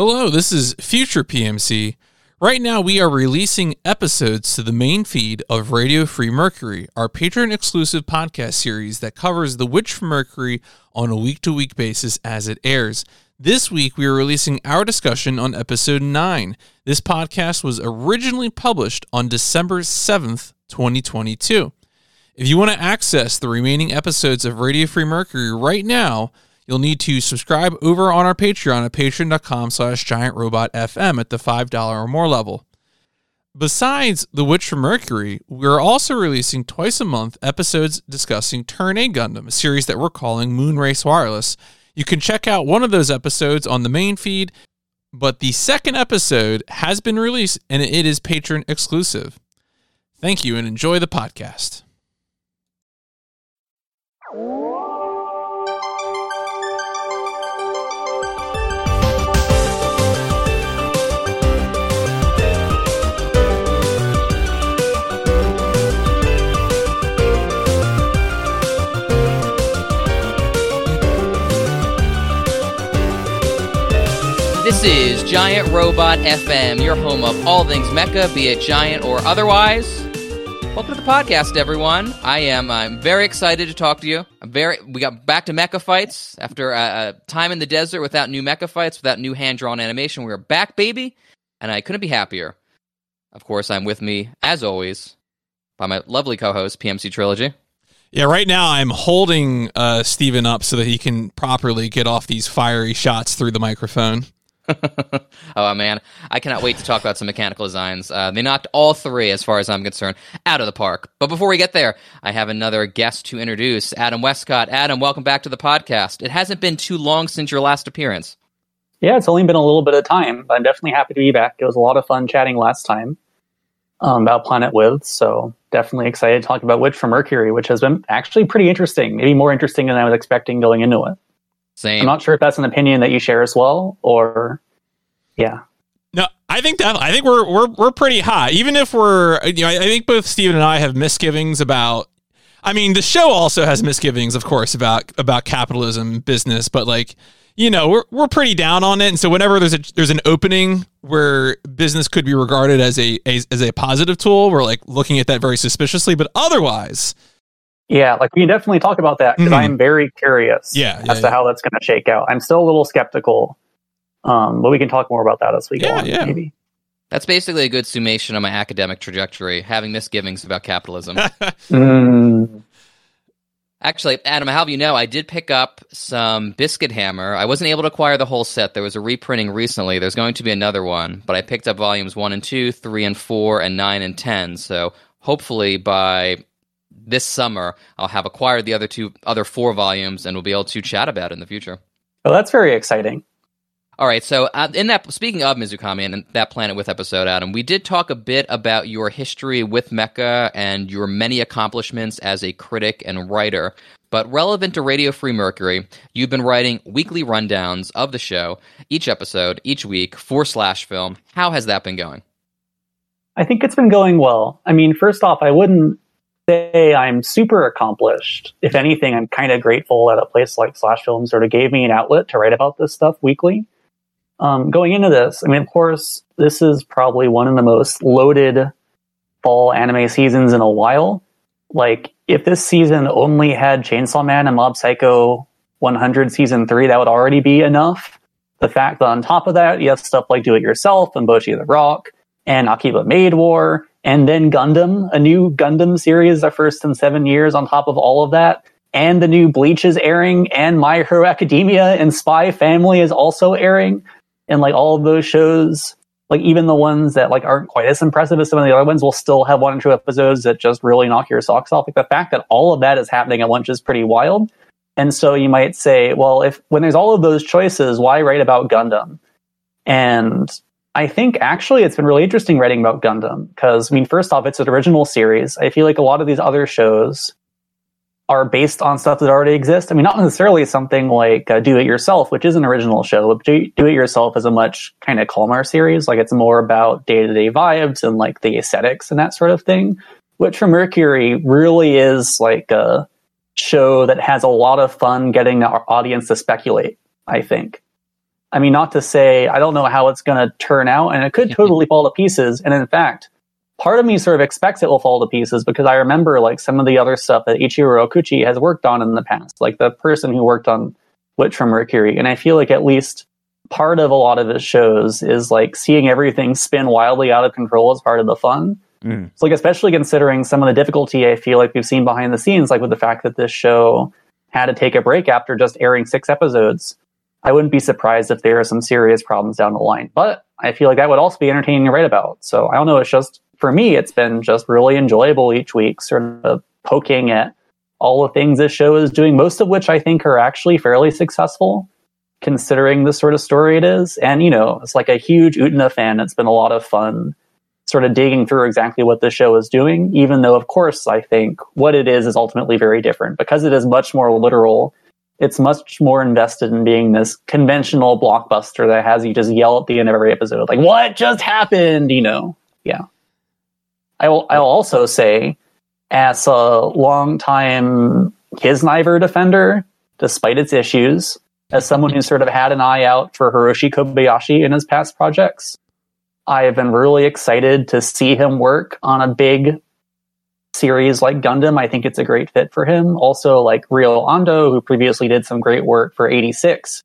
Hello, this is Future PMC. Right now, we are releasing episodes to the main feed of Radio Free Mercury, our patron exclusive podcast series that covers The Witch from Mercury on a week to week basis as it airs. This week, we are releasing our discussion on episode 9. This podcast was originally published on December 7th, 2022. If you want to access the remaining episodes of Radio Free Mercury right now, you'll need to subscribe over on our Patreon at patreon.com slash giantrobotfm at the $5 or more level. Besides The Witch from Mercury, we're also releasing twice a month episodes discussing Turn A Gundam, a series that we're calling Moonrace Wireless. You can check out one of those episodes on the main feed, but the second episode has been released and it is patron exclusive. Thank you and enjoy the podcast. This is Giant Robot FM, your home of all things mecha, be it giant or otherwise. Welcome to the podcast, everyone. I am I'm very excited to talk to you. I'm very we got back to mecha fights after a, a time in the desert without new mecha fights, without new hand drawn animation. We are back, baby, and I couldn't be happier. Of course, I'm with me as always by my lovely co-host PMC Trilogy. Yeah, right now I'm holding uh, Stephen up so that he can properly get off these fiery shots through the microphone. oh man, I cannot wait to talk about some mechanical designs. Uh, they knocked all three, as far as I'm concerned, out of the park. But before we get there, I have another guest to introduce, Adam Wescott. Adam, welcome back to the podcast. It hasn't been too long since your last appearance. Yeah, it's only been a little bit of time, but I'm definitely happy to be back. It was a lot of fun chatting last time um, about Planet With, so definitely excited to talk about Witch from Mercury, which has been actually pretty interesting, maybe more interesting than I was expecting going into it. Same. I'm not sure if that's an opinion that you share as well, or yeah. No, I think that I think we're we're we're pretty high. Even if we're, you know, I, I think both Stephen and I have misgivings about. I mean, the show also has misgivings, of course, about about capitalism, business, but like you know, we're we're pretty down on it. And so whenever there's a there's an opening where business could be regarded as a, a as a positive tool, we're like looking at that very suspiciously. But otherwise, Yeah, like we can definitely talk about that because Mhm. I'm very curious Yeah, yeah, as to yeah. how that's going to shake out. I'm still a little skeptical, um, but we can talk more about that as we go Yeah, on, yeah. maybe. That's basically a good summation of my academic trajectory, having misgivings about capitalism. Mm, Actually, Adam, how have you know, I did pick up some Biscuit Hammer. I wasn't able to acquire the whole set. There was a reprinting recently. There's going to be another one, but I picked up volumes 1 and 2, 3 and 4, and 9 and 10. So hopefully by this summer, I'll have acquired the other two, other four volumes, and we'll be able to chat about it in the future. well, that's very exciting. All right, so uh, in that, speaking of Mizukami and that Planet with episode, Adam, we did talk a bit about your history with Mecha and your many accomplishments as a critic and writer. But relevant to Radio Free Mercury, you've been writing weekly rundowns of the show, each episode, each week for Slash Film. How has that been going? I think it's been going well. I mean, first off, I wouldn't say I'm super accomplished. If anything, I'm kind of grateful that a place like Slash Film sort of gave me an outlet to write about this stuff weekly. Um, going into this, I mean, of course, this is probably one of the most loaded fall anime seasons in a while. Like, if this season only had Chainsaw Man and Mob Psycho 100 season 3, that would already be enough. The fact that on top of that, you have stuff like Do It Yourself and Bocchi the Rock and Akiba Maid War, and then Gundam, a new Gundam series, the first in seven years on top of all of that. And the new Bleach is airing, and My Hero Academia and Spy Family is also airing. And like all of those shows, like even the ones that like aren't quite as impressive as some of the other ones will still have one or two episodes that just really knock your socks off. Like the fact that all of that is happening at once is pretty wild. And so you might say, well, if when there's all of those choices, why write about Gundam? And I think actually it's been really interesting writing about Gundam because I mean, first off, it's an original series. I feel like a lot of these other shows are based on stuff that already exists. I mean, not necessarily something like uh, Do It Yourself, which is an original show. But Do Do It Yourself is a much kind of calmer series. Like it's more about day to day vibes and like the aesthetics and that sort of thing. Which for Mercury really is like a show that has a lot of fun getting our audience to speculate. I think. I mean, not to say I don't know how it's going to turn out, and it could totally fall to pieces. And in fact, part of me sort of expects it will fall to pieces because I remember like some of the other stuff that Ichiro Okouchi has worked on in the past, like the person who worked on Witch from Mercury. And I feel like at least part of a lot of his shows is like seeing everything spin wildly out of control as part of the fun. Mm. So like especially considering some of the difficulty I feel like we've seen behind the scenes, like with the fact that this show had to take a break after just airing six episodes. I wouldn't be surprised if there are some serious problems down the line. But I feel like that would also be entertaining to write about. So I don't know, it's just for me it's been just really enjoyable each week, sort of poking at all the things this show is doing, most of which I think are actually fairly successful considering the sort of story it is. And, you know, it's like a huge Utena fan. It's been a lot of fun sort of digging through exactly what the show is doing, even though, of course, I think what it is is ultimately very different because it is much more literal. It's much more invested in being this conventional blockbuster that has you just yell at the end of every episode, like, what just happened? You know, yeah. I will, I'll also say, as a longtime Kiznaiver defender, despite its issues, as someone who sort of had an eye out for Hiroshi Kobayashi in his past projects, I have been really excited to see him work on a big series like Gundam. I think it's a great fit for him. Also, like Ryo Ando, who previously did some great work for 86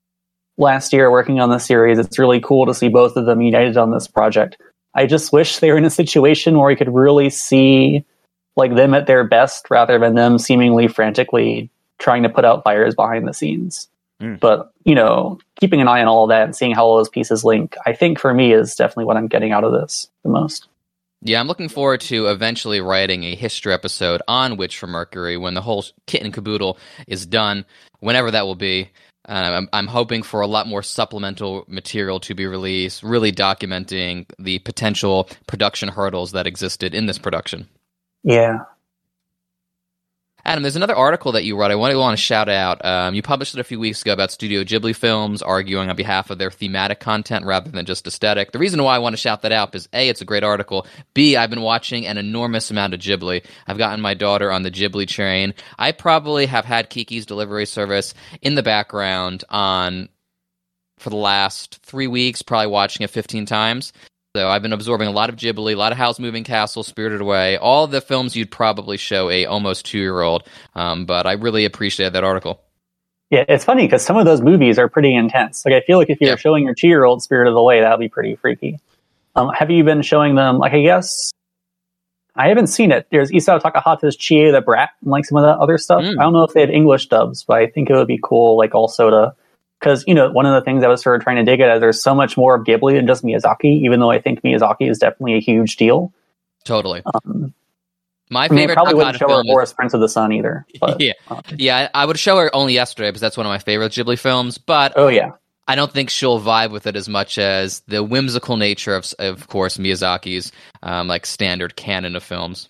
last year working on the series. It's really cool to see both of them united on this project. I just wish they were in a situation where we could really see like them at their best rather than them seemingly frantically trying to put out fires behind the scenes. Mm. But, you know, keeping an eye on all of that and seeing how all those pieces link, I think for me is definitely what I'm getting out of this the most. Yeah, I'm looking forward to eventually writing a history episode on Witch from Mercury when the whole kit and caboodle is done, whenever that will be. Um, I'm, I'm hoping for a lot more supplemental material to be released, really documenting the potential production hurdles that existed in this production. Yeah. Adam, there's another article that you wrote. I want to want to shout out. Um, you published it a few weeks ago about Studio Ghibli films arguing on behalf of their thematic content rather than just aesthetic. The reason why I want to shout that out is a, it's a great article. B, I've been watching an enormous amount of Ghibli. I've gotten my daughter on the Ghibli train. I probably have had Kiki's delivery service in the background on for the last three weeks, probably watching it 15 times. So I've been absorbing a lot of Ghibli, a lot of Howl's Moving Castle, Spirited Away, all the films you'd probably show a almost two year old. Um, but I really appreciate that article. Yeah, it's funny because some of those movies are pretty intense. Like I feel like if you're Yeah. showing your two year old Spirited Away, that would be pretty freaky. Um, have you been showing them? Like I guess I haven't seen it. There's Isao Takahata's Chie the Brat and like some of that other stuff. Mm. I don't know if they had English dubs, but I think it would be cool. Like also to because you know one of the things I was sort of trying to dig at is there's so much more of Ghibli than just Miyazaki. Even though I think Miyazaki is definitely a huge deal. Totally. Um, My I mean, I favorite probably wouldn't show her is Horus Prince of the Sun either. But, yeah, uh, yeah. I I would show her only yesterday because that's one of my favorite Ghibli films. But oh yeah, I don't think she'll vibe with it as much as the whimsical nature of, of course, Miyazaki's um, like standard canon of films.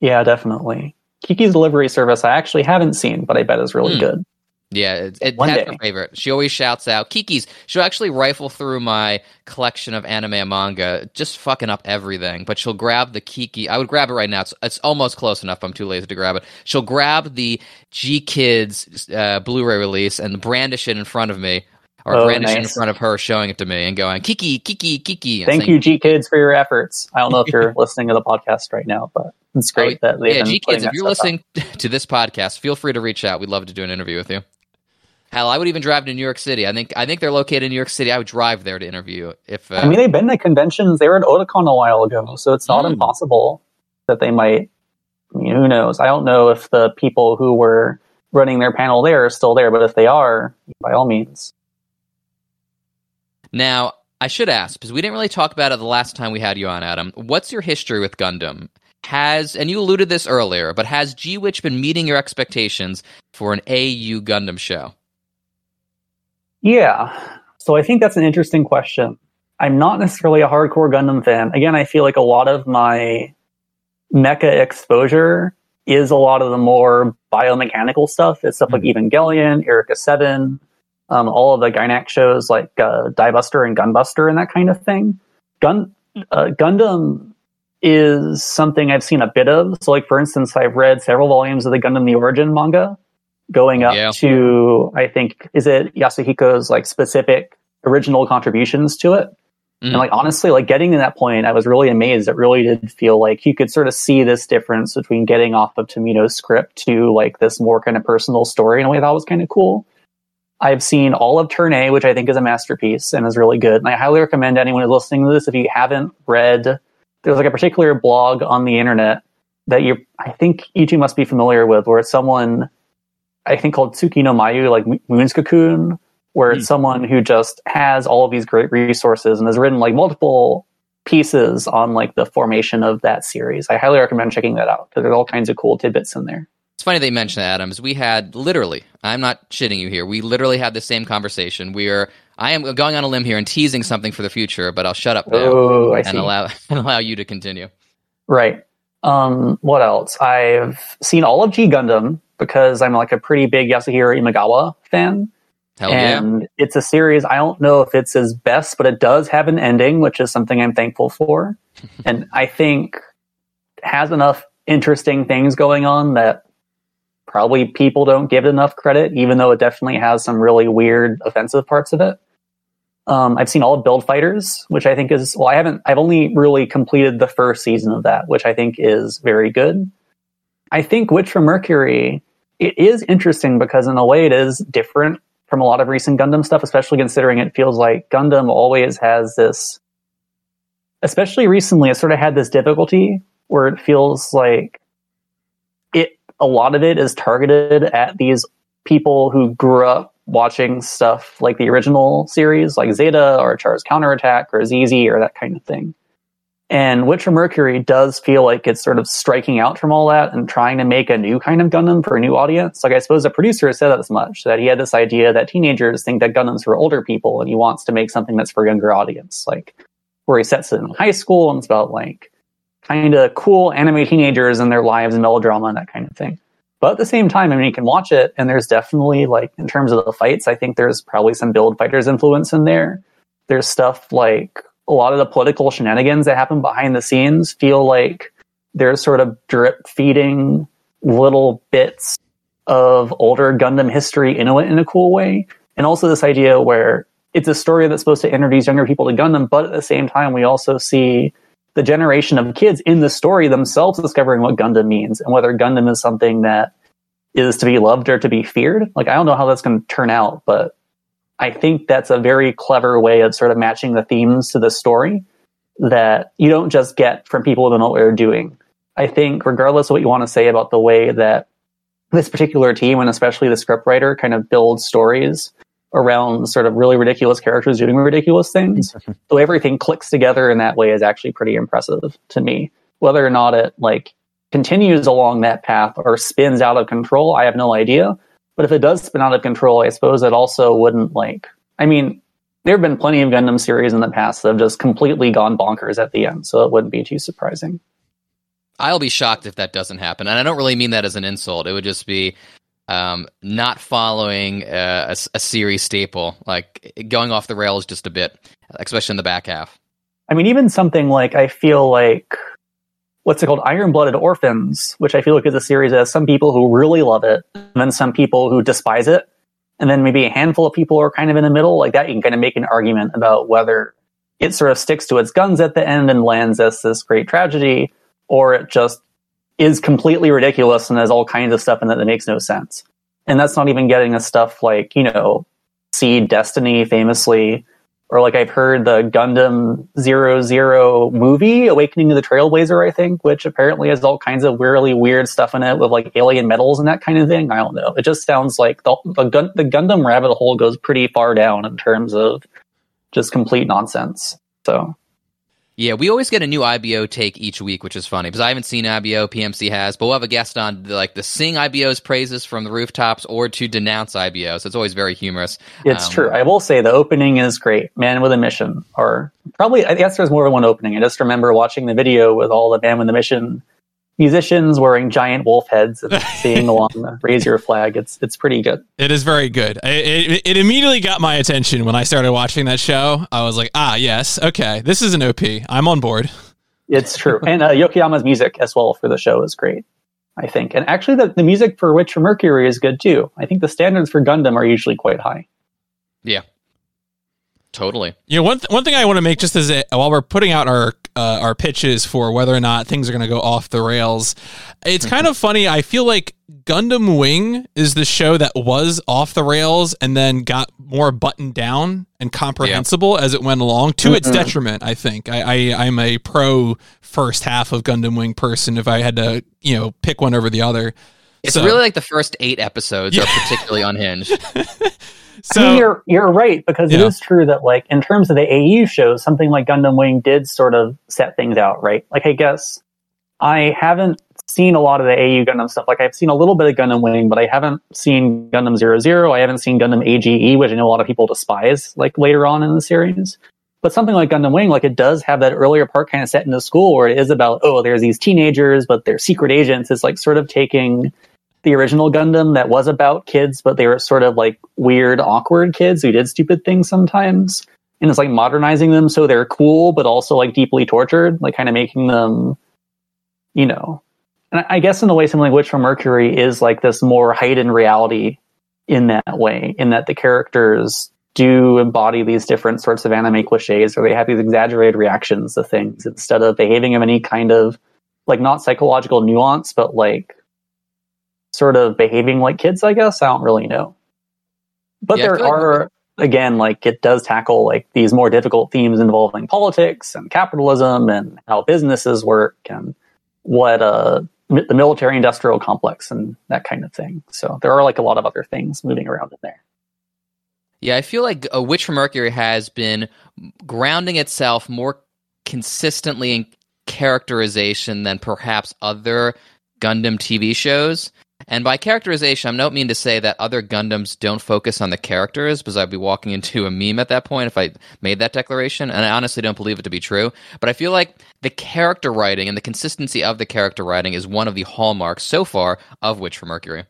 yeah, definitely. Kiki's Delivery Service I actually haven't seen, but I bet is really Hmm. good. Yeah, it, has day. her favorite. She always shouts out Kiki's. She'll actually rifle through my collection of anime and manga, just fucking up everything. But she'll grab the Kiki. I would grab it right now. It's, it's almost close enough. I'm too lazy to grab it. She'll grab the GKIDS uh, Blu-ray release and brandish it in front of me, or Oh, brandish it in front of her, showing it to me and going Kiki, Kiki, Kiki. Thank saying, you, GKIDS, for your efforts. I don't know if you're listening to the podcast right now, but it's great that they've Oh, yeah, GKIDS, if you're listening to this podcast, feel free to reach out. We'd love to do an interview with you. Hell, I would even drive to New York City. I think I think they're located in New York City. I would drive there to interview if. Uh, I mean, they've been to conventions. They were at Otakon a while ago, so it's not Hmm. impossible that they might. I mean, who knows? I don't know if the people who were running their panel there are still there, but if they are, by all means. now, I should ask because we didn't really talk about it the last time we had you on, Adam. What's your history with Gundam? Has and you alluded this earlier, but has G Witch been meeting your expectations for an AU Gundam show? Yeah. So I think that's an interesting question. I'm not necessarily a hardcore Gundam fan. Again, I feel like a lot of my mecha exposure is a lot of the more biomechanical stuff. It's stuff like Evangelion, Eureka 7, um, all of the Gainax shows like uh, Diebuster and Gunbuster and that kind of thing. Gun uh, Gundam is something I've seen a bit of. So, like for instance, I've read several volumes of the Gundam the Origin manga, going up Yeah. to I think is it Yasuhiko's like specific original contributions to it. Mm. And like honestly, like getting to that point, I was really amazed. It really did feel like you could sort of see this difference between getting off of Tomino's script to like this more kind of personal story in a way that was kind of cool. I've seen all of Turn A, which I think is a masterpiece and is really good. And I highly recommend anyone who's listening to this, if you haven't read, there's like a particular blog on the internet that you, I think you two must be familiar with, where it's someone, I think called Tsuki no Mayu, like Moon's Cocoon, where it's Hmm. someone who just has all of these great resources and has written like multiple pieces on like the formation of that series. I highly recommend checking that out because there's all kinds of cool tidbits in there. It's funny they mentioned that, Adams. We had literally, I'm not shitting you here, we literally had the same conversation. We are, I am going on a limb here and teasing something for the future, but I'll shut up now Oh, I see. and allow and allow you to continue. Right. Um, what else? I've seen all of G Gundam because I'm like a pretty big Yasuhiro Imagawa fan. Hell yeah. and it's a series I don't know if it's his best, but it does have an ending, which is something I'm thankful for. and I think has enough interesting things going on that probably people don't give it enough credit, even though it definitely has some really weird offensive parts of it. Um, I've seen all of Build Fighters, which I think is well. I haven't. I've only really completed the first season of that, which I think is very good. I think Witch from Mercury it is interesting because in a way it is different from a lot of recent Gundam stuff, especially considering it feels like Gundam always has this, especially recently, it sort of had this difficulty where it feels like it, a lot of it is targeted at these people who grew up watching stuff like the original series, like Zeta or Char's Counterattack or ZZ or that kind of thing. And Witcher Mercury does feel like it's sort of striking out from all that and trying to make a new kind of Gundam for a new audience. Like I suppose the producer said that as much, that he had this idea that teenagers think that Gundams for older people and he wants to make something that's for a younger audience. Like where he sets it in high school and it's about like kind of cool anime teenagers and their lives and melodrama and that kind of thing. But at the same time, I mean, you can watch it and there's definitely like, in terms of the fights, I think there's probably some build fighters influence in there. There's stuff like a lot of the political shenanigans that happen behind the scenes feel like they're sort of drip feeding little bits of older Gundam history into it in a cool way. And also this idea where it's a story that's supposed to introduce younger people to Gundam, but at the same time, we also see the generation of kids in the story themselves discovering what Gundam means and whether Gundam is something that is to be loved or to be feared. Like, I don't know how that's going to turn out, but I think that's a very clever way of sort of matching the themes to the story that you don't just get from people who don't know what they're doing. I think, regardless of what you want to say about the way that this particular team and especially the scriptwriter kind of builds stories around sort of really ridiculous characters doing ridiculous things, the way everything clicks together in that way is actually pretty impressive to me. Whether or not it like continues along that path or spins out of control, I have no idea. But if it does spin out of control, I suppose it also wouldn't like. I mean, there have been plenty of Gundam series in the past that have just completely gone bonkers at the end, so it wouldn't be too surprising. I'll be shocked if that doesn't happen. And I don't really mean that as an insult. It would just be um, not following uh, a, a series staple, like going off the rails just a bit, especially in the back half. I mean, even something like I feel like what's it called, Iron Blooded Orphans, which I feel like is a series that has some people who really love it, and then some people who despise it, and then maybe a handful of people are kind of in the middle. Like that, you can kind of make an argument about whether it sort of sticks to its guns at the end and lands as this great tragedy, or it just is completely ridiculous and has all kinds of stuff in it that makes no sense. And that's not even getting a stuff like, you know, Seed Destiny famously, or like I've heard the Gundam Zero Zero movie, Awakening of the Trailblazer, I think, which apparently has all kinds of really weird stuff in it with like alien metals and that kind of thing. I don't know. It just sounds like the the, Gun- the Gundam rabbit hole goes pretty far down in terms of just complete nonsense. So Yeah, we always get a new IBO take each week, which is funny because I haven't seen IBO, PMC has, but we'll have a guest on like the sing IBO's praises from the rooftops or to denounce IBO. So it's always very humorous. it's Um, true. I will say the opening is great. Man with a Mission, or probably I guess there's more than one opening. I just remember watching the video with all the Man with a Mission musicians wearing giant wolf heads and singing along the "Raise Your Flag." It's it's pretty good. It is very good. It, it, it immediately got my attention when I started watching that show. I was like, ah, yes, okay, this is an OP. I'm on board. It's true. and uh, Yokoyama's music as well for the show is great, I think. And actually, the, the music for Witch from Mercury is good too. I think the standards for Gundam are usually quite high. Yeah. Totally. You know, one th- one thing I want to make just as a, while we're putting out our uh, our pitches for whether or not things are going to go off the rails, it's kind of funny. I feel like Gundam Wing is the show that was off the rails and then got more buttoned down and comprehensible as it went along to its detriment. I think I, I I'm a pro first half of Gundam Wing person. If I had to, you know, pick one over the other. It's So- really like the first eight episodes are particularly unhinged. So I mean, you're you're right because it Yeah. is true that like in terms of the AU shows, something like Gundam Wing did sort of set things out, right? Like I guess I haven't seen a lot of the AU Gundam stuff. Like I've seen a little bit of Gundam Wing, but I haven't seen Gundam Zero Zero. I haven't seen Gundam AGE, which I know a lot of people despise. Like later on in the series. But something like Gundam Wing, like it does have that earlier part kind of set in the school where it is about, oh, there's these teenagers, but they're secret agents. It's like sort of taking the original Gundam that was about kids, but they were sort of like weird, awkward kids who did stupid things sometimes. And it's like modernizing them so they're cool, but also like deeply tortured, like kind of making them, you know. And I guess in a way, something like Witch from Mercury is like this more heightened reality in that way, in that the characters do embody these different sorts of anime cliches where they have these exaggerated reactions to things instead of behaving of any kind of like not psychological nuance, but like sort of behaving like kids, I guess. I don't really know. But Yeah, there like- are, again, like it does tackle like these more difficult themes involving politics and capitalism and how businesses work and what uh, the military industrial complex and that kind of thing. So there are like a lot of other things moving around in there. Yeah, I feel like A Witch from Mercury has been grounding itself more consistently in characterization than perhaps other Gundam TV shows. And by characterization, I don't mean to say that other Gundams don't focus on the characters, because I'd be walking into a meme at that point if I made that declaration. And I honestly don't believe it to be true. But I feel like the character writing and the consistency of the character writing is one of the hallmarks so far of Witch from Mercury.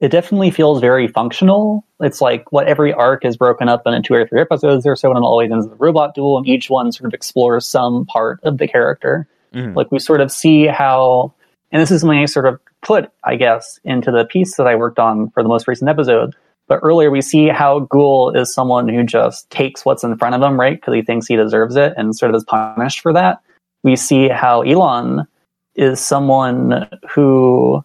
It definitely feels very functional. It's like what every arc is broken up into two or three episodes or so, and it always ends with a robot duel, and each one sort of explores some part of the character. Mhm. Like we sort of see how, and this is something I sort of put, I guess, into the piece that I worked on for the most recent episode. But earlier we see how Guel is someone who just takes what's in front of him, right? Because he thinks he deserves it and sort of is punished for that. We see how Elan is someone who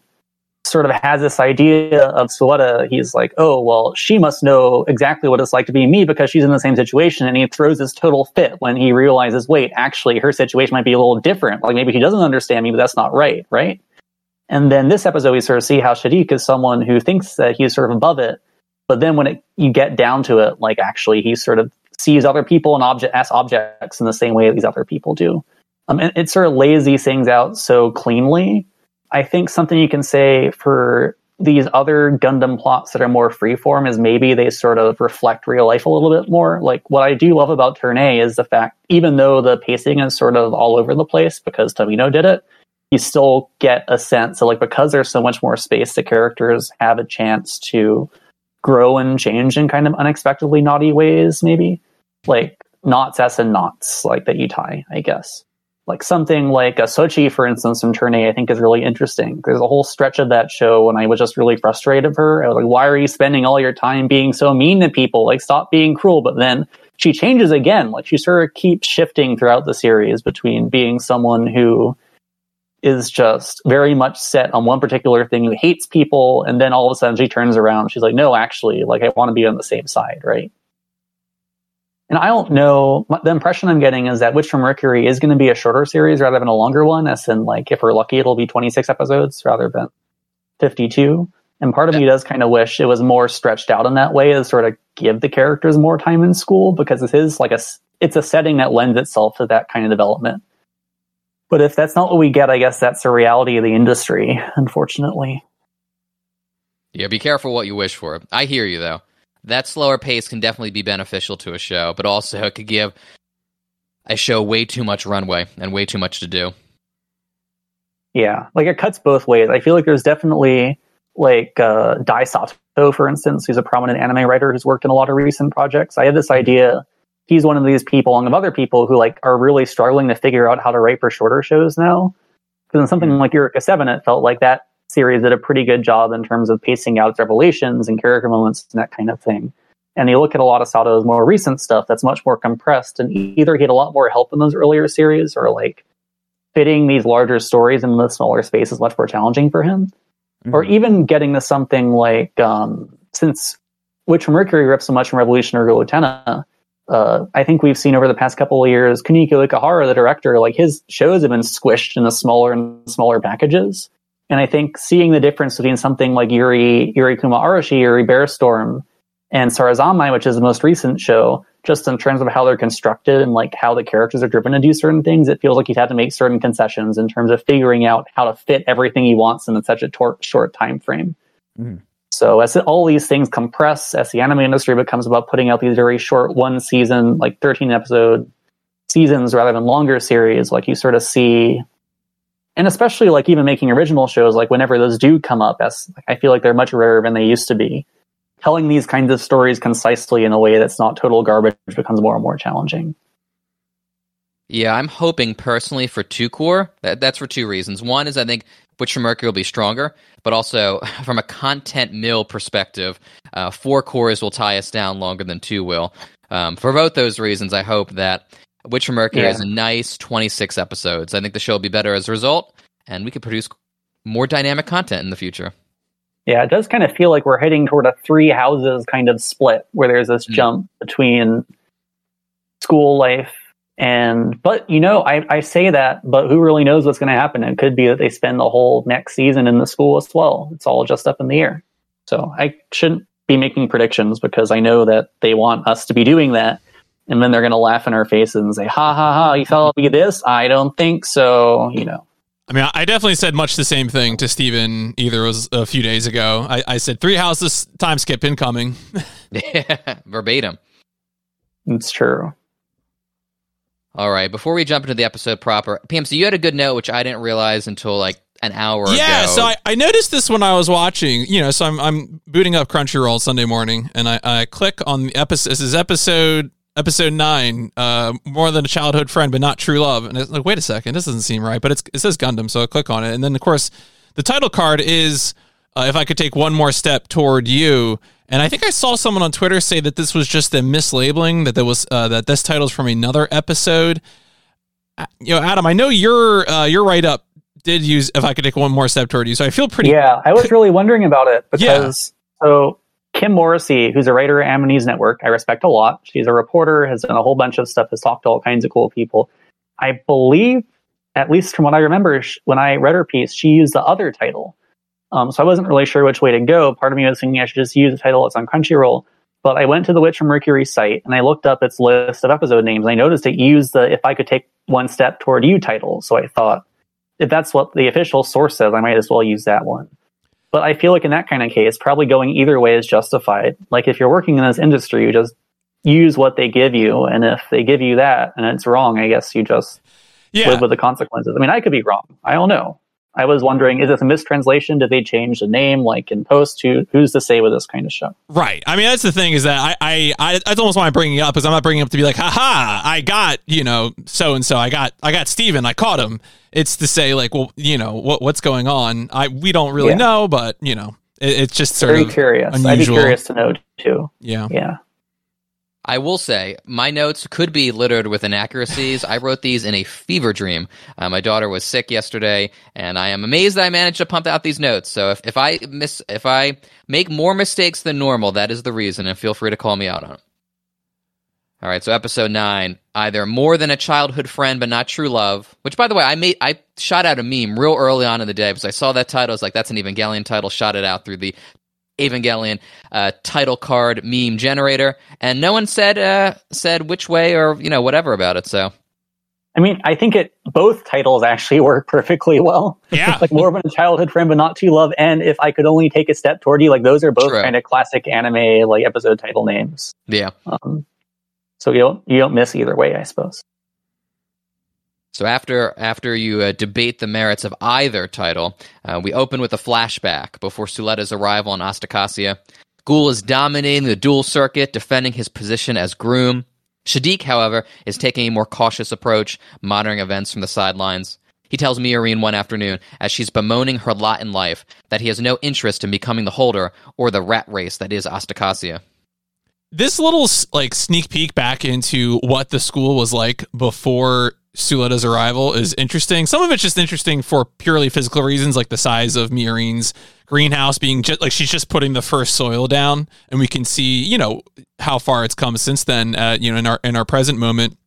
sort of has this idea of Suletta. He's like, oh, well, she must know exactly what it's like to be me because she's in the same situation. And he throws this total fit when he realizes, wait, actually, her situation might be a little different. Like maybe he doesn't understand me, but that's not right, right? And then this episode, we sort of see how Shaddiq is someone who thinks that he's sort of above it. But then when it, you get down to it, like actually, he sort of sees other people and object as objects in the same way these other people do. Um, and it sort of lays these things out so cleanly. I think something you can say for these other Gundam plots that are more freeform is maybe they sort of reflect real life a little bit more. Like what I do love about Turn A is the fact, even though the pacing is sort of all over the place because Tomino did it, you still get a sense of like because there's so much more space, the characters have a chance to grow and change in kind of unexpectedly naughty ways, maybe like knots s and knots like that you tie, I guess like something like a Sochie, for instance, in Turn A, I think is really interesting. There's a whole stretch of that show when I was just really frustrated with her. I was like, why are you spending all your time being so mean to people? Like, stop being cruel. But then she changes again. Like, she sort of keeps shifting throughout the series between being someone who is just very much set on one particular thing, who hates people, and then all of a sudden she turns around. She's like, no, actually, like, I want to be on the same side, right? And I don't know. The impression I'm getting is that Witch from Mercury is going to be a shorter series rather than a longer one. As in, like, if we're lucky, it'll be 26 episodes rather than 52. And part of me does kind of wish it was more stretched out in that way to sort of give the characters more time in school because it is like a it's a setting that lends itself to that kind of development. But if that's not what we get, I guess that's the reality of the industry, unfortunately. Yeah, be careful what you wish for. I hear you though. That slower pace can definitely be beneficial to a show, but also it could give a show way too much runway and way too much to do. Yeah, like it cuts both ways. I feel like there's definitely like uh, Dai Sato, for instance, who's a prominent anime writer who's worked in a lot of recent projects. I had this idea. He's one of these people, along with other people, who like are really struggling to figure out how to write for shorter shows now. Because in something like Eureka Seven, it felt like that series did a pretty good job in terms of pacing out its revelations and character moments and that kind of thing. And you look at a lot of Sato's more recent stuff that's much more compressed, and either he had a lot more help in those earlier series, or like fitting these larger stories in the smaller space is much more challenging for him. Mm-hmm. Or even getting to something like um, since Witch Mercury rips so much from Revolution or Utena, uh, I think we've seen over the past couple of years, Kunihiko Ikuhara, the director, like his shows have been squished into smaller and smaller packages. And I think seeing the difference between something like Yuri, Yuri Kuma Arashi, Yuri Bearstorm, and Sarazanmai, which is the most recent show, just in terms of how they're constructed and like how the characters are driven to do certain things, it feels like he's had to make certain concessions in terms of figuring out how to fit everything he wants in such a tor- short time frame. Mm. So as all these things compress, as the anime industry becomes about putting out these very short one season, like 13 episode seasons rather than longer series, like you sort of see, and especially like even making original shows, like whenever those do come up, as I feel like they're much rarer than they used to be. Telling these kinds of stories concisely in a way that's not total garbage becomes more and more challenging. Yeah, I'm hoping personally for two cour. That, that's for two reasons. One is I think Butcher Mercury will be stronger, but also from a content mill perspective, uh, four cours will tie us down longer than two will. Um, for both those reasons, I hope that Witcher Mercury yeah. is a nice 26 episodes. I think the show will be better as a result, and we could produce more dynamic content in the future. Yeah, it does kind of feel like we're heading toward a three houses kind of split where there's this mm-hmm. jump between school life and but you know, I, I say that, but who really knows what's going to happen? It could be that they spend the whole next season in the school as well. It's all just up in the air. So I shouldn't be making predictions because I know that they want us to be doing that. And then they're going to laugh in our faces and say, ha ha ha, you thought it'd be this? I don't think so. You know. I mean, I definitely said much the same thing to Stephen either was a few days ago. I, I said three houses time skip incoming. yeah, verbatim. It's true. All right. Before we jump into the episode proper, PMC, you had a good note, which I didn't realize until like an hour yeah, ago. so I, I noticed this when I was watching, you know, so I'm, I'm booting up Crunchyroll Sunday morning and I, I click on the episode. This is episode episode nine, uh, more than a childhood friend, but not true love. And it's like, wait a second, this doesn't seem right, but it's, it says Gundam. So I click on it. And then of course the title card is, uh, if I could take one more step toward you. And I think I saw someone on Twitter say that this was just a mislabeling, that there was uh, that this title's from another episode. Uh, you know, Adam, I know your uh, your write up did use if I could take one more step toward you, so I feel pretty. Yeah, I was really wondering about it because yeah. so Kim Morrissey, who's a writer at Amity Network, I respect a lot. She's a reporter, has done a whole bunch of stuff, has talked to all kinds of cool people. I believe, at least from what I remember, when I read her piece, she used the other title um, so I wasn't really sure which way to go. Part of me was thinking I should just use the title that's on Crunchyroll. But I went to the Witch from Mercury site and I looked up its list of episode names. And I noticed it used the "If I Could Take One Step Toward You" title. So I thought, if that's what the official source says, I might as well use that one. But I feel like in that kind of case, probably going either way is justified. Like if you're working in this industry, you just use what they give you, and if they give you that and it's wrong, I guess you just yeah. live with the consequences. I mean, I could be wrong. I don't know. I was wondering, is this a mistranslation? Did they change the name, like in post? Who, who's to say with this kind of show? Right. I mean, that's the thing is that I, I, I that's almost why I'm bringing it up because I'm not bringing it up to be like, haha, I got you know so and so. I got I got Stephen. I caught him. It's to say like, well, you know what what's going on. I we don't really yeah. know, but you know, it, it's just sort very of curious. Unusual. I'd be curious to know too. Yeah. Yeah. I will say my notes could be littered with inaccuracies. I wrote these in a fever dream. Uh, my daughter was sick yesterday, and I am amazed that I managed to pump out these notes. So if, if I miss, if I make more mistakes than normal, that is the reason, and feel free to call me out on it. All right, so episode nine, either more than a childhood friend but not true love. Which, by the way, I made I shot out a meme real early on in the day because I saw that title. I was like, "That's an Evangelion title." Shot it out through the Evangelion uh, title card meme generator, and no one said uh, said which way or you know whatever about it. So, I mean, I think it both titles actually work perfectly well. Yeah, like more of a childhood friend, but not too love. And if I could only take a step toward you, like those are both True. kind of classic anime like episode title names. Yeah. Um, so you don't you don't miss either way, I suppose. So after after you uh, debate the merits of either title, uh, we open with a flashback before Suletta's arrival in Asticassia. Guel is dominating the duel circuit, defending his position as groom. Shaddiq, however, is taking a more cautious approach, monitoring events from the sidelines. He tells Miorine one afternoon, as she's bemoaning her lot in life, that he has no interest in becoming the holder or the rat race that is Asticassia. this little like sneak peek back into what the school was like before Suletta's arrival is interesting. Some of it's just interesting for purely physical reasons, like the size of Miorine's greenhouse being just like she's just putting the first soil down, and we can see you know how far it's come since then. Uh, you know, in our in our present moment,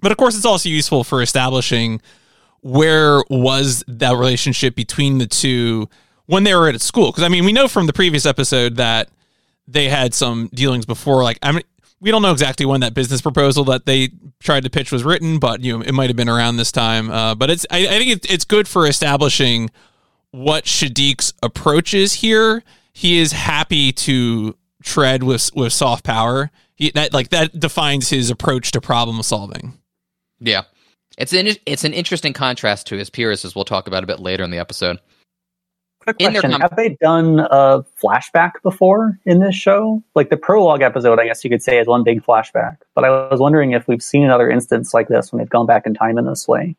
but of course, it's also useful for establishing where was that relationship between the two when they were at school. Because I mean, we know from the previous episode that they had some dealings before. Like, I mean, we don't know exactly when that business proposal that they tried to pitch was written, but you know, it might have been around this time. Uh, but it's I, I think it, it's good for establishing what Shaddiq's approach is here. He is happy to tread with with soft power. He, that like that defines his approach to problem solving. Yeah, it's an it's an interesting contrast to his peers, as we'll talk about a bit later in the episode. Quick question: com- Have they done a flashback before in this show? Like the prologue episode, I guess you could say is one big flashback. But I was wondering if we've seen another instance like this when they've gone back in time in this way.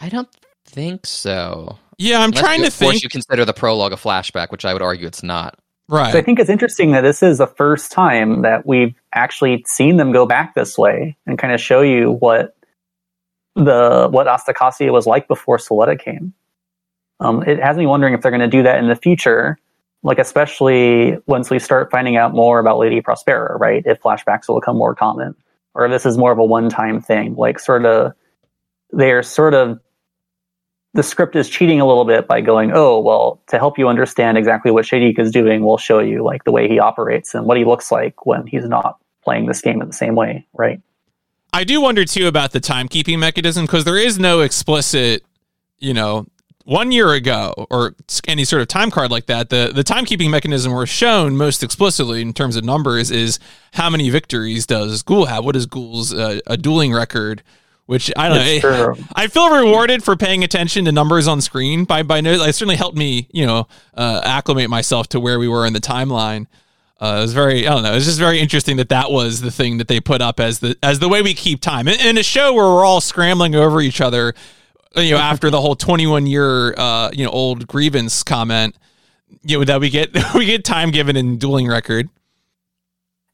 I don't think so. Yeah, I'm Unless trying you, to think. Of course, you consider the prologue a flashback, which I would argue it's not. Right. So I think it's interesting that this is the first time that we've actually seen them go back this way and kind of show you what the what Asticassia was like before Suletta came. Um, it has me wondering if they're going to do that in the future, like especially once we start finding out more about Lady Prospera, right? If flashbacks will become more common, or this is more of a one-time thing, like sort of they're sort of the script is cheating a little bit by going, oh, well, to help you understand exactly what Shaddiq is doing, we'll show you like the way he operates and what he looks like when he's not playing this game in the same way, right? I do wonder too about the timekeeping mechanism because there is no explicit, you know, one year ago or any sort of time card like that. The the timekeeping mechanism we're shown most explicitly in terms of numbers is how many victories does Guel have? What is Guel's uh, a dueling record? Which I don't know. I feel rewarded for paying attention to numbers on screen by by no. It certainly helped me, you know, uh, acclimate myself to where we were in the timeline. Uh, it was very, I don't know, it was just very interesting that that was the thing that they put up as the as the way we keep time in, in a show where we're all scrambling over each other. You know, after the whole 21 year, uh, you know, old grievance comment, you know, that we get we get time given in dueling record.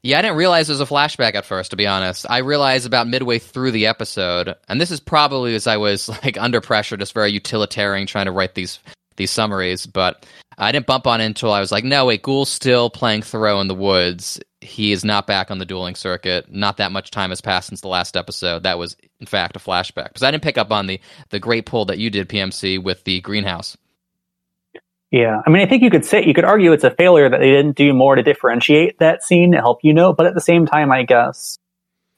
Yeah, I didn't realize it was a flashback at first, to be honest. I realized about midway through the episode, and this is probably as I was like under pressure, just very utilitarian, trying to write these these summaries. But I didn't bump on it until I was like, no, wait, Guel's still playing Thoreau in the woods. He is not back on the dueling circuit. Not that much time has passed since the last episode. That was, in fact, a flashback. Because I didn't pick up on the, the great pull that you did, PMC, with the greenhouse. Yeah, I mean, I think you could say you could argue it's a failure that they didn't do more to differentiate that scene to help you know. But at the same time, I guess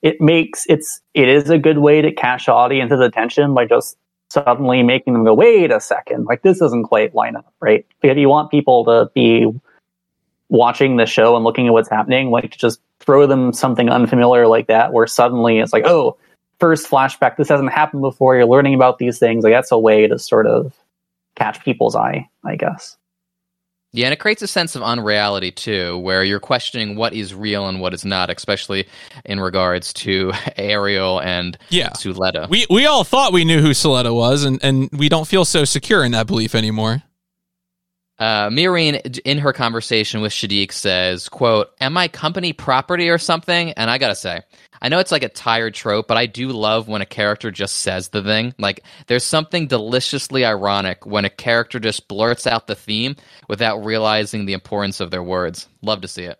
it makes it's it is a good way to catch audience's attention by just suddenly making them go, wait a second, like this doesn't quite line up, right? If you want people to be watching the show and looking at what's happening, like to just throw them something unfamiliar like that, where suddenly it's like, oh, first flashback, this hasn't happened before, you're learning about these things. Like that's a way to sort of catch people's eye, I guess. Yeah, and it creates a sense of unreality too, where you're questioning what is real and what is not, especially in regards to Aerial and yeah. Suletta. We we all thought we knew who Suletta was, and, and we don't feel so secure in that belief anymore. Uh, in her conversation with Shaddiq, says, "quote Am I company property or something?" And I gotta say, I know it's like a tired trope, but I do love when a character just says the thing. Like, there's something deliciously ironic when a character just blurts out the theme without realizing the importance of their words. Love to see it.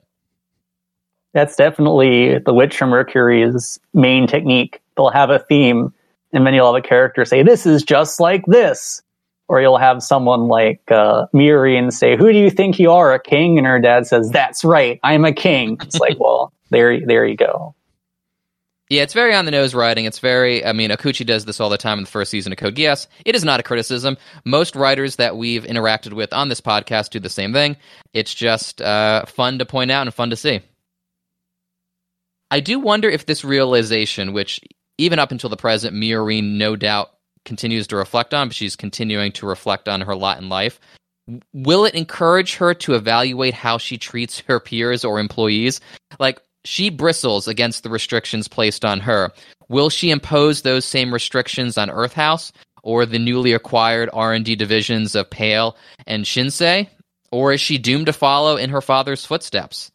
That's definitely the Witch from Mercury's main technique. They'll have a theme, and then you'll have a character say, This is just like this. Or you'll have someone like uh, Miorine say, Who do you think you are, a king? And her dad says, That's right, I'm a king. It's like, Well, there, there you go. Yeah, it's very on the nose writing. It's very, I mean, Okouchi does this all the time in the first season of Code Geass. It is not a criticism. Most writers that we've interacted with on this podcast do the same thing. It's just uh, fun to point out and fun to see. I do wonder if this realization, which even up until the present, Miorine no doubt continues to reflect on, but she's continuing to reflect on her lot in life. Will it encourage her to evaluate how she treats her peers or employees? Like, she bristles against the restrictions placed on her. Will she impose those same restrictions on Earth House or the newly acquired R&D divisions of Peil and Shinsei? Or is she doomed to follow in her father's footsteps?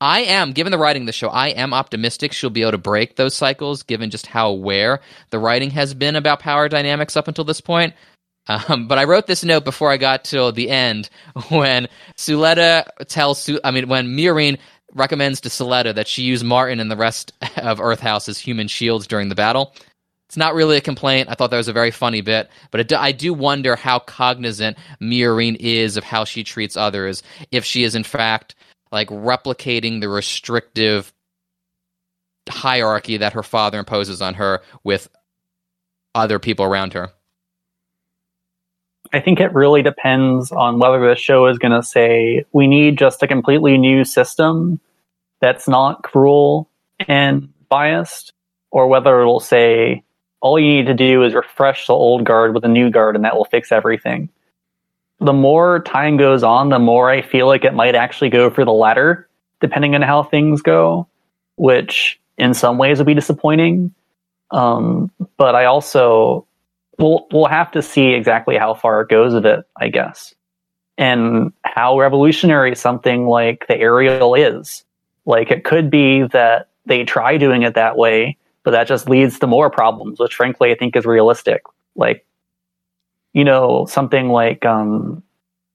I am, given the writing of the show, I am optimistic she'll be able to break those cycles, given just how aware the writing has been about power dynamics up until this point. Um, but I wrote this note before I got to the end when Suletta tells, Su- I mean, when Miorine recommends to Suletta that she use Martin and the rest of Earth House as human shields during the battle. It's not really a complaint. I thought that was a very funny bit, but it, I do wonder how cognizant Miorine is of how she treats others. If she is in fact like replicating the restrictive hierarchy that her father imposes on her with other people around her. I think it really depends on whether the show is going to say we need just a completely new system that's not cruel and biased, or whether it'll say all you need to do is refresh the old guard with a new guard and that will fix everything. The more time goes on, the more I feel like it might actually go for the latter, depending on how things go, which in some ways would be disappointing. Um, but I also we'll we'll have to see exactly how far it goes with it, I guess, and how revolutionary something like the aerial is. Like it could be that they try doing it that way, but that just leads to more problems, which frankly I think is realistic. Like, you know, something like um,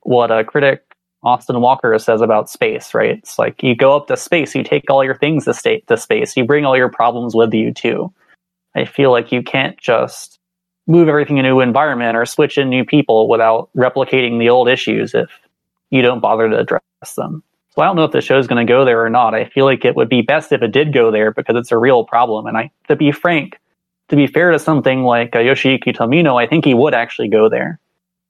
what a critic Austin Walker says about space, right? It's like you go up to space, you take all your things to state to space, you bring all your problems with you too. I feel like you can't just move everything into a new environment or switch in new people without replicating the old issues if you don't bother to address them. So I don't know if the show's going to go there or not. I feel like it would be best if it did go there because it's a real problem. And I, to be frank, to be fair to something like uh, Yoshiyuki Tomino, I think he would actually go there.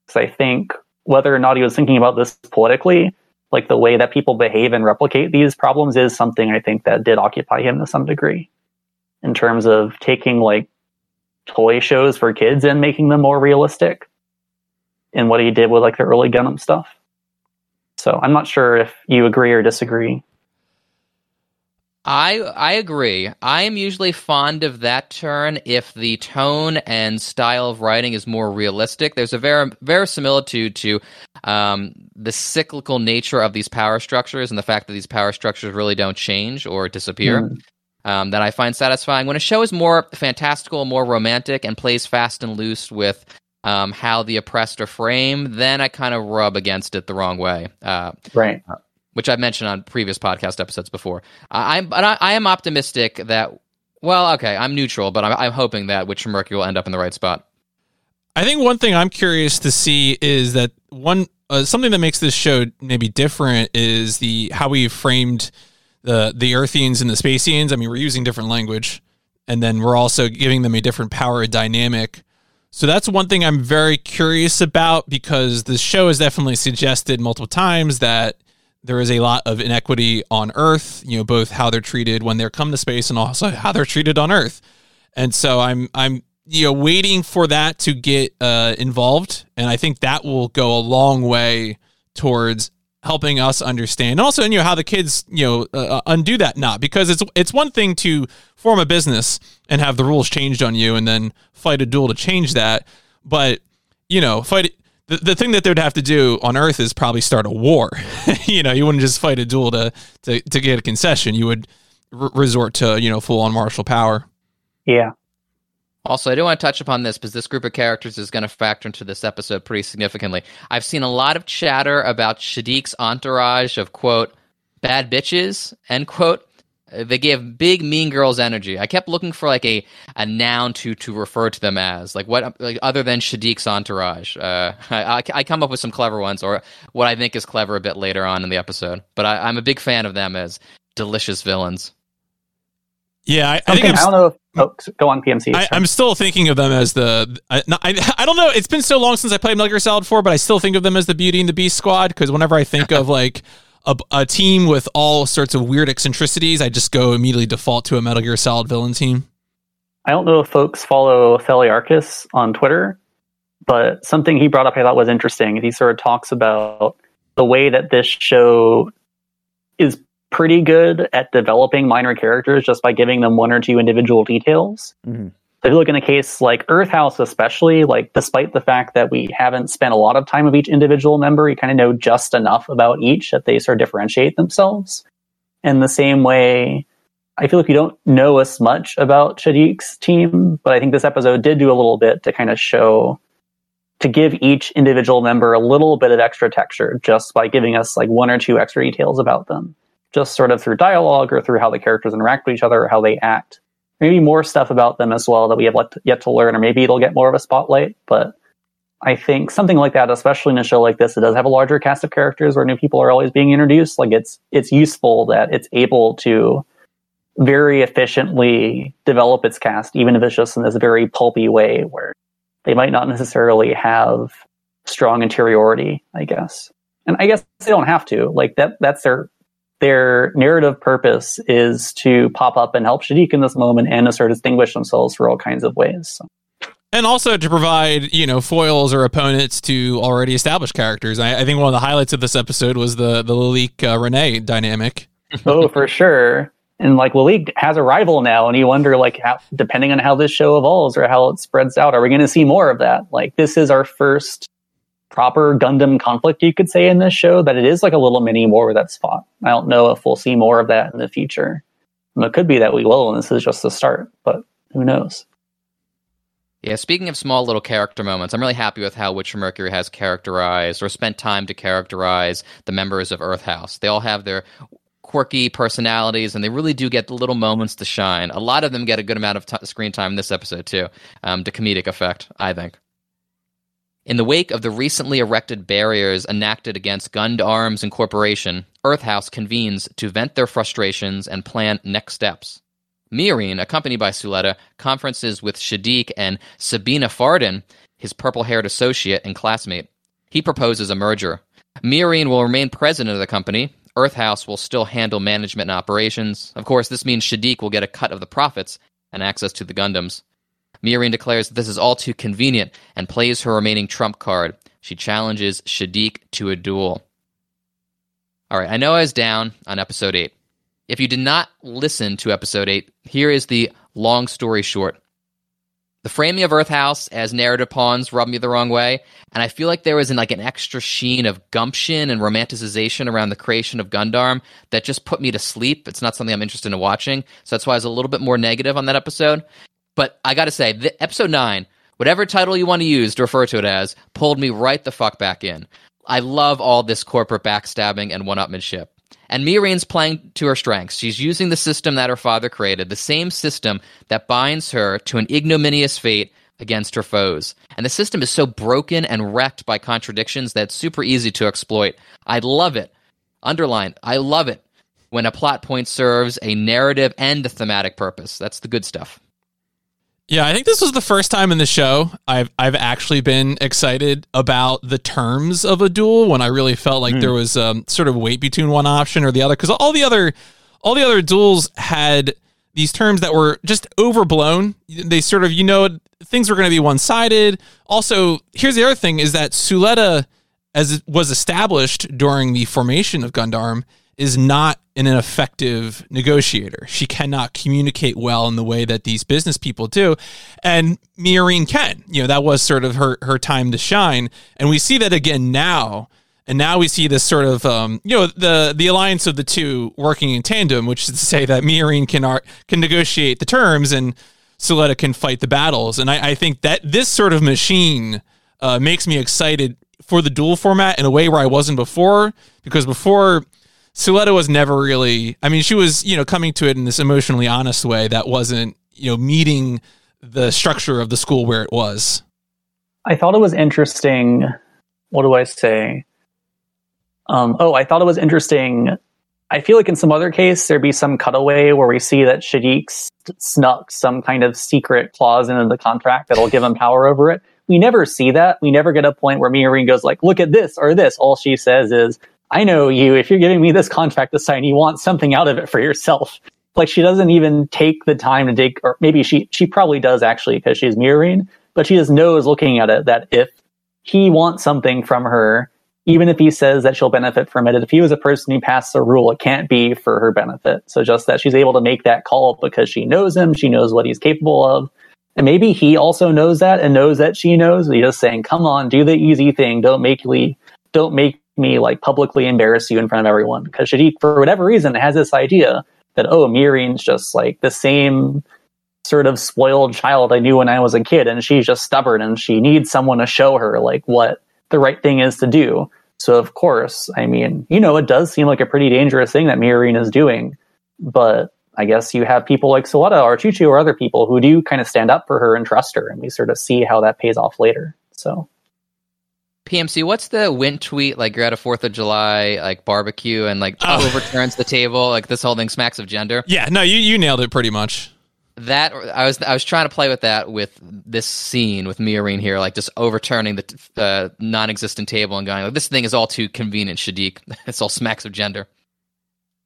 Because I think whether or not he was thinking about this politically, like the way that people behave and replicate these problems is something I think that did occupy him to some degree. In terms of taking like toy shows for kids and making them more realistic in what he did with like the early Gundam stuff. So I'm not sure if you agree or disagree. I I agree. I am usually fond of that turn if the tone and style of writing is more realistic. There's a very verisimilitude to um, the cyclical nature of these power structures and the fact that these power structures really don't change or disappear. Mm um, that I find satisfying. When a show is more fantastical, more romantic, and plays fast and loose with um, how the oppressed are framed, then I kind of rub against it the wrong way. Uh, right. Which I've mentioned on previous podcast episodes before. I, I'm, but I, I, am optimistic that. Well, okay, I'm neutral, but I'm, I'm hoping that Witch from Mercury will end up in the right spot. I think one thing I'm curious to see is that one uh, something that makes this show maybe different is the how we framed the the Earthians and the Spacians. I mean, we're using different language, and then we're also giving them a different power dynamic. So that's one thing I'm very curious about because the show has definitely suggested multiple times that there is a lot of inequity on Earth. You know, both how they're treated when they come to space and also how they're treated on Earth. And so I'm I'm you know waiting for that to get uh, involved, and I think that will go a long way towards helping us understand and also you know how the kids you know uh, uh, undo that knot because it's it's one thing to form a business and have the rules changed on you and then fight a duel to change that but you know fight the, the thing that they'd have to do on earth is probably start a war you know you wouldn't just fight a duel to to, to get a concession you would r- resort to you know full on martial power yeah also, I do want to touch upon this because this group of characters is going to factor into this episode pretty significantly. I've seen a lot of chatter about Shaddiq's entourage of quote bad bitches end quote. They give big mean girls energy. I kept looking for like a, a noun to to refer to them as like what like other than Shaddiq's entourage. Uh, I, I come up with some clever ones or what I think is clever a bit later on in the episode. But I, I'm a big fan of them as delicious villains. Yeah, I, I think I'm, I don't know. If, oh, go on PMC. I, am still thinking of them as the. I, I, I don't know. It's been so long since I played Metal Gear Solid 4, but I still think of them as the Beauty and the Beast squad because whenever I think of like a, a, team with all sorts of weird eccentricities, I just go immediately default to a Metal Gear Solid villain team. I don't know if folks follow Theliarchus on Twitter, but something he brought up I thought was interesting. He sort of talks about the way that this show is pretty good at developing minor characters just by giving them one or two individual details. Mm-hmm. So if you look in a case like Earth House, especially, like despite the fact that we haven't spent a lot of time with each individual member, you kind of know just enough about each that they sort of differentiate themselves. In the same way, I feel like we don't know as much about Shaddiq's team, but I think this episode did do a little bit to kind of show, to give each individual member a little bit of extra texture just by giving us like one or two extra details about them, just sort of through dialogue or through how the characters interact with each other or how they act. Maybe more stuff about them as well that we have yet to learn, or maybe it'll get more of a spotlight, but I think something like that, especially in a show like this, it does have a larger cast of characters where new people are always being introduced. Like it's it's useful that it's able to very efficiently develop its cast, even if it's just in this very pulpy way where they might not necessarily have strong interiority, I guess. And I guess they don't have to. Like that that's their their narrative purpose is to pop up and help Shaddiq in this moment and to sort of distinguish themselves for all kinds of ways. And also to provide you know foils or opponents to already established characters. I, I think one of the highlights of this episode was the the Lilique uh, Renee dynamic. oh, for sure. And like Lilique has a rival now, and you wonder like how, depending on how this show evolves or how it spreads out, are we going to see more of that? Like this is our first proper Gundam conflict, you could say, in this show. That it is like a little mini war that's fought. I don't know if we'll see more of that in the future. it could be that we will, and this is just the start. But who knows? Yeah, speaking of small little character moments, I'm really happy with how Witch Mercury has characterized or spent time to characterize the members of Earth House. They all have their quirky personalities, and they really do get the little moments to shine. A lot of them get a good amount of t- screen time in this episode, too, um, to comedic effect, I think. In the wake of the recently erected barriers enacted against Gund Arms Incorporation, Earth House convenes to vent their frustrations and plan next steps. Miorine, accompanied by Suletta, conferences with Shaddiq and Sabina Fardin, his purple haired associate and classmate. He proposes a merger. Miorine will remain president of the company. Earth House will still handle management and operations. Of course, this means Shaddiq will get a cut of the profits and access to the Gundams. Miorine declares that this is all too convenient and plays her remaining trump card. She challenges Shaddiq to a duel. All right, I know I was down on episode 8. If you did not listen to episode 8, here is the long story short. The framing of Earth House as narrative pawns rubbed me the wrong way, and I feel like there was an, like an extra sheen of gumption and romanticization around the creation of Gundam that just put me to sleep. It's not something I'm interested in watching, so that's why I was a little bit more negative on that episode. But I got to say, the, episode nine, whatever title you want to use to refer to it as, pulled me right the fuck back in. I love all this corporate backstabbing and one-upmanship. And Miorine's playing to her strengths. She's using the system that her father created, the same system that binds her to an ignominious fate against her foes. And the system is so broken and wrecked by contradictions that it's super easy to exploit. I love it. Underline, I love it when a plot point serves a narrative and a thematic purpose. That's the good stuff. Yeah, I think this was the first time in the show I've I've actually been excited about the terms of a duel when I really felt like mm. there was um, sort of weight between one option or the other because all the other all the other duels had these terms that were just overblown. They sort of you know things were going to be one sided. Also, here's the other thing: is that Suletta, as it was established during the formation of Gundam, is not an effective negotiator. She cannot communicate well in the way that these business people do. And Miorine can. You know, that was sort of her her time to shine. And we see that again now. And now we see this sort of, um, you know, the the alliance of the two working in tandem, which is to say that Miorine can art, can negotiate the terms and Suletta can fight the battles. And I, I think that this sort of machine uh, makes me excited for the duel format in a way where I wasn't before, because before Suletta was never really. I mean, she was you know coming to it in this emotionally honest way that wasn't you know meeting the structure of the school where it was. I thought it was interesting. What do I say? Um, oh, I thought it was interesting. I feel like in some other case there'd be some cutaway where we see that Shaddiq snuck some kind of secret clause into the contract that'll give him power over it. We never see that. We never get a point where Miorine goes like, "Look at this" or "this." All she says is, I know you, if you're giving me this contract to sign, you want something out of it for yourself. Like she doesn't even take the time to dig, or maybe she, she probably does actually because she's mirroring, but she just knows looking at it that if he wants something from her, even if he says that she'll benefit from it, if he was a person who passed a rule, it can't be for her benefit. So just that she's able to make that call because she knows him, she knows what he's capable of. And maybe he also knows that and knows that she knows. He's just saying, come on, do the easy thing. Don't make me, don't make me like publicly embarrass you in front of everyone because Shaddiq, for whatever reason, has this idea that oh, Miorine's just like the same sort of spoiled child I knew when I was a kid, and she's just stubborn and she needs someone to show her like what the right thing is to do. So of course, I mean, you know, it does seem like a pretty dangerous thing that Miorine is doing, but I guess you have people like Sawada or Chuchu or other people who do kind of stand up for her and trust her, and we sort of see how that pays off later. So PMC, what's the win tweet? Like you're at a Fourth of July like barbecue and like Oh. overturns the table. Like this whole thing smacks of gender. Yeah, no, you you nailed it pretty much. That I was I was trying to play with that with this scene with Miorine here, like just overturning the uh, non-existent table and going like this thing is all too convenient, Shaddiq. It's all smacks of gender.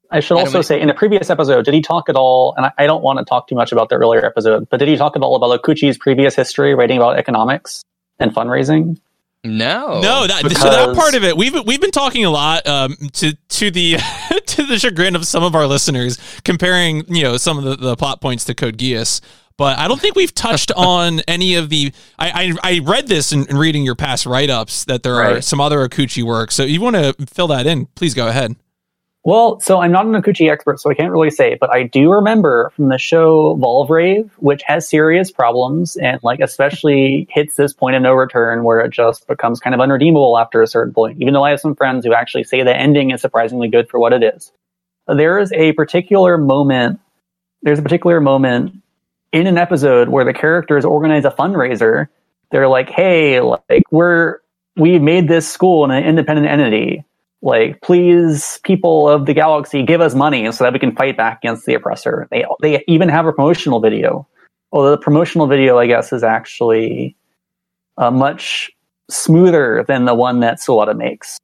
I should also mean- say in the previous episode, did he talk at all? And I, I don't want to talk too much about the earlier episode, but did he talk at all about Okouchi's previous history writing about economics and fundraising? No, No, that so that part of it we've we've been talking a lot um, to to the to the chagrin of some of our listeners, comparing you know some of the, the plot points to Code Geass. But I don't think we've touched on any of the. I I, I read this in, in reading your past write ups that there are some other Okouchi work. So you want to fill that in? Please go ahead. Well, so I'm not an Okouchi expert, so I can't really say, but I do remember from the show Valvrave, which has serious problems and like especially hits this point of no return where it just becomes kind of unredeemable after a certain point, even though I have some friends who actually say the ending is surprisingly good for what it is. There is a particular moment, there's a particular moment in an episode where the characters organize a fundraiser. They're like, hey, like we're, we made this school an independent entity like please people of the galaxy give us money so that we can fight back against the oppressor. They they even have a promotional video. Although the promotional video i guess is actually uh, much smoother than the one that Sawada makes.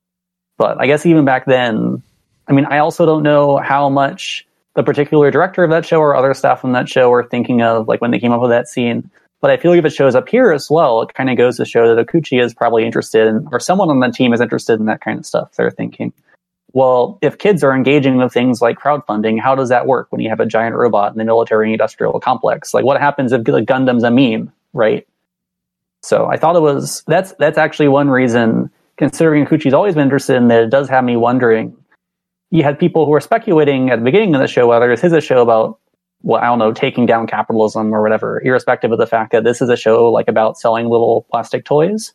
But i guess even back then i mean i also don't know how much the particular director of that show or other staff on that show were thinking of like when they came up with that scene but I feel like if it shows up here as well, it kind of goes to show that Okouchi is probably interested in, or someone on the team is interested in that kind of stuff. They're thinking, well, if kids are engaging with things like crowdfunding, how does that work when you have a giant robot in the military industrial complex? Like, what happens if Gundam's a meme, right? So I thought it was that's that's actually one reason, considering Okouchi's always been interested in that, it does have me wondering. You had people who were speculating at the beginning of the show whether this is a show about well, I don't know, taking down capitalism or whatever, irrespective of the fact that this is a show like about selling little plastic toys.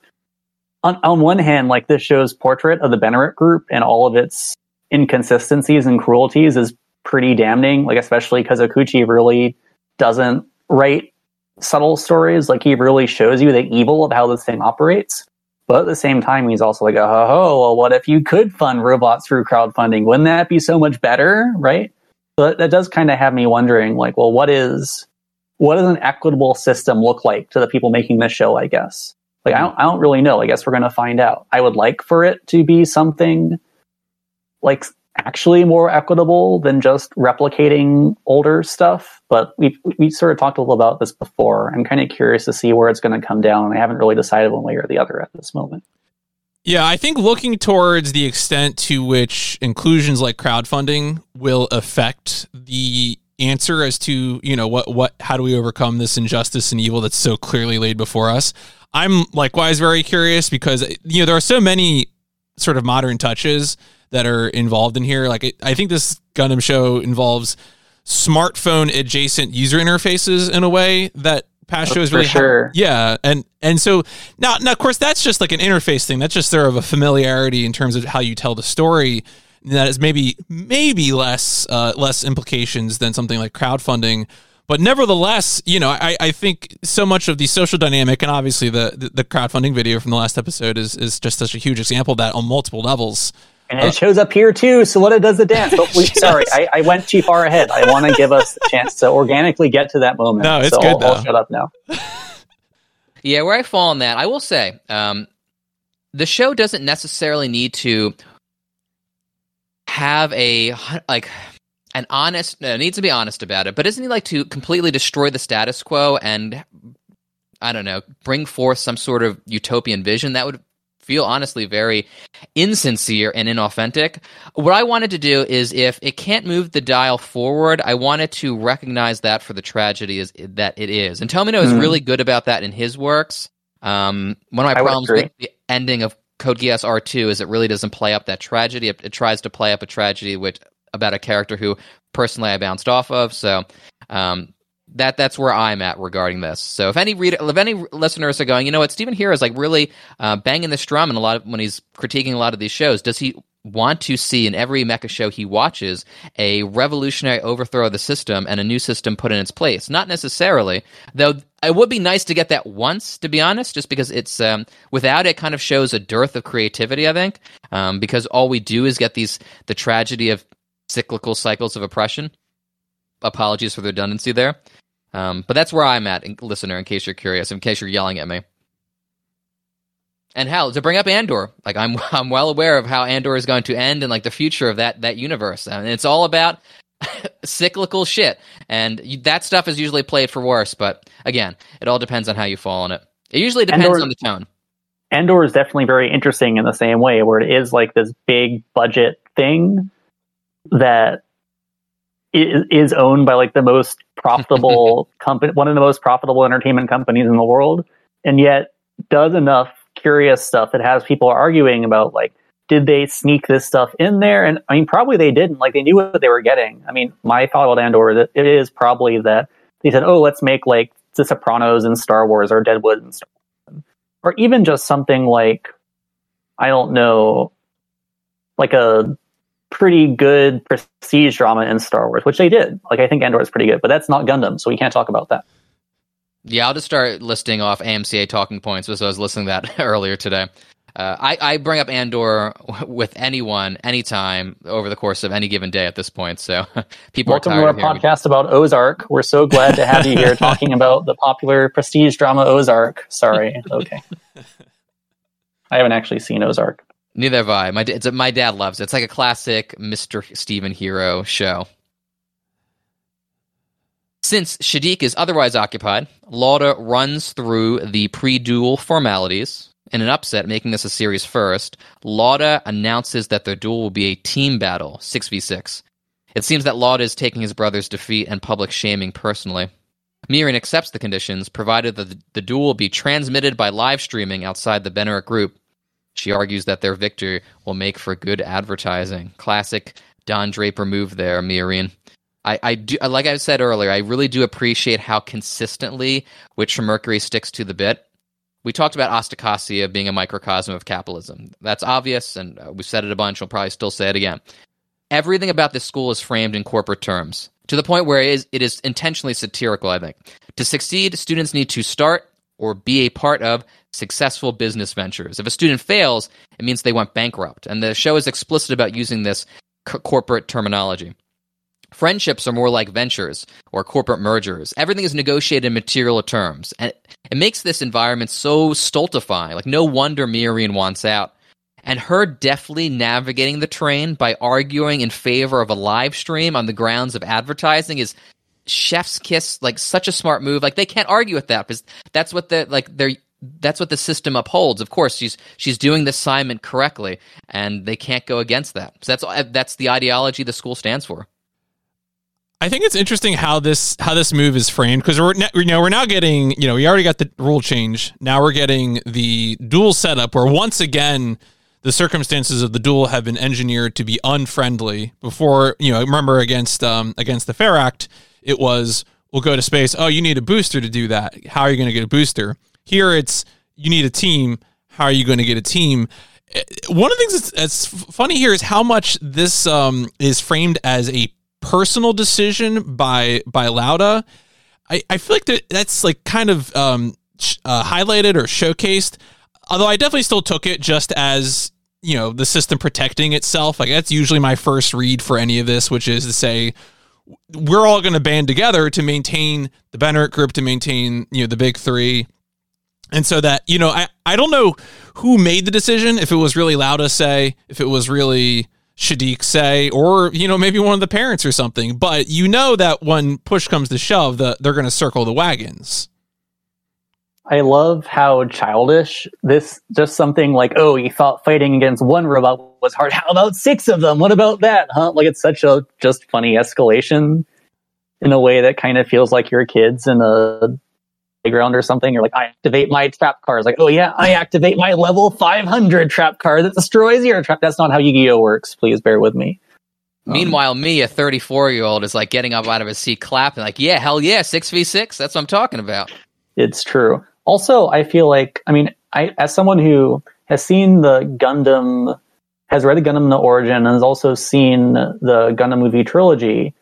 On, on one hand, like this show's portrait of the Benerit group and all of its inconsistencies and cruelties is pretty damning, like especially because Okouchi really doesn't write subtle stories. Like he really shows you the evil of how this thing operates. But at the same time, he's also like, oh, well, what if you could fund robots through crowdfunding? Wouldn't that be so much better, right? So that, that does kind of have me wondering, like, well, what is what does an equitable system look like to the people making this show? I guess, like, I hmm. don't, I don't really know. I guess we're going to find out. I would like for it to be something like actually more equitable than just replicating older stuff. But we we sort of talked a little about this before. I'm kind of curious to see where it's going to come down. I haven't really decided one way or the other at this moment. Yeah, I think looking towards the extent to which inclusions like crowdfunding will affect the answer as to, you know, what what how do we overcome this injustice and evil that's so clearly laid before us. I'm likewise very curious because you know there are so many sort of modern touches that are involved in here. Like I think this Gundam show involves smartphone adjacent user interfaces in a way that past shows For really sure. yeah, and and so now, now of course that's just like an interface thing. That's just sort of a familiarity in terms of how you tell the story. That is maybe maybe less uh, less implications than something like crowdfunding. But nevertheless, you know, I, I think so much of the social dynamic, and obviously the, the the crowdfunding video from the last episode is is just such a huge example of that on multiple levels. And it shows up here too. So what it does the dance. But we, sorry, I, I went too far ahead. I want to give us the chance to organically get to that moment. No, it's so good, I'll, I'll shut up now. Yeah, where I fall on that, I will say, um, the show doesn't necessarily need to have a like an honest. No, it needs to be honest about it, but doesn't he like to completely destroy the status quo and I don't know, bring forth some sort of utopian vision that would feel honestly very insincere and inauthentic. What I wanted to do is if it can't move the dial forward, I wanted to recognize that for the tragedy is that it is. And Tomino is Mhm. really good about that in his works. Um, one of my I problems with the ending of Code Geass R2 is it really doesn't play up that tragedy. It, it, tries to play up a tragedy which about a character who personally I bounced off of. So um, that that's where I'm at regarding this. So if any reader, if any listeners are going, you know what, Stephen here is like really uh, banging this drum and a lot of when he's critiquing a lot of these shows. Does he want to see in every mecha show he watches a revolutionary overthrow of the system and a new system put in its place. Not necessarily, though. It would be nice to get that once, to be honest, just because it's um, without it kind of shows a dearth of creativity. I think um, because all we do is get these the tragedy of cyclical cycles of oppression. Apologies for the redundancy there, um, but that's where I'm at, listener. In case you're curious, in case you're yelling at me. And hell, to bring up Andor, like I'm I'm well aware of how Andor is going to end and like the future of that that universe, and it's all about cyclical shit. And you, that stuff is usually played for worse, but again, it all depends on how you fall on it. It usually depends Andor, on the tone. Andor is definitely very interesting in the same way, where it is like this big budget thing that is owned by like the most profitable company, one of the most profitable entertainment companies in the world, and yet does enough curious stuff that has people arguing about like did they sneak this stuff in there? And I mean, probably they didn't. Like they knew what they were getting. I mean, my thought about Andor that it is probably that they said, "Oh, let's make like The Sopranos and Star Wars or Deadwood and Star Wars. or even just something like I don't know, like a pretty good prestige drama in Star Wars, which they did. Like I think Andor is pretty good, but that's not Gundam, so we can't talk about that. Yeah, I'll just start listing off AMCA talking points. So I was listening to that earlier today. Uh, I, I, bring up Andor with anyone, anytime over the course of any given day at this point. So people welcome to our podcast about Ozark. We're so glad to have you here talking about the popular prestige drama Ozark. Sorry, okay. I haven't actually seen Ozark. Neither have I. My, my dad loves it. It's like a classic Mr. Stephen Hero show. Since Shaddiq is otherwise occupied, Lauda runs through the pre duel formalities. In an upset, making this a series first, Lauda announces that their duel will be a team battle, 6v6. It seems that Lauda is taking his brother's defeat and public shaming personally. Miorine accepts the conditions, provided that the duel will be transmitted by live streaming outside the Benerit group. She argues that their victory will make for good advertising. Classic Don Draper move there, Miorine. I, I do like I said earlier, I really do appreciate how consistently Witch Mercury sticks to the bit. We talked about Asticassia being a microcosm of capitalism. That's obvious, and uh, we've said it a bunch. We'll probably still say it again. Everything about this school is framed in corporate terms to the point where it is, it is intentionally satirical, I think. To succeed, students need to start or be a part of successful business ventures. If a student fails, it means they went bankrupt. And the show is explicit about using this c- corporate terminology. Friendships are more like ventures or corporate mergers. Everything is negotiated in material terms. And it makes this environment so stultifying. Like, no wonder Miorine wants out. And her deftly navigating the train by arguing in favor of a live stream on the grounds of advertising is chef's kiss, like such a smart move. Like, they can't argue with that because that's what the, like, they're, that's what the system upholds. Of course, she's she's doing the assignment correctly, and they can't go against that. So that's that's the ideology the school stands for. I think it's interesting how this how this move is framed because we're you know we're now getting you know we already got the rule change now we're getting the duel setup where once again the circumstances of the duel have been engineered to be unfriendly before you know remember against um against the Pharact it was we'll go to space oh you need a booster to do that how are you going to get a booster here it's you need a team how are you going to get a team eh, one of the things that's, that's funny here is how much this um, is framed as a personal decision by by Lauda. I, I feel like that that's like kind of um, uh, highlighted or showcased. Although I definitely still took it just as you know the system protecting itself. Like that's usually my first read for any of this, which is to say we're all going to band together to maintain the Benerit group, to maintain you know the big three. And so that, you know, I, I don't know who made the decision, if it was really Lauda say, if it was really Shaddiq say, or you know maybe one of the parents or something. But you know that when push comes to shove, the, they're going to circle the wagons. I love how childish this just something like, oh, you thought fighting against one robot was hard. How about six of them? What about that? Huh? Like it's such a just funny escalation in a way that kind of feels like your kids in a playground or something. You're like, I activate my trap card. It's like, oh yeah, I activate my level 500 trap card that destroys your trap. That's not how Yu-Gi-Oh works. Please bear with me. Um, Meanwhile, me, a 34 year old, is like getting up out of his seat, clapping, like, yeah, hell yeah, 6v6. That's what I'm talking about. It's true. Also, I feel like, I mean, I, as someone who has seen the Gundam, has read the Gundam The Origin, and has also seen the Gundam movie trilogy,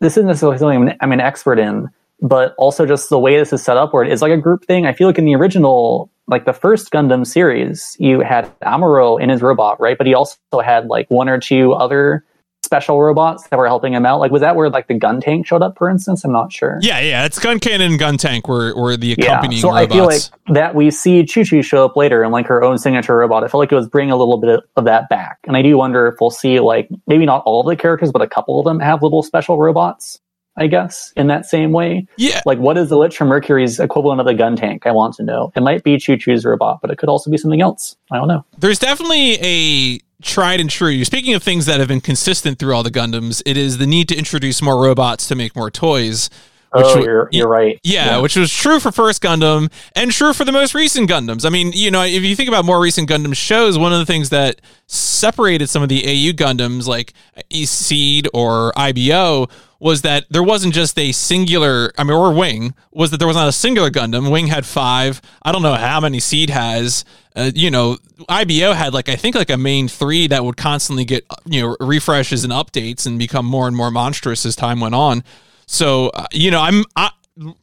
this isn't necessarily something I'm, I'm an expert in, but also just the way this is set up, where it is like a group thing. I feel like in the original, like the first Gundam series, you had Amuro in his robot, right? But he also had like one or two other special robots that were helping him out? Like, was that where like the Guntank showed up, for instance? I'm not sure. Yeah, yeah, it's Guncannon and Guntank were, were the accompanying yeah, so robots. I feel like that we see Chuchu show up later and like her own signature robot. I feel like it was bringing a little bit of that back, and I do wonder if we'll see like maybe not all of the characters, but a couple of them have little special robots. I guess, in that same way. Yeah. Like, what is the Witch from Mercury's equivalent of the Guntank? I want to know. It might be Chuchu's robot, but it could also be something else. I don't know. There's definitely a tried and true. Speaking of things that have been consistent through all the Gundams, it is the need to introduce more robots to make more toys. Which oh, you're, you're right. Yeah, yeah, which was true for first Gundam and true for the most recent Gundams. I mean, you know, if you think about more recent Gundam shows, one of the things that separated some of the AU Gundams like Seed or IBO was that there wasn't just a singular, I mean, or Wing, was that there was not a singular Gundam. Wing had five. I don't know how many Seed has. Uh, you know, IBO had like, I think like a main three that would constantly get, you know, refreshes and updates and become more and more monstrous as time went on. So uh, you know, I'm I,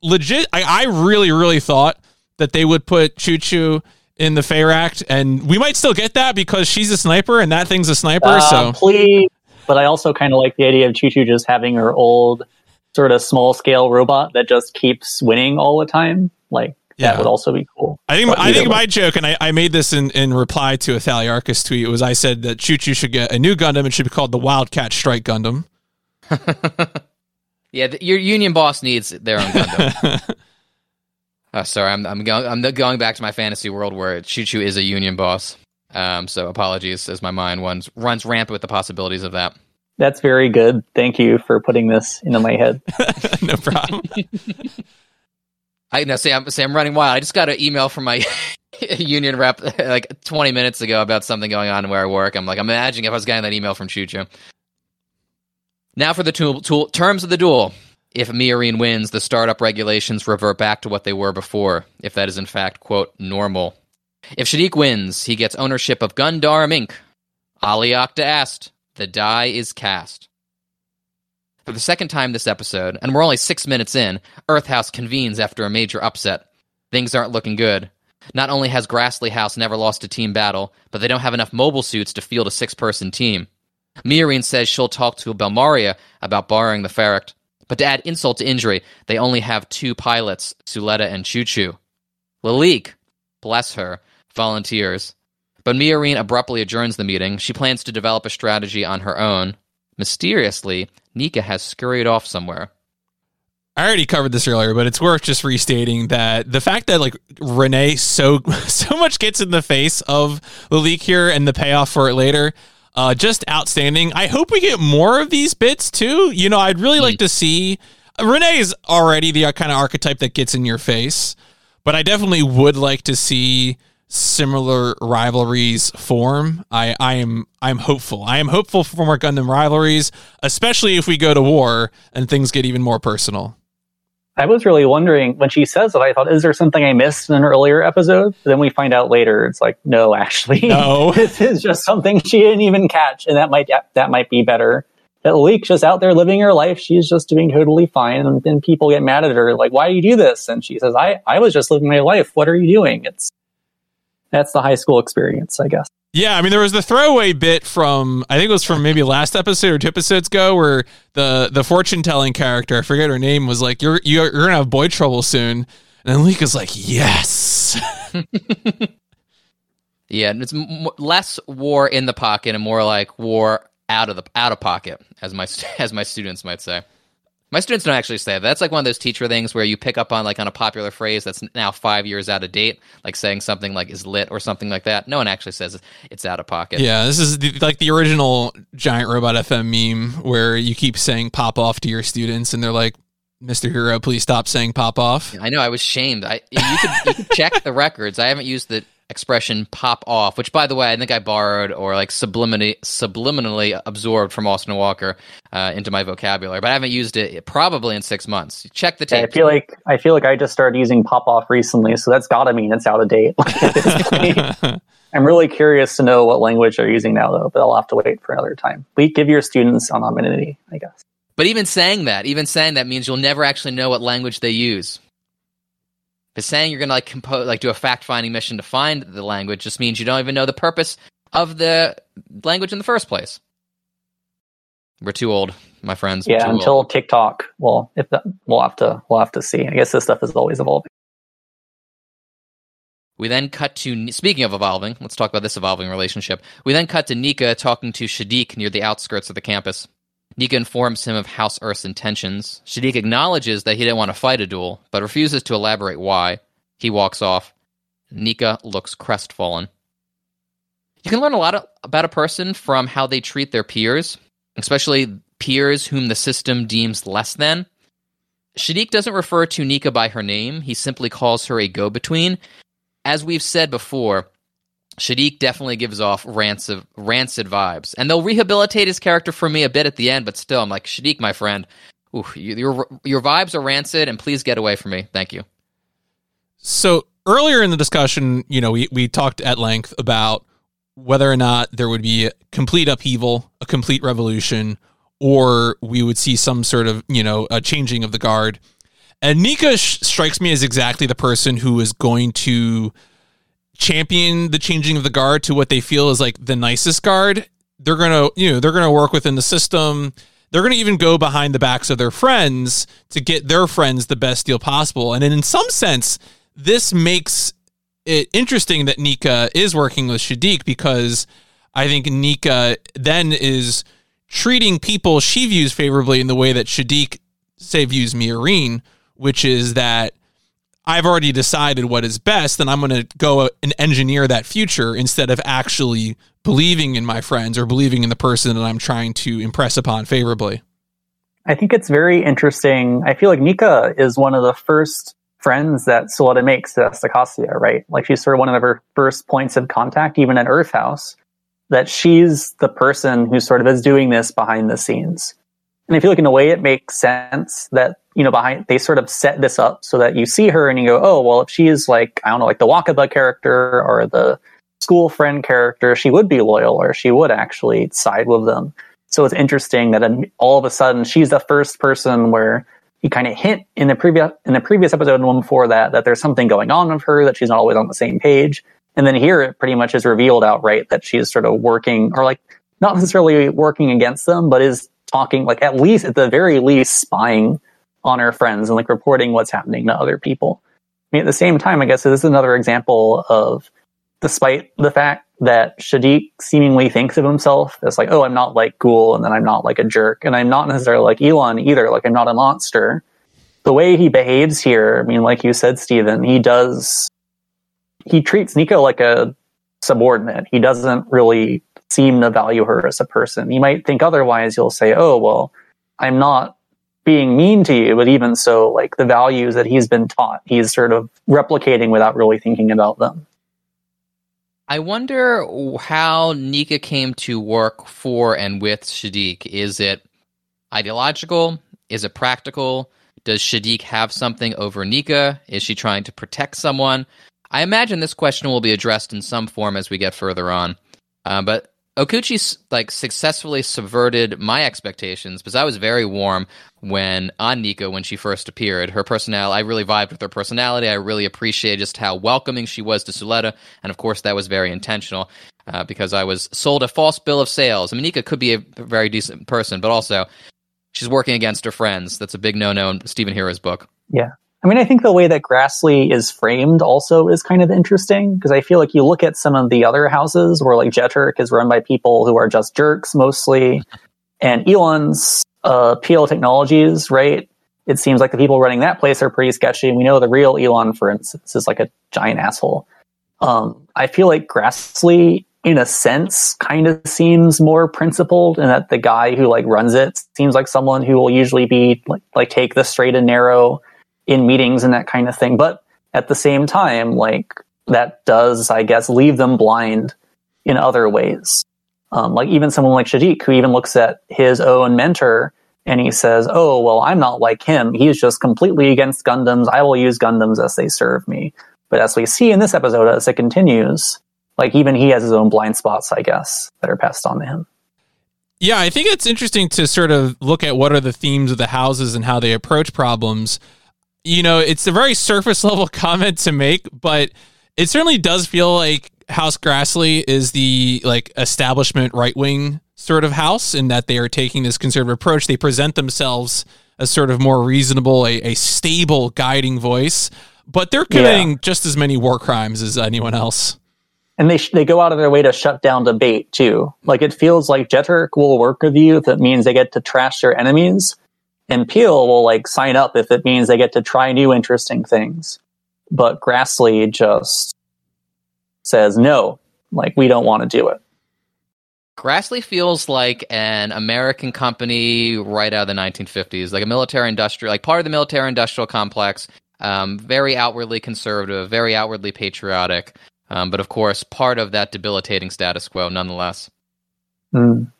legit. I, I really, really thought that they would put Chuchu in the Pharact, and we might still get that because she's a sniper and that thing's a sniper. Uh, so please, but I also kind of like the idea of Chuchu just having her old sort of small scale robot that just keeps winning all the time. Like yeah. that would also be cool. I think I think my joke, and I, I made this in, in reply to a Thaliarchus tweet, was I said that Chuchu should get a new Gundam. It should be called the Wildcat Strike Gundam. Yeah, the, your union boss needs their own Gundam. oh, sorry, I'm I'm going I'm going back to my fantasy world where Chuchu is a union boss. Um, so apologies as my mind runs runs rampant with the possibilities of that. That's very good. Thank you for putting this into my head. no problem. I know. Say I'm say I'm running wild. I just got an email from my union rep like 20 minutes ago about something going on where I work. I'm like, I'm imagining if I was getting that email from Chuchu. Now for the tool, tool, terms of the duel. If Miorine wins, the startup regulations revert back to what they were before, if that is in fact, quote, normal. If Shaddiq wins, he gets ownership of Gundam Inc. Alea iacta est, the die is cast. For the second time this episode, and we're only six minutes in, Earth House convenes after a major upset. Things aren't looking good. Not only has Grassley House never lost a team battle, but they don't have enough mobile suits to field a six person team. Miorine says she'll talk to Belmeria about borrowing the Pharact. But to add insult to injury, they only have two pilots, Suletta and Choo Choo. Lilique, bless her, volunteers. But Miorine abruptly adjourns the meeting. She plans to develop a strategy on her own. Mysteriously, Nika has scurried off somewhere. I already covered this earlier, but it's worth just restating that the fact that like Renee so so much gets in the face of Lalique here and the payoff for it later uh, just outstanding. I hope we get more of these bits too. You know, I'd really like hmm. to see. Renee is already the kind of archetype that gets in your face, but I definitely would like to see similar rivalries form. I, I am I'm hopeful. I am hopeful for more Gundam rivalries, especially if we go to war and things get even more personal. I was really wondering when she says it, I thought, is there something I missed in an earlier episode? Then we find out later, it's like, no, actually, no. this is just something she didn't even catch, and that might that might be better. That Leek's just out there living her life. She's just doing totally fine, and then people get mad at her, like, why do you do this? And she says, I I was just living my life. What are you doing? It's that's the high school experience, I guess. Yeah, I mean, there was the throwaway bit from I think it was from maybe last episode or two episodes ago, where the the fortune telling character, I forget her name, was like, "You're you're, you're gonna have boy trouble soon," and then Lika's like, "Yes." yeah, it's m- less war in the pocket and more like war out of the out of pocket, as my as my students might say. My students don't actually say that. That's like one of those teacher things where you pick up on like on a popular phrase that's now five years out of date, like saying something like "is lit" or something like that. No one actually says it's out of pocket. Yeah, this is the, like the original giant robot FM meme where you keep saying "pop off" to your students, and they're like, Mr. Hero, please stop saying pop off. I know I was shamed. I you could, you could check the records. I haven't used the expression pop off, which by the way, I think I borrowed or like subliminally subliminally absorbed from Austin Walker uh, into my vocabulary, but I haven't used it probably in six months. Check the tape. I feel like I feel like I just started using pop off recently, so that's gotta mean it's out of date. I'm really curious to know what language they're using now, though, but I'll have to wait for another time. We give your students anonymity, I guess. But even saying that, even saying that means you'll never actually know what language they use. But saying you're going to like compose, like do a fact finding mission to find the language just means you don't even know the purpose of the language in the first place. We're too old, my friends. Yeah, until old. TikTok. Well, if that, we'll have to we'll have to see. I guess this stuff is always evolving. We then cut to speaking of evolving. Let's talk about this evolving relationship. We then cut to Nika talking to Shaddiq near the outskirts of the campus. Nika informs him of House Earth's intentions. Shaddiq acknowledges that he didn't want to fight a duel, but refuses to elaborate why. He walks off. Nika looks crestfallen. You can learn a lot about a person from how they treat their peers, especially peers whom the system deems less than. Shaddiq doesn't refer to Nika by her name, he simply calls her a go between. As we've said before, Shaddiq definitely gives off rancid, rancid vibes, and they'll rehabilitate his character for me a bit at the end. But still, I'm like Shaddiq, my friend, ooh, your your vibes are rancid, and please get away from me. Thank you. So earlier in the discussion, you know, we we talked at length about whether or not there would be a complete upheaval, a complete revolution, or we would see some sort of you know a changing of the guard. And Nika sh- strikes me as exactly the person who is going to champion the changing of the guard to what they feel is like the nicest guard. They're gonna, you know, they're gonna work within the system. They're gonna even go behind the backs of their friends to get their friends the best deal possible. And in some sense, this makes it interesting that Nika is working with Shaddiq because I think Nika then is treating people she views favorably in the way that Shaddiq say views Miorine, which is that I've already decided what is best, and I'm going to go uh, and engineer that future instead of actually believing in my friends or believing in the person that I'm trying to impress upon favorably. I think it's very interesting. I feel like Nika is one of the first friends that Suletta makes to Asticassia, right? Like she's sort of one of her first points of contact, even at Earth House, that she's the person who sort of is doing this behind the scenes. And I feel like in a way it makes sense that you know, behind they sort of set this up so that you see her and you go, oh, well, if she's like, I don't know, like the Wakaba character or the school friend character, she would be loyal or she would actually side with them. So it's interesting that all of a sudden she's the first person where you kind of hint in the previous in the previous episode and one before that that there's something going on with her that she's not always on the same page, and then here it pretty much is revealed outright that she's sort of working or like not necessarily working against them, but is talking like at least at the very least spying on our friends and like reporting what's happening to other people. I mean, at the same time, I guess this is another example of, despite the fact that Shaddiq seemingly thinks of himself as like, oh, I'm not like Guel, and then I'm not like a jerk, and I'm not necessarily like Elan either, like I'm not a monster. The way he behaves here, I mean, like you said, Stephen, he does, he treats Nico like a subordinate. He doesn't really seem to value her as a person. You might think otherwise. You'll say, oh, well, I'm not being mean to you, but even so, like the values that he's been taught, he's sort of replicating without really thinking about them. I wonder how Nika came to work for and with Shaddiq. Is it ideological? Is it practical? Does Shaddiq have something over Nika? Is she trying to protect someone? I imagine this question will be addressed in some form as we get further on. Uh, but Okouchi like successfully subverted my expectations because I was very warm when on Nika when she first appeared. Her personality, I really vibed with her personality. I really appreciated just how welcoming she was to Suletta, and of course that was very intentional uh, because I was sold a false bill of sales. I mean, Nika could be a very decent person, but also she's working against her friends. That's a big no-no in Stephen Hero's book. Yeah, I mean, I think the way that Grassley is framed also is kind of interesting because I feel like you look at some of the other houses where like Jeturk is run by people who are just jerks mostly, and Elan's uh, Peil Technologies, right? It seems like the people running that place are pretty sketchy. We know the real Elon, for instance, is like a giant asshole. Um, I feel like Grassley in a sense, kind of seems more principled, and that the guy who like runs it seems like someone who will usually be like, like take the straight and narrow in meetings and that kind of thing. But at the same time, like that does, I guess, leave them blind in other ways. Um, like even someone like Shaddiq, who even looks at his own mentor and he says, "Oh, well, I'm not like him. He's just completely against Gundams. I will use Gundams as they serve me." But as we see in this episode, as it continues, like even he has his own blind spots, I guess, that are passed on to him. Yeah, I think it's interesting to sort of look at what are the themes of the houses and how they approach problems. You know, it's a very surface level comment to make, but it certainly does feel like House Grassley is the like establishment right wing sort of house in that they are taking this conservative approach. They present themselves as sort of more reasonable, a, a stable guiding voice, but they're committing yeah. just as many war crimes as anyone else. And they sh- they go out of their way to shut down debate too. Like it feels like Jeturk will work with you if it means they get to trash their enemies, and Peil will like sign up if it means they get to try new interesting things. But Grassley just says no, like we don't want to do it. Grassley feels like an American company right out of the 1950s, like a military industrial, like part of the military industrial complex. Um, very outwardly conservative, very outwardly patriotic, um, but of course part of that debilitating status quo, nonetheless. Mm.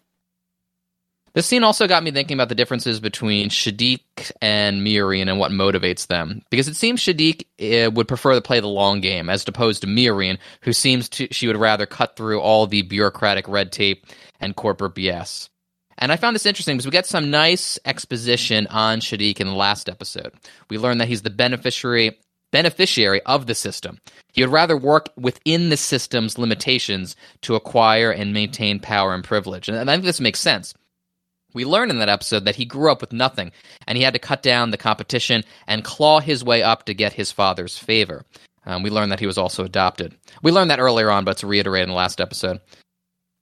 This scene also got me thinking about the differences between Shaddiq and Miorine and what motivates them. Because it seems Shaddiq uh, would prefer to play the long game as opposed to Miorine, who seems to she would rather cut through all the bureaucratic red tape and corporate BS. And I found this interesting because we get some nice exposition on Shaddiq in the last episode. We learn that he's the beneficiary beneficiary of the system. He would rather work within the system's limitations to acquire and maintain power and privilege. And I think this makes sense we learn in that episode that he grew up with nothing, and he had to cut down the competition and claw his way up to get his father's favor. Um, we learn that he was also adopted. We learned that earlier on, but it's reiterated in the last episode.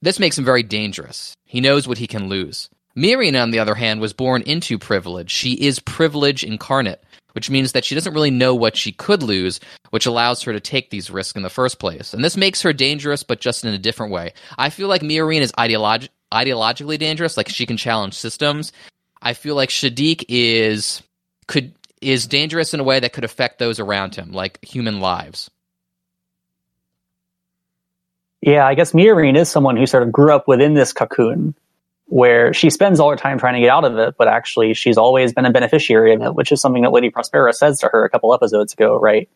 This makes him very dangerous. He knows what he can lose. Miorine, on the other hand, was born into privilege. She is privilege incarnate, which means that she doesn't really know what she could lose, which allows her to take these risks in the first place. And this makes her dangerous, but just in a different way. I feel like Miorine is ideological ideologically dangerous, like she can challenge systems. I feel like Shaddiq is could is dangerous in a way that could affect those around him, like human lives. Yeah, I guess Miorine is someone who sort of grew up within this cocoon where she spends all her time trying to get out of it, but actually she's always been a beneficiary of it, which is something that Lady Prospera says to her a couple episodes ago, right?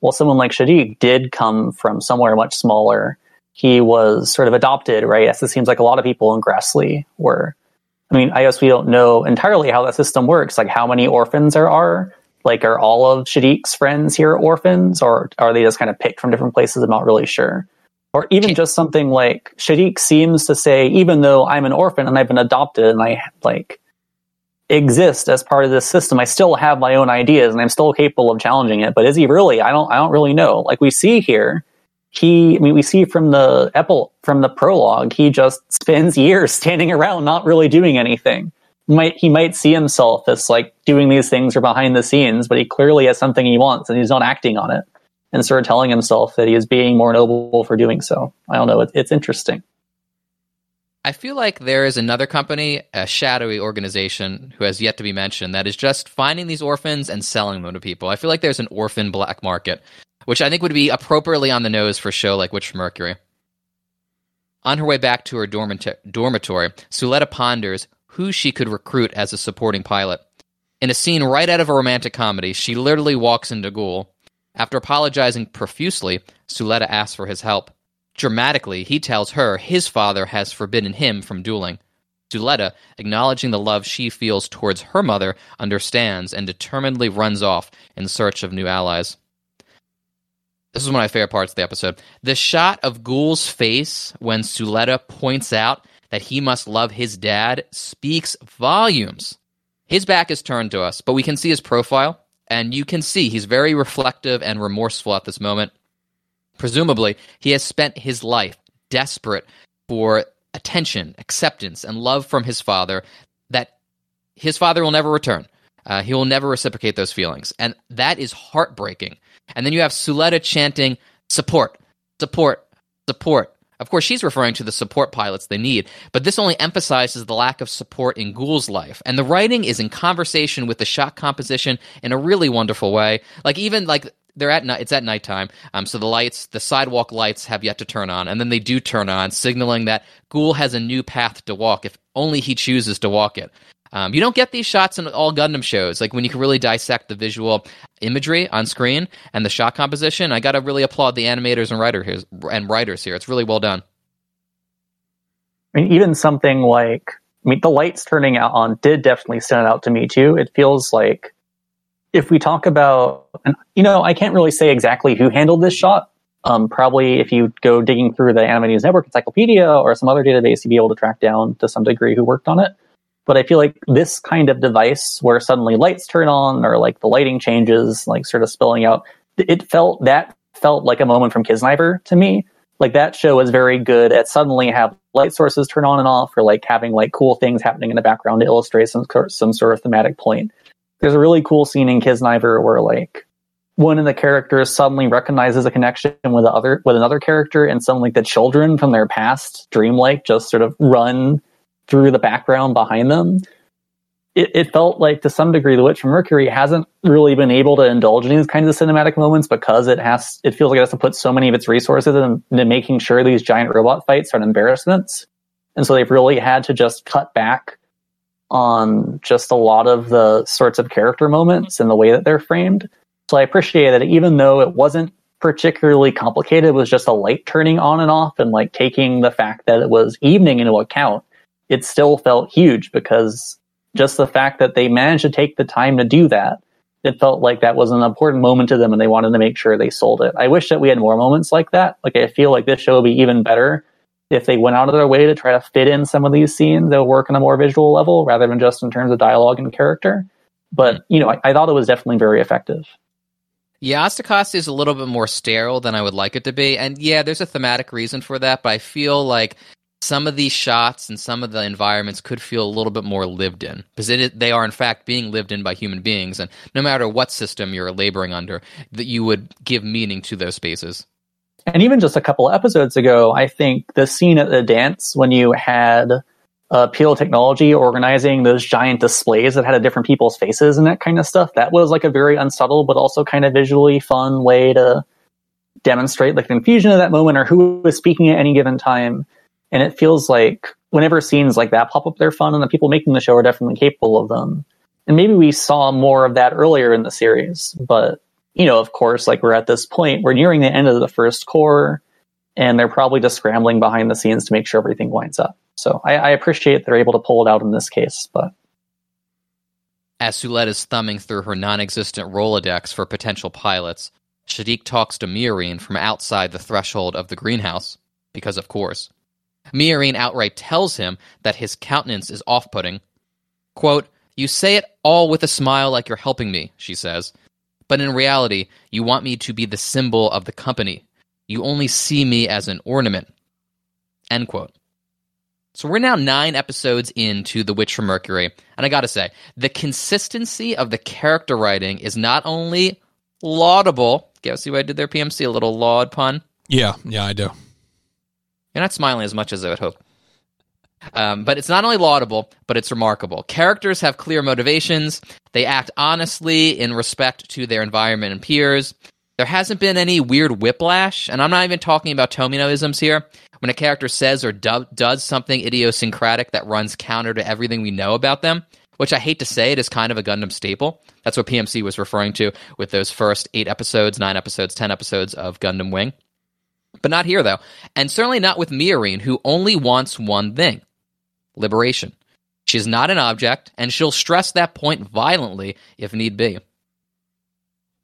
Well, someone like Shaddiq did come from somewhere much smaller he was sort of adopted, right? As it seems like a lot of people in Grassley were. I mean, I guess we don't know entirely how that system works, like how many orphans there are. Like, are all of Shaddiq's friends here orphans, or are they just kind of picked from different places? I'm not really sure. Or even just something like Shaddiq seems to say, even though I'm an orphan and I've been adopted and I like exist as part of this system, I still have my own ideas and I'm still capable of challenging it. But is he really? I don't. I don't really know. Like we see here, he, I mean, we see from the Epil, from the prologue, he just spends years standing around, not really doing anything. Might he might see himself as like doing these things or behind the scenes, but he clearly has something he wants and he's not acting on it, and sort of telling himself that he is being more noble for doing so. I don't know. It, it's interesting. I feel like there is another company, a shadowy organization who has yet to be mentioned, that is just finding these orphans and selling them to people. I feel like there's an orphan black market which I think would be appropriately on the nose for a show like Witch Mercury. On her way back to her dormitory, Suletta ponders who she could recruit as a supporting pilot. In a scene right out of a romantic comedy, she literally walks into Guel. After apologizing profusely, Suletta asks for his help. Dramatically, he tells her his father has forbidden him from dueling. Suletta, acknowledging the love she feels towards her mother, understands and determinedly runs off in search of new allies. This is one of my favorite parts of the episode. The shot of Guel's face when Suletta points out that he must love his dad speaks volumes. His back is turned to us, but we can see his profile, and you can see he's very reflective and remorseful at this moment. Presumably, he has spent his life desperate for attention, acceptance, and love from his father that his father will never return. Uh, he will never reciprocate those feelings. And that is heartbreaking. And then you have Suletta chanting, support, support, support. Of course, she's referring to the support pilots they need, but this only emphasizes the lack of support in Guel's life. And the writing is in conversation with the shot composition in a really wonderful way. Like even like they're at night. It's at nighttime. Um, so the lights, the sidewalk lights, have yet to turn on, and then they do turn on, signaling that Ghoul has a new path to walk if only he chooses to walk it. Um, you don't get these shots in all Gundam shows, like when you can really dissect the visual imagery on screen and the shot composition. I got to really applaud the animators and writers and writers here. It's really well done. I mean, even something like I mean, the lights turning out on did definitely stand out to me too. It feels like if we talk about, and you know, I can't really say exactly who handled this shot. Um, probably if you go digging through the Anime News Network Encyclopedia or some other database, you'd be able to track down to some degree who worked on it. But I feel like this kind of device where suddenly lights turn on or like the lighting changes, like sort of spilling out, it felt that felt like a moment from Kiznaiver to me. Like that show was very good at suddenly have light sources turn on and off or like having like cool things happening in the background to illustrate some, some sort of thematic point. There's a really cool scene in Kiznaiver where like one of the characters suddenly recognizes a connection with the other with another character and suddenly the children from their past dreamlike just sort of run through the background behind them it, it, felt like to some degree the witch from mercury hasn't really been able to indulge in these kinds of cinematic moments because it has it feels like it has to put so many of its resources into making sure these giant robot fights are embarrassments and so they've really had to just cut back on just a lot of the sorts of character moments and the way that they're framed. So I appreciate that even though it wasn't particularly complicated, it was just a light turning on and off and like taking the fact that it was evening into account, it still felt huge because just the fact that they managed to take the time to do that, it felt like that was an important moment to them and they wanted to make sure they sold it. I wish that we had more moments like that. Like I feel like this show would be even better if they went out of their way to try to fit in some of these scenes, they'll work on a more visual level rather than just in terms of dialogue and character. But, you know, I, I thought it was definitely very effective. Yeah, Asta is a little bit more sterile than I would like it to be. And yeah, there's a thematic reason for that, but I feel like some of these shots and some of the environments could feel a little bit more lived in because it, they are in fact being lived in by human beings and no matter what system you're laboring under that you would give meaning to those spaces and even just a couple episodes ago, I think the scene at the dance when you had uh, Peil Technology organizing those giant displays that had different people's faces and that kind of stuff, that was like a very unsubtle but also kind of visually fun way to demonstrate like the confusion of that moment or who was speaking at any given time. And it feels like whenever scenes like that pop up, they're fun, and the people making the show are definitely capable of them. And maybe we saw more of that earlier in the series, but you know, of course, like we're at this point, we're nearing the end of the first cour, and they're probably just scrambling behind the scenes to make sure everything winds up. So I, I appreciate they're able to pull it out in this case, but. As Suletta is thumbing through her non existent Rolodex for potential pilots, Shaddiq talks to Miorine from outside the threshold of the greenhouse, because of course. Miorine outright tells him that his countenance is off putting. Quote, You say it all with a smile like you're helping me, she says. But in reality, you want me to be the symbol of the company. You only see me as an ornament. End quote. So we're now nine episodes into The Witch from Mercury, and I gotta say, the consistency of the character writing is not only laudable. Guess see what I did there, PMC? A little laud pun. Yeah, yeah, I do. You're not smiling as much as I would hope. Um, but it's not only laudable, but it's remarkable. Characters have clear motivations. They act honestly in respect to their environment and peers. There hasn't been any weird whiplash, and I'm not even talking about Tominoisms here. When a character says or do- does something idiosyncratic that runs counter to everything we know about them, which I hate to say it is kind of a Gundam staple. That's what PMC was referring to with those first eight episodes, nine episodes, ten episodes of Gundam Wing. But not here, though. And certainly not with Miorine, who only wants one thing liberation. She's not an object, and she'll stress that point violently if need be.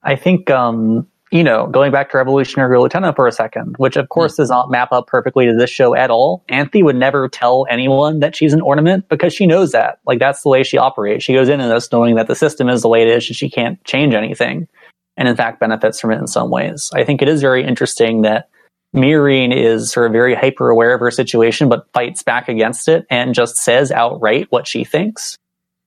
I think, um, you know, going back to Revolutionary Utena for a second, which of course does not map up perfectly to this show at all. Anthy would never tell anyone that she's an ornament because she knows that. Like, that's the way she operates. She goes into this knowing that the system is the way it is and she can't change anything. And in fact, benefits from it in some ways. I think it is very interesting that Miorine is sort of very hyper aware of her situation, but fights back against it and just says outright what she thinks.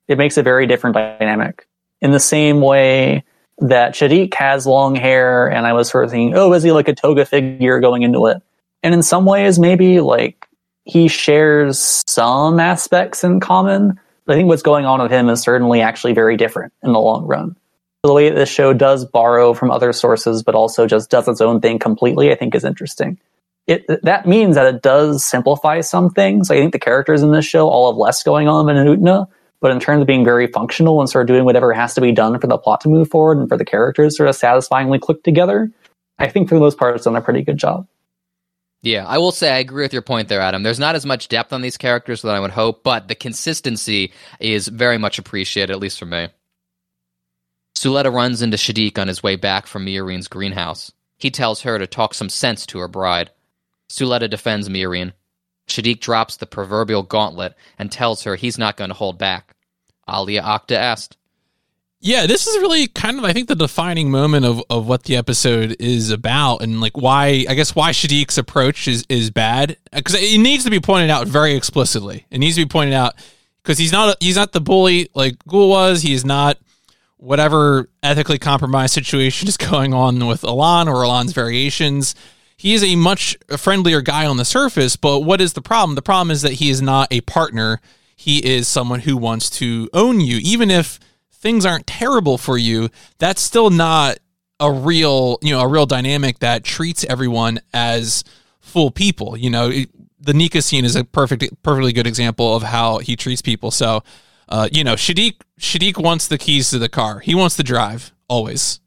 It makes a very different dynamic. In the same way that Shaddiq has long hair, and I was sort of thinking, oh, is he like a toga figure going into it? And in some ways, maybe like he shares some aspects in common. I think what's going on with him is certainly actually very different in the long run. The way this show does borrow from other sources, but also just does its own thing completely, I think is interesting. It, that means that it does simplify some things. I think the characters in this show all have less going on than in Utena, but in terms of being very functional and sort of doing whatever has to be done for the plot to move forward and for the characters sort of satisfyingly click together, I think for the most part it's done a pretty good job. Yeah, I will say I agree with your point there, Adam. There's not as much depth on these characters that I would hope, but the consistency is very much appreciated, at least for me. Suletta runs into Shaddiq on his way back from Miorine's greenhouse. He tells her to talk some sense to her bride. Suletta defends Miorine. Shaddiq drops the proverbial gauntlet and tells her he's not going to hold back. Alea iacta est. Yeah, this is really kind of I think the defining moment of, of what the episode is about and like why I guess why Shaddiq's approach is is bad because it needs to be pointed out very explicitly. It needs to be pointed out because he's not he's not the bully like Guel was. He is not whatever ethically compromised situation is going on with Elan or Elan's variations. He is a much friendlier guy on the surface, but what is the problem? The problem is that he is not a partner. He is someone who wants to own you, even if things aren't terrible for you. That's still not a real, you know, a real dynamic that treats everyone as full people. You know, the Nika scene is a perfect, perfectly good example of how he treats people. So, uh, you know, Shaddiq Shaddiq wants the keys to the car. He wants to drive always.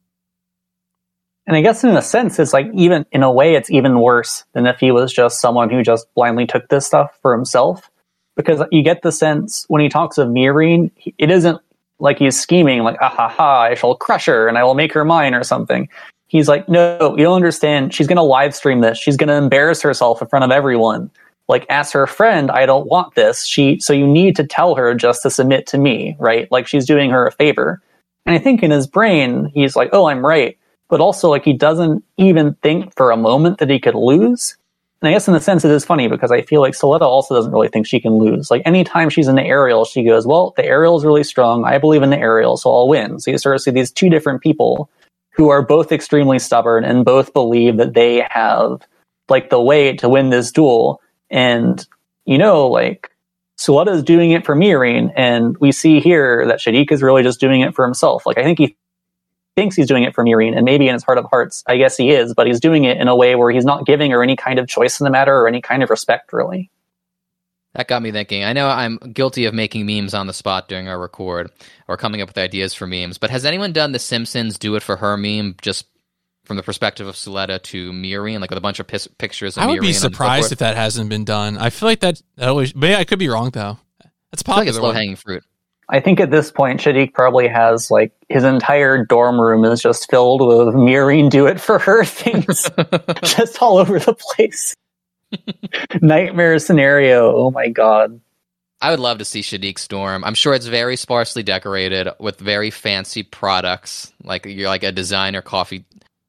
And I guess in a sense, it's like even in a way, it's even worse than if he was just someone who just blindly took this stuff for himself. Because you get the sense when he talks of Miorine, it isn't like he's scheming, like, ah ha ha, I shall crush her and I will make her mine or something. He's like, no, you don't understand. She's going to live stream this. She's going to embarrass herself in front of everyone. Like, as her friend, I don't want this. She, so you need to tell her just to submit to me, right? Like she's doing her a favor. And I think in his brain, he's like, oh, I'm right but also like he doesn't even think for a moment that he could lose. And I guess in a sense it is funny because I feel like Suletta also doesn't really think she can lose. Like anytime she's in the aerial, she goes, Well, the aerial is really strong. I believe in the aerial, so I'll win. So you sort of see these two different people who are both extremely stubborn and both believe that they have like the way to win this duel. And you know, like Suletta is doing it for Miorine, and we see here that Shaddiq is really just doing it for himself. Like I think he thinks he's doing it for Miorine, and maybe in his heart of hearts, I guess he is, but he's doing it in a way where he's not giving her any kind of choice in the matter or any kind of respect, really. That got me thinking. I know I'm guilty of making memes on the spot during our record or coming up with ideas for memes, but has anyone done the Simpsons do it for her meme just from the perspective of Suletta to Miorine, like with a bunch of pis- pictures of I would Miorine be surprised if that hasn't been done. I feel like that, that always, maybe I could be wrong though. That's I feel like it's low hanging fruit. I think at this point, Shaddiq probably has like his entire dorm room is just filled with Miorine do it for her things, just all over the place. Nightmare scenario. Oh my god. I would love to see Shaddiq's room. I'm sure it's very sparsely decorated with very fancy products, like you're like a designer coffee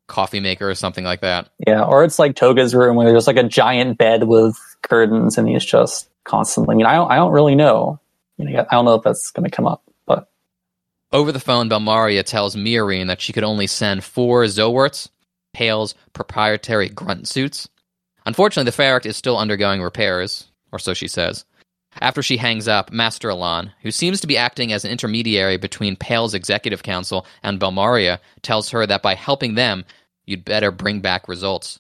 coffee maker or something like that. Yeah, or it's like Toga's room where there's like a giant bed with curtains and he's just constantly. I mean, I don't, I don't really know. You know, I don't know if that's going to come up, but Over the phone, Belmeria tells Miorine that she could only send four Zoworts, Peil's proprietary grunt suits. Unfortunately, the Pharact is still undergoing repairs, or so she says. After she hangs up, Master Elan, who seems to be acting as an intermediary between Peil's executive council and Belmeria, tells her that by helping them, you'd better bring back results.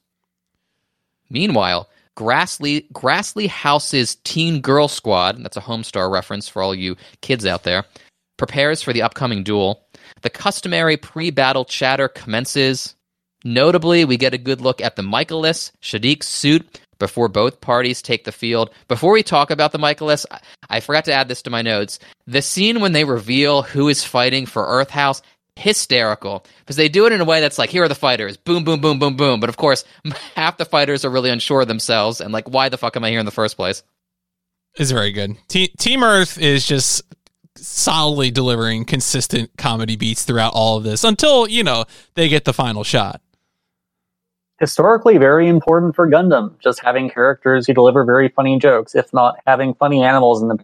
Meanwhile, Grassley, Grassley House's Teen Girl Squad, that's a Homestar reference for all you kids out there, prepares for the upcoming duel. The customary pre battle chatter commences. Notably, we get a good look at the Michaelis Shadiq suit before both parties take the field. Before we talk about the Michaelis, I, I forgot to add this to my notes. The scene when they reveal who is fighting for Earth House, hysterical. Because they do it in a way that's like, here are the fighters, boom, boom, boom, boom, boom. But of course, half the fighters are really unsure of themselves and like, why the fuck am I here in the first place? It's very good. Te- Team Earth is just solidly delivering consistent comedy beats throughout all of this until, you know, they get the final shot. historically very important for Gundam. Just having characters who deliver very funny jokes, if not having funny animals in them.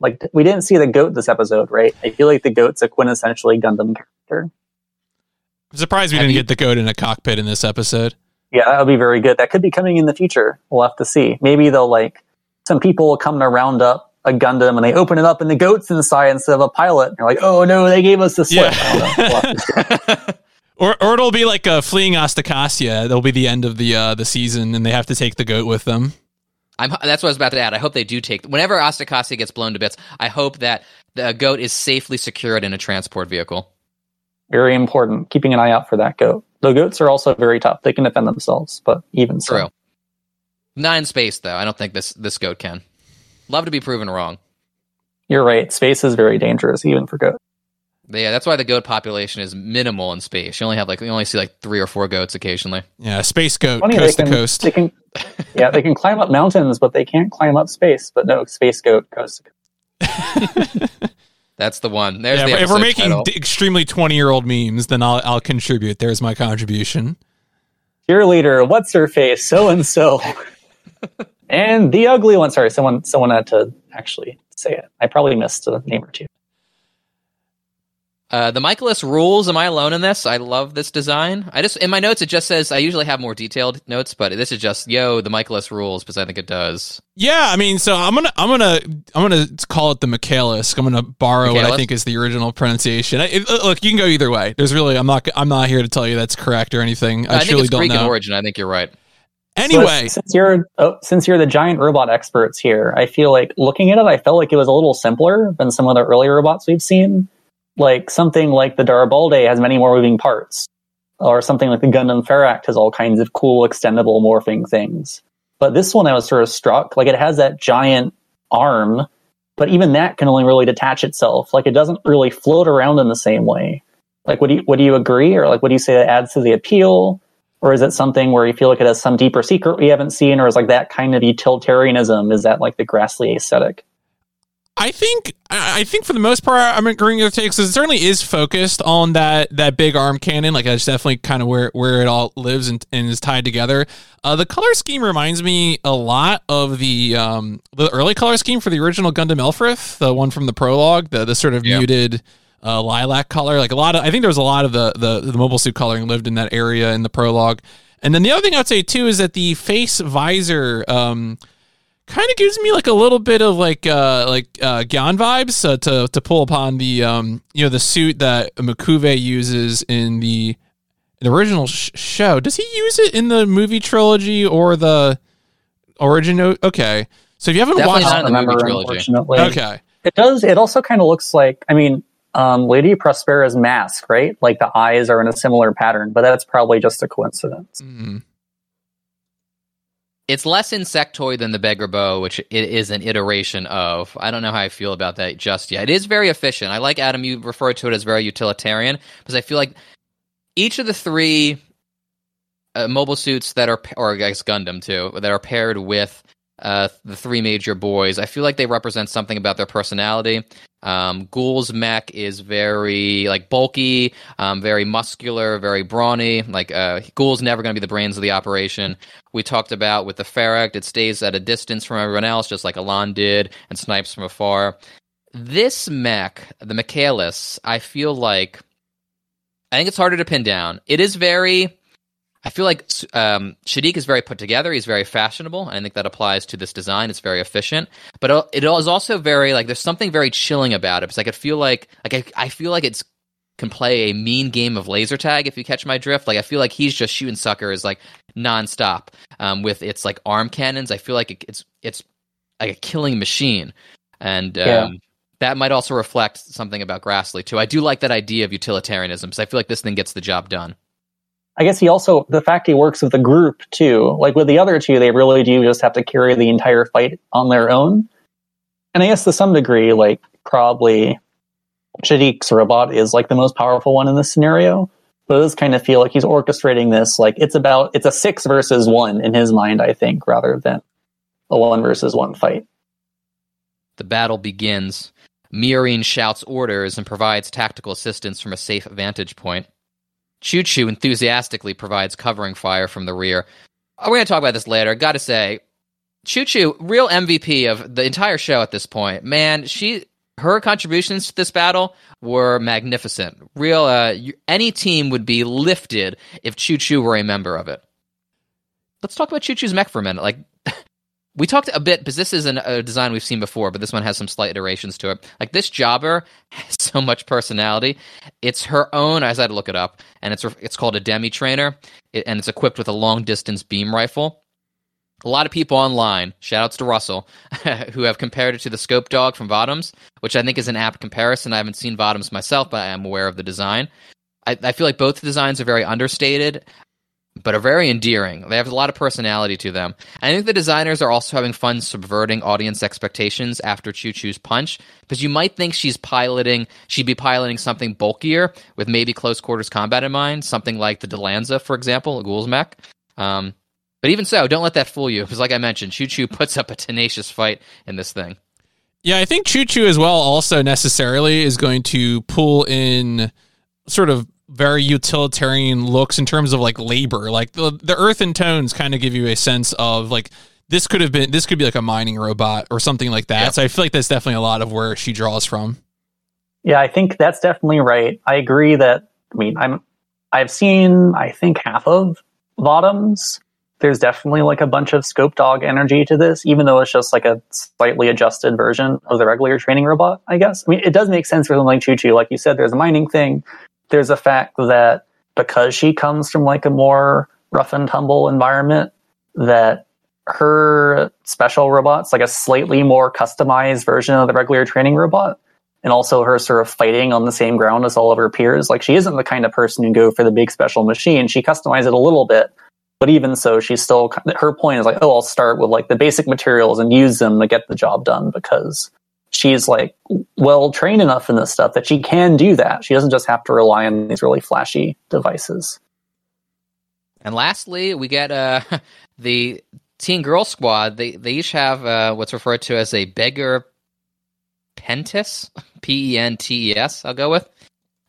Like we didn't see the goat this episode, right? I feel like the goat's a quintessentially Gundam character. I'm surprised we Have didn't you- get the goat in a cockpit in this episode. Yeah, that would be very good. That could be coming in the future. We'll have to see. Maybe they'll like some people will come to round up a Gundam and they open it up and the goat's inside instead of a pilot. And you're like, oh no, they gave us the slip. Yeah. or, or it'll be like a fleeing Asticassia. That'll be the end of the uh, the season, and they have to take the goat with them. I'm, that's what I was about to add. I hope they do take. Whenever Asticassia gets blown to bits, I hope that the goat is safely secured in a transport vehicle. Very important. Keeping an eye out for that goat. The goats are also very tough. They can defend themselves, but even so. True. Not in space, though. I don't think this this goat can. Love to be proven wrong. You're right. Space is very dangerous, even for goats. Yeah, that's why the goat population is minimal in space. You only have like you only see like three or four goats occasionally. Yeah, space goat, Funny, coast can, to coast. They can, yeah, they can climb up mountains, but they can't climb up space. But no, space goat coast to coast. that's the one. There's yeah, the if we're making d- extremely twenty year old memes, then I'll I'll contribute. There's my contribution. Cheerleader, what's her face? So and so. And the ugly one. Sorry, someone someone had to actually say it. I probably missed a name or two. Uh, the Michaelis rules. Am I alone in this? I love this design. I just in my notes it just says I usually have more detailed notes, but this is just yo the Michaelis rules because I think it does. Yeah, I mean, so I'm gonna I'm gonna I'm gonna call it the Michaelis. I'm gonna borrow Michaelis? what I think is the original pronunciation. It, look, you can go either way. There's really I'm not I'm not here to tell you that's correct or anything. I, I think it's Greek know. in origin. I think you're right. Anyway, so since you're oh, since you're the giant robot experts here, I feel like looking at it, I felt like it was a little simpler than some of the earlier robots we've seen. Like something like the Darilbalde has many more moving parts, or something like the Gundam Pharact has all kinds of cool extendable morphing things. But this one, I was sort of struck like it has that giant arm, but even that can only really detach itself. Like it doesn't really float around in the same way. Like, would you would you agree, or like, what do you say that adds to the appeal? or is it something where you feel like it has some deeper secret we haven't seen, or is like that kind of utilitarianism? Is that like the Grassley aesthetic? I think I think for the most part I'm agreeing with takes. It certainly is focused on that that big arm cannon. Like that's definitely kind of where where it all lives and, and is tied together. Uh, the color scheme reminds me a lot of the um, the early color scheme for the original Gundam Lfrith, the one from the prologue, the the sort of muted uh, lilac color. Like a lot of, I think there was a lot of the, the the mobile suit coloring lived in that area in the prologue. And then the other thing I'd say too is that the face visor um, kind of gives me like a little bit of like uh, like uh, Gyan vibes uh, to to pull upon the um, you know the suit that M'Quve uses in the the original sh- show. Does he use it in the movie trilogy or the origin? Okay, so if you haven't Definitely watched, not in the movie trilogy. Okay, it does. It also kind of looks like. I mean, um, Lady Prospera's mask, right? Like the eyes are in a similar pattern, but that's probably just a coincidence. Mm-hmm. It's less insectoid than the Beggar Bow, which it is an iteration of. I don't know how I feel about that just yet. It is very efficient. I like Adam. You refer to it as very utilitarian because I feel like each of the three uh, mobile suits that are, or I guess Gundam too, that are paired with uh, the three major boys. I feel like they represent something about their personality. Um, Guel's mech is very like bulky, um, very muscular, very brawny. Like uh, Guel's never going to be the brains of the operation. We talked about with the Pharact, it stays at a distance from everyone else, just like Elan did, and snipes from afar. This mech, the Michaelis, I feel like I think it's harder to pin down. It is very I feel like um, Shadiq is very put together. He's very fashionable. I think that applies to this design. It's very efficient, but it is also very like there's something very chilling about it. Because I could feel like like I, I feel like it's can play a mean game of laser tag if you catch my drift. Like I feel like he's just shooting suckers like nonstop um, with its like arm cannons. I feel like it, it's it's like a killing machine, and um, yeah. that might also reflect something about Grassley too. I do like that idea of utilitarianism because I feel like this thing gets the job done. I guess he also the fact he works with a group too. Like with the other two, they really do just have to carry the entire fight on their own. And I guess to some degree, like probably Shaddiq's robot is like the most powerful one in this scenario. But it does kind of feel like he's orchestrating this like it's about it's a six versus one in his mind, I think, rather than a one versus one fight. The battle begins. Miorine shouts orders and provides tactical assistance from a safe vantage point. Chuchu enthusiastically provides covering fire from the rear. Uh, we're going to talk about this later. Got to say, Chuchu, real MVP of the entire show at this point. Man, she her contributions to this battle were magnificent. Real, uh, any team would be lifted if Chuchu were a member of it. let's talk about Chuchu's mech for a minute. Like we talked a bit because this is an, a design we've seen before, but this one has some slight iterations to it. Like this jobber has so much personality. It's her own. I had to look it up, and it's it's called a demi trainer, and it's equipped with a long distance beam rifle. A lot of people online, shoutouts to Russell, who have compared it to the Scope Dog from Votoms, which I think is an apt comparison. I haven't seen Votoms myself, but I am aware of the design. I, I feel like both designs are very understated but are very endearing. They have a lot of personality to them. I think the designers are also having fun subverting audience expectations after Chuchu's punch, because you might think she's piloting, she'd be piloting something bulkier with maybe close quarters combat in mind, something like the Dilanza, for example, a Guel's mech. Um, but even so, don't let that fool you, because like I mentioned, Chuchu puts up a tenacious fight in this thing. Yeah, I think Chuchu as well also necessarily is going to pull in sort of very utilitarian looks in terms of like labor. Like the the earth and tones kind of give you a sense of like this could have been this could be like a mining robot or something like that. Yep. So I feel like that's definitely a lot of where she draws from. Yeah, I think that's definitely right. I agree that I mean I'm I've seen I think half of Votoms. There's definitely like a bunch of scope dog energy to this, even though it's just like a slightly adjusted version of the regular training robot, I guess. I mean, it does make sense for something like Chuchu. Like you said, there's a mining thing there's a fact that because she comes from like a more rough and tumble environment, that her special robot's like a slightly more customized version of the regular training robot. And also her sort of fighting on the same ground as all of her peers. Like she isn't the kind of person who go for the big special machine. She customizes it a little bit, but even so, she's still her point is like, oh, I'll start with like the basic materials and use them to get the job done because she's like well trained enough in this stuff that she can do that. She doesn't just have to rely on these really flashy devices. And lastly, we get uh, the Teen Girl Squad. They they each have uh, what's referred to as a beggar pentis, P E N T E S. I'll go with.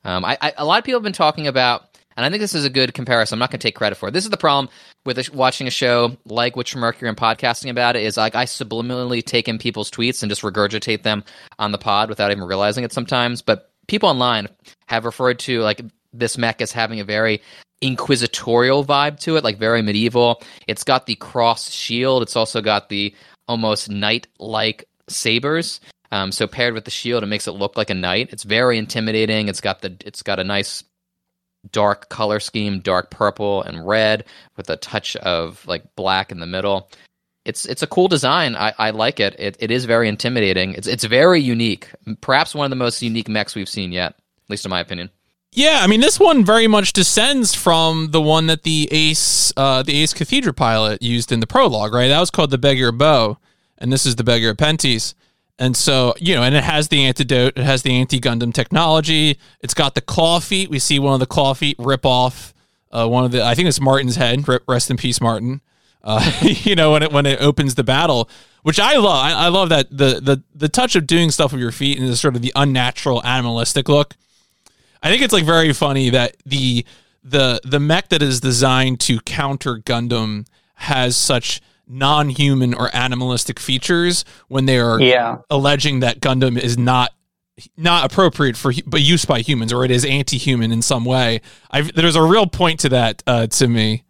Um, I, I, a lot of people have been talking about and I think this is a good comparison. I'm not going to take credit for it. This is the problem with a, watching a show like Witch Mercury and podcasting about it is like I subliminally take in people's tweets and just regurgitate them on the pod without even realizing it sometimes. But people online have referred to like this mech as having a very inquisitorial vibe to it, like very medieval. It's got the cross shield. It's also got the almost knight-like sabers. Um, so paired with the shield, it makes it look like a knight. It's very intimidating. It's got the it's got a nice dark color scheme, dark purple and red with a touch of like black in the middle. It's it's a cool design. I, I like it. it. It is very intimidating. It's it's very unique. Perhaps one of the most unique mechs we've seen yet, at least in my opinion. Yeah, I mean this one very much descends from the one that the Ace uh, the Ace Cathedra pilot used in the prologue, right? That was called the Beggar Bow, and this is the Beggar Pentis. And so, you know, and it has the antidote, it has the anti Gundam technology. It's got the claw feet. We see one of the claw feet rip off uh, one of the, I think it's Martin's head. Rest in peace, Martin. Uh, you know, when it when it opens the battle, which I love. I, I, love that the the the touch of doing stuff with your feet and the sort of the unnatural animalistic look. I think it's like very funny that the the the mech that is designed to counter Gundam has such non-human or animalistic features when they are yeah. alleging that Gundam is not not appropriate for but use by humans or it is anti-human in some way. I've, there's a real point to that uh, to me.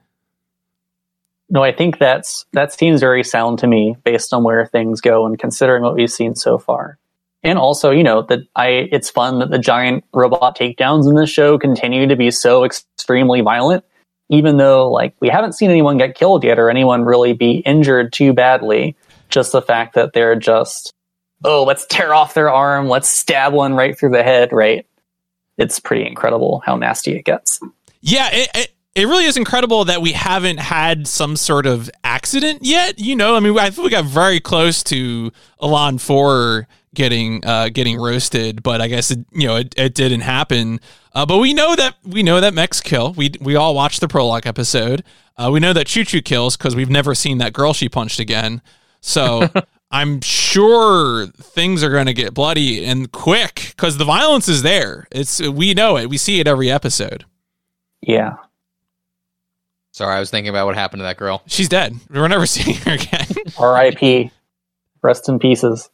No, I think that's that seems very sound to me based on where things go and considering what we've seen so far. And also, you know, that I it's fun that the giant robot takedowns in this show continue to be so extremely violent even though like we haven't seen anyone get killed yet or anyone really be injured too badly, just the fact that they're just oh, let's tear off their arm, let's stab one right through the head, right? It's pretty incredible how nasty it gets. Yeah, it, it, it really is incredible that we haven't had some sort of accident yet. You know, I mean, I think we got very close to Elan 4 getting uh, getting roasted, but I guess it, you know it, it didn't happen. Uh, but we know that we know that mechs kill. We we all watched the prologue episode. Uh, we know that Chuchu kills because we've never seen that girl she punched again. So I'm sure things are going to get bloody and quick because the violence is there. It's we know it. We see it every episode. Yeah. Sorry, I was thinking about what happened to that girl. She's dead. We're never seeing her again. R.I.P. Rest in pieces.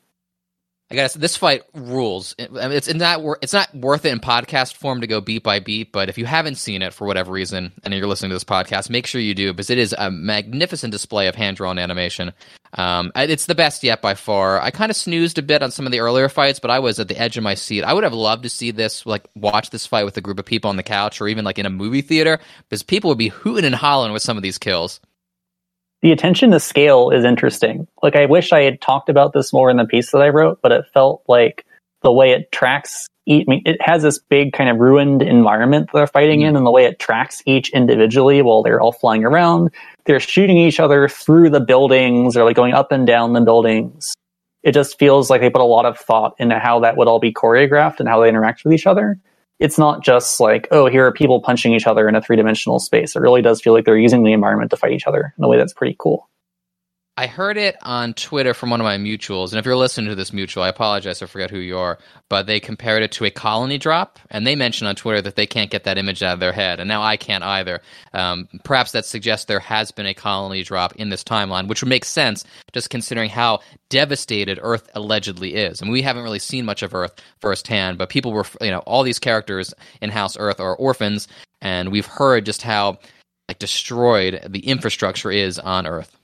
I guess this fight rules. I mean, It's not it's not worth it in podcast form to go beat by beat, but if you haven't seen it for whatever reason and you're listening to this podcast, make sure you do because it is a magnificent display of hand drawn animation. Um, it's the best yet by far. I kind of snoozed a bit on some of the earlier fights, but I was at the edge of my seat. I would have loved to see this, like watch this fight with a group of people on the couch or even like in a movie theater, because people would be hooting and hollering with some of these kills. The attention to scale is interesting. Like I wish I had talked about this more in the piece that I wrote, but it felt like the way it tracks each, I mean, it has this big kind of ruined environment that they're fighting in, mm-hmm. and the way it tracks each individually while they're all flying around. They're shooting each other through the buildings, or like going up and down the buildings. It just feels like they put a lot of thought into how that would all be choreographed and how they interact with each other. It's not just like, oh, here are people punching each other in a three dimensional space. It really does feel like they're using the environment to fight each other in a way that's pretty cool. I heard it on Twitter from one of my mutuals, and if you're listening to this mutual, I apologize, I forget who you are, but they compared it to a colony drop, and they mentioned on Twitter that they can't get that image out of their head, and now I can't either. Um, perhaps that suggests there has been a colony drop in this timeline, which would make sense just considering how devastated Earth allegedly is. And we haven't really seen much of Earth firsthand, but people were, you know, all these characters in House Earth are orphans, and we've heard just how like destroyed the infrastructure is on Earth.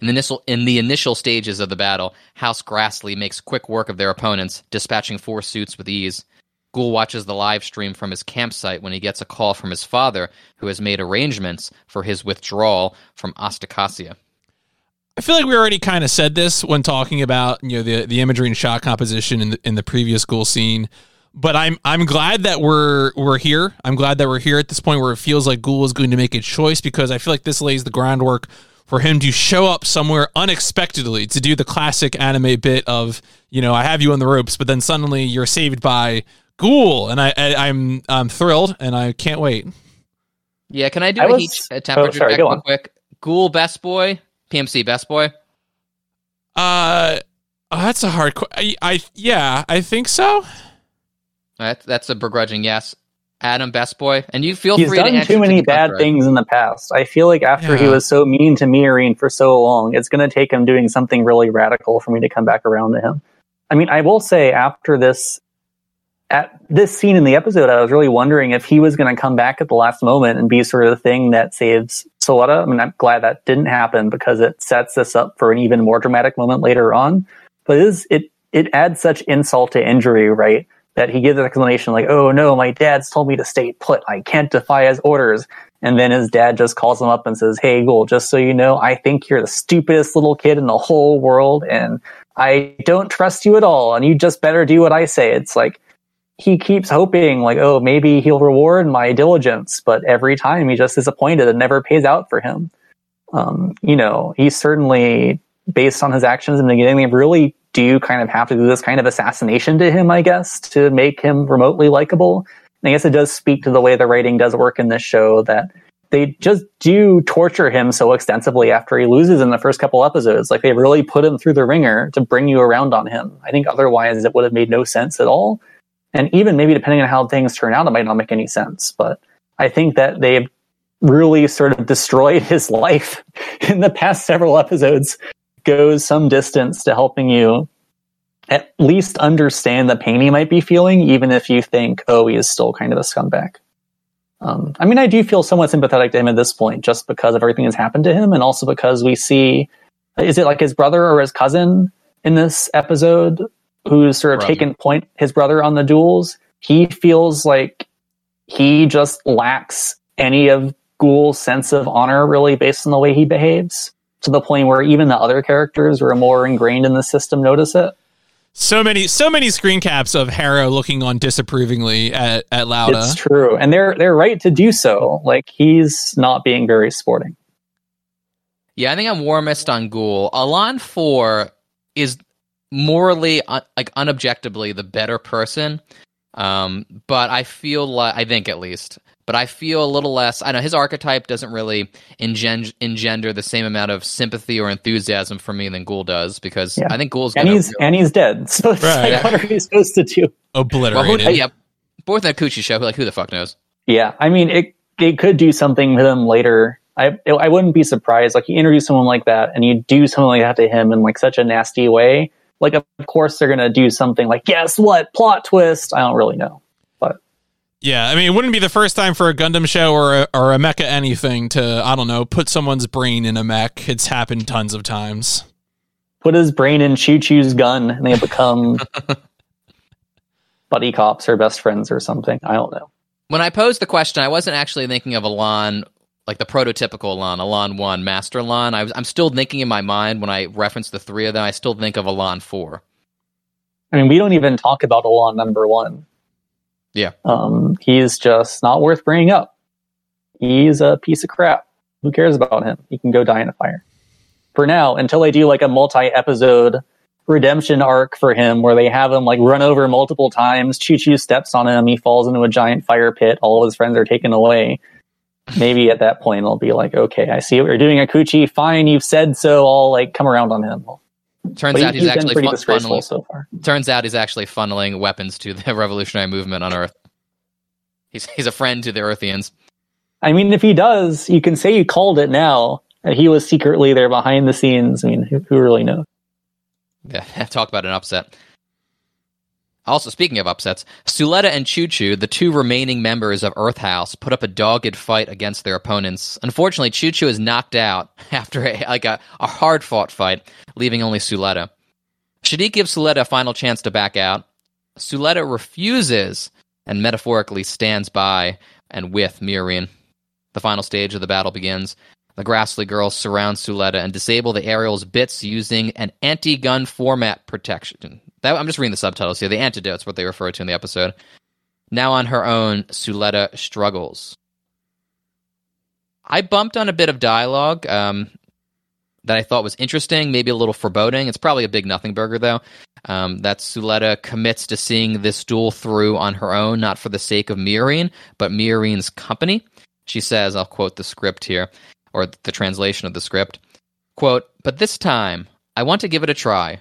In the, initial, in the initial stages of the battle, House Grassley makes quick work of their opponents, dispatching four suits with ease. Guel watches the live stream from his campsite when he gets a call from his father, who has made arrangements for his withdrawal from Asticassia. I feel like we already kind of said this when talking about you know the the imagery and shot composition in the in the previous Guel scene. But I'm I'm glad that we're we're here. I'm glad that we're here at this point where it feels like Guel is going to make a choice because I feel like this lays the groundwork for him to show up somewhere unexpectedly to do the classic anime bit of you know I have you on the ropes, but then suddenly you're saved by Guel, and I, I I'm I'm thrilled and I can't wait. Yeah, can I do I a was- heat a temperature oh, sorry, check real quick? Guel best boy, PMC best boy. Uh, oh, that's a hard. Qu- I, I yeah, I think so. That, that's a begrudging yes. Adam best boy, and you feel He's free to done answer too many the bad contrary. things in the past. I feel like after he was so mean to Miorine for so long, it's going to take him doing something really radical for me to come back around to him. I mean, I will say after this, at this scene in the episode, I was really wondering if he was going to come back at the last moment and be sort of the thing that saves Suletta. I mean, I'm glad that didn't happen because it sets this up for an even more dramatic moment later on. But it is, it it adds such insult to injury, right? That he gives an explanation like, "Oh no, my dad's told me to stay put. I can't defy his orders." And then his dad just calls him up and says, "Hey, Guel, just so you know, I think you're the stupidest little kid in the whole world, and I don't trust you at all. And you just better do what I say." It's like he keeps hoping, like, "Oh, maybe he'll reward my diligence," but every time he just disappointed and never pays out for him. Um, you know, he's certainly based on his actions in the beginning, really do you kind of have to do this kind of assassination to him, I guess, to make him remotely likable. And I guess it does speak to the way the writing does work in this show that they just do torture him so extensively after he loses in the first couple episodes. Like they really put him through the ringer to bring you around on him. I think otherwise it would have made no sense at all. And even maybe depending on how things turn out, it might not make any sense. But I think that they've really sort of destroyed his life in the past several episodes goes some distance to helping you at least understand the pain he might be feeling, even if you think, oh, he is still kind of a scumbag. Um, I mean, I do feel somewhat sympathetic to him at this point, just because of everything that's happened to him, and also because we see, is it like his brother or his cousin in this episode who's sort of Brother. taken point his brother on the duels? He feels like he just lacks any of Guel's sense of honor, really, based on the way he behaves to the point where even the other characters who are more ingrained in the system notice it. So many, so many screen caps of Harrow looking on disapprovingly at at Lauda. It's true, and they're they're right to do so. Like he's not being very sporting. Yeah, I think I'm warmest on Guel. Elan Four is morally, un- like unobjectively, the better person. Um, but I feel like I think at least, but I feel a little less. I know his archetype doesn't really engender, engender the same amount of sympathy or enthusiasm for me than Guel does because Yeah. I think Guel's And gonna he's and he's dead. So it's Right. like, what are you supposed to do? well, who, Obliterated. yeah, both that Coochie show. Like who the fuck knows? Yeah, I mean, it it could do something with him later. I I wouldn't be surprised. Like you introduce someone like that, and you do something like that to him in like such a nasty way. Like, of course, they're going to do something like, guess what? Plot twist. I don't really know. But Yeah, I mean, it wouldn't be the first time for a Gundam show or a, or a mecha anything to, I don't know, put someone's brain in a mech. It's happened tons of times. put his brain in Chuchu's gun and they become buddy cops or best friends or something. I don't know. When I posed the question, I wasn't actually thinking of Elan, like the prototypical Elan, Elan 1, Master Elan. I was, I'm still thinking in my mind when I reference the three of them, I still think of Elan 4. I mean, we don't even talk about Elan number one. Yeah. Um, he's just not worth bringing up. He's a piece of crap. Who cares about him? He can go die in a fire. For now, until they do like a multi-episode redemption arc for him where they have him like run over multiple times, Chuchu steps on him, he falls into a giant fire pit, all of his friends are taken away. Maybe at that point I'll be like, okay, I see what you're doing, Okouchi. Fine, you've said so. I'll like come around on him. Turns But out he- he's actually fun- funneling, so far. turns out he's actually funneling weapons to the revolutionary movement on Earth. He's, he's a friend to the Earthians. I mean, if he does, you can say you called it now. He was secretly there behind the scenes. I mean, who, who really knows? Yeah, talk about an upset. Also, speaking of upsets, Suletta and Chuchu, the two remaining members of Earth House, put up a dogged fight against their opponents. Unfortunately, Chuchu is knocked out after a, like a, a hard fought fight, leaving only Suletta. Shaddiq gives Suletta a final chance to back out. Suletta refuses and metaphorically stands by and with Miorine. The final stage of the battle begins. The Grassley girls surround Suletta and disable the aerial's bits using an anti-gun format protection. That, I'm just reading the subtitles here. The antidote's what they refer to in the episode. Now on her own, Suletta struggles. I bumped on a bit of dialogue um, that I thought was interesting, maybe a little foreboding. It's probably a big nothing burger, though. Um, that Suletta commits to seeing this duel through on her own, not for the sake of Miorine, but Miorine's company. She says, I'll quote the script here, or the translation of the script. Quote, but this time, I want to give it a try.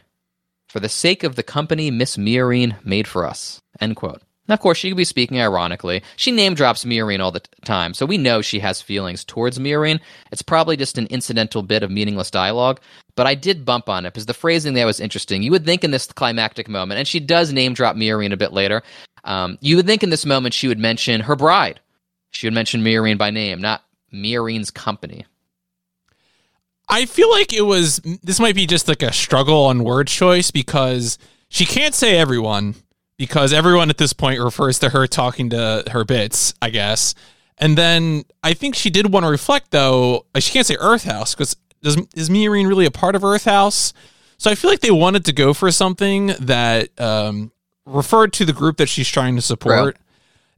For the sake of the company Miss Miorine made for us. End quote. Now, of course, she could be speaking ironically. She name drops Miorine all the t- time, so we know she has feelings towards Miorine. It's probably just an incidental bit of meaningless dialogue, but I did bump on it because the phrasing there was interesting. You would think in this climactic moment, and she does name drop Miorine a bit later, um, you would think in this moment she would mention her bride. She would mention Miorine by name, not Miorine's company. I feel like it was this might be just like a struggle on word choice because she can't say everyone because everyone at this point refers to her talking to her bits, I guess. And then I think she did want to reflect though. uh, She can't say Earth House because does is Miorine really a part of Earth House? So I feel like they wanted to go for something that um, referred to the group that she's trying to support.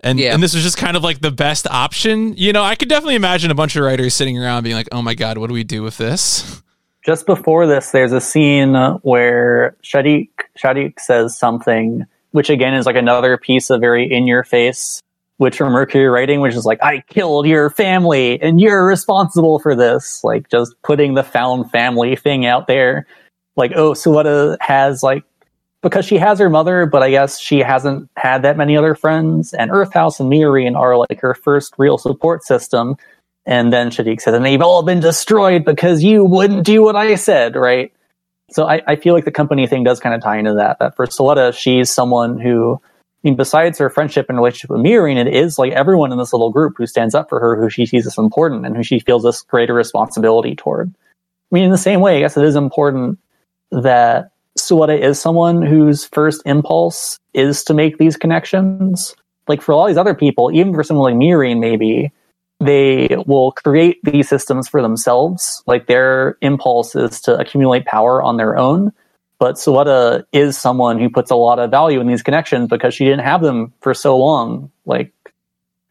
And, Yeah. and this was just kind of like the best option. You know, I could definitely imagine a bunch of writers sitting around being like, oh my God, what do we do with this? Just before this, there's a scene where Shaddiq Shaddiq says something, which again is like another piece of very in your face, Witch from Mercury writing, which is like, I killed your family and you're responsible for this. Like just putting the found family thing out there. Like, oh, Suletta uh, has like because she has her mother, but I guess she hasn't had that many other friends. And Earth House and Miorine are like her first real support system. And then Shaddiq says, and they've all been destroyed because you wouldn't do what I said, right? So I, I feel like the company thing does kind of tie into that. That for Suletta, she's someone who, I mean, besides her friendship and relationship with Miorine, it is like everyone in this little group who stands up for her, who she sees as important and who she feels this greater responsibility toward. I mean, in the same way, I guess it is important that Suletta is someone whose first impulse is to make these connections. Like for all these other people, even for someone like Miorine, maybe they will create these systems for themselves. Like their impulse is to accumulate power on their own. But Suletta is someone who puts a lot of value in these connections because she didn't have them for so long. Like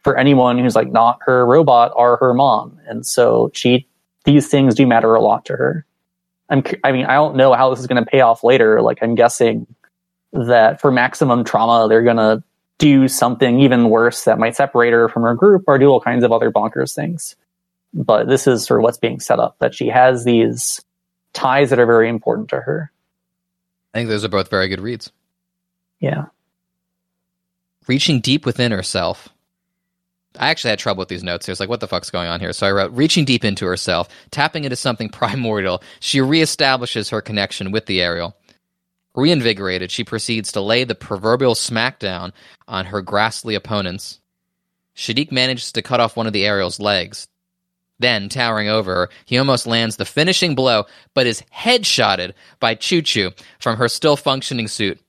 for anyone who's like not her robot or her mom. And so she, these things do matter a lot to her. I'm, I mean, I don't know how this is going to pay off later. Like, I'm guessing that for maximum trauma, they're going to do something even worse that might separate her from her group or do all kinds of other bonkers things. But this is sort of what's being set up that she has these ties that are very important to her. I think those are both very good reads. Yeah. reaching deep within herself. I actually had trouble with these notes here. It's like, what the fuck's going on here? So I wrote, reaching deep into herself, tapping into something primordial, she reestablishes her connection with the Aerial. Reinvigorated, she proceeds to lay the proverbial smackdown on her grassly opponents. Shaddiq manages to cut off one of the aerial's legs. Then, towering over her, he almost lands the finishing blow, but is headshotted by Chuchu from her still functioning suit.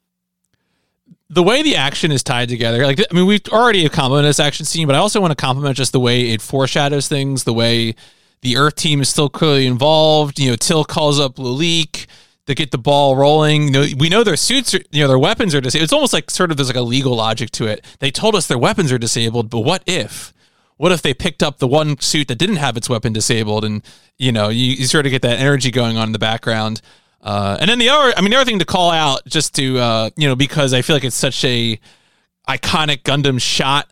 The way the action is tied together, like I mean, we've already complimented this action scene, but I also want to compliment just the way it foreshadows things, the way the Earth team is still clearly involved. You know, Till calls up Lilique to get the ball rolling. You know, we know their suits, are, you know, their weapons are disabled. It's almost like sort of there's like a legal logic to it. They told us their weapons are disabled, but what if? What if they picked up the one suit that didn't have its weapon disabled? And you know, you, you sort of get that energy going on in the background. Uh, and then the other, I mean, the other thing to call out, just to uh, you know, because I feel like it's such a iconic Gundam shot,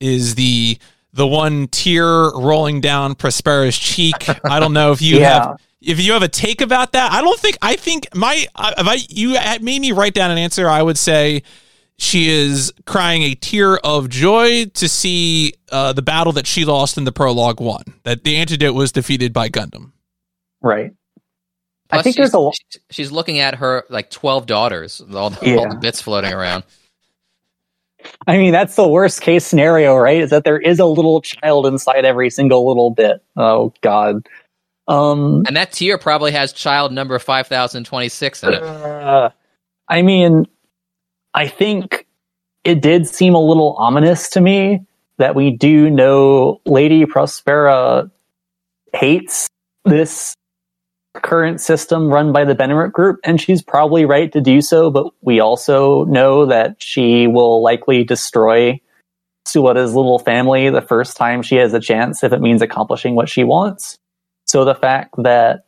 is the the one tear rolling down Prospera's cheek. I don't know if you Yeah. have if you have a take about that. I don't think I think my if I you made me write down an answer, I would say she is crying a tear of joy to see uh, the battle that she lost in the prologue one. That the antidote was defeated by Gundam. Right. I think there's a lo- she's- looking at her like twelve daughters, all the, all the bits floating around. I mean, that's the worst case scenario, right? Is that there is a little child inside every single little bit. Oh God. Um, And that tear probably has child number five thousand twenty six in it. uh, I mean, I think it did seem a little ominous to me that we do know Lady Prospera hates this current system run by the Benerit Group, and she's probably right to do so. But we also know that she will likely destroy Suletta's little family the first time she has a chance, if it means accomplishing what she wants. So the fact that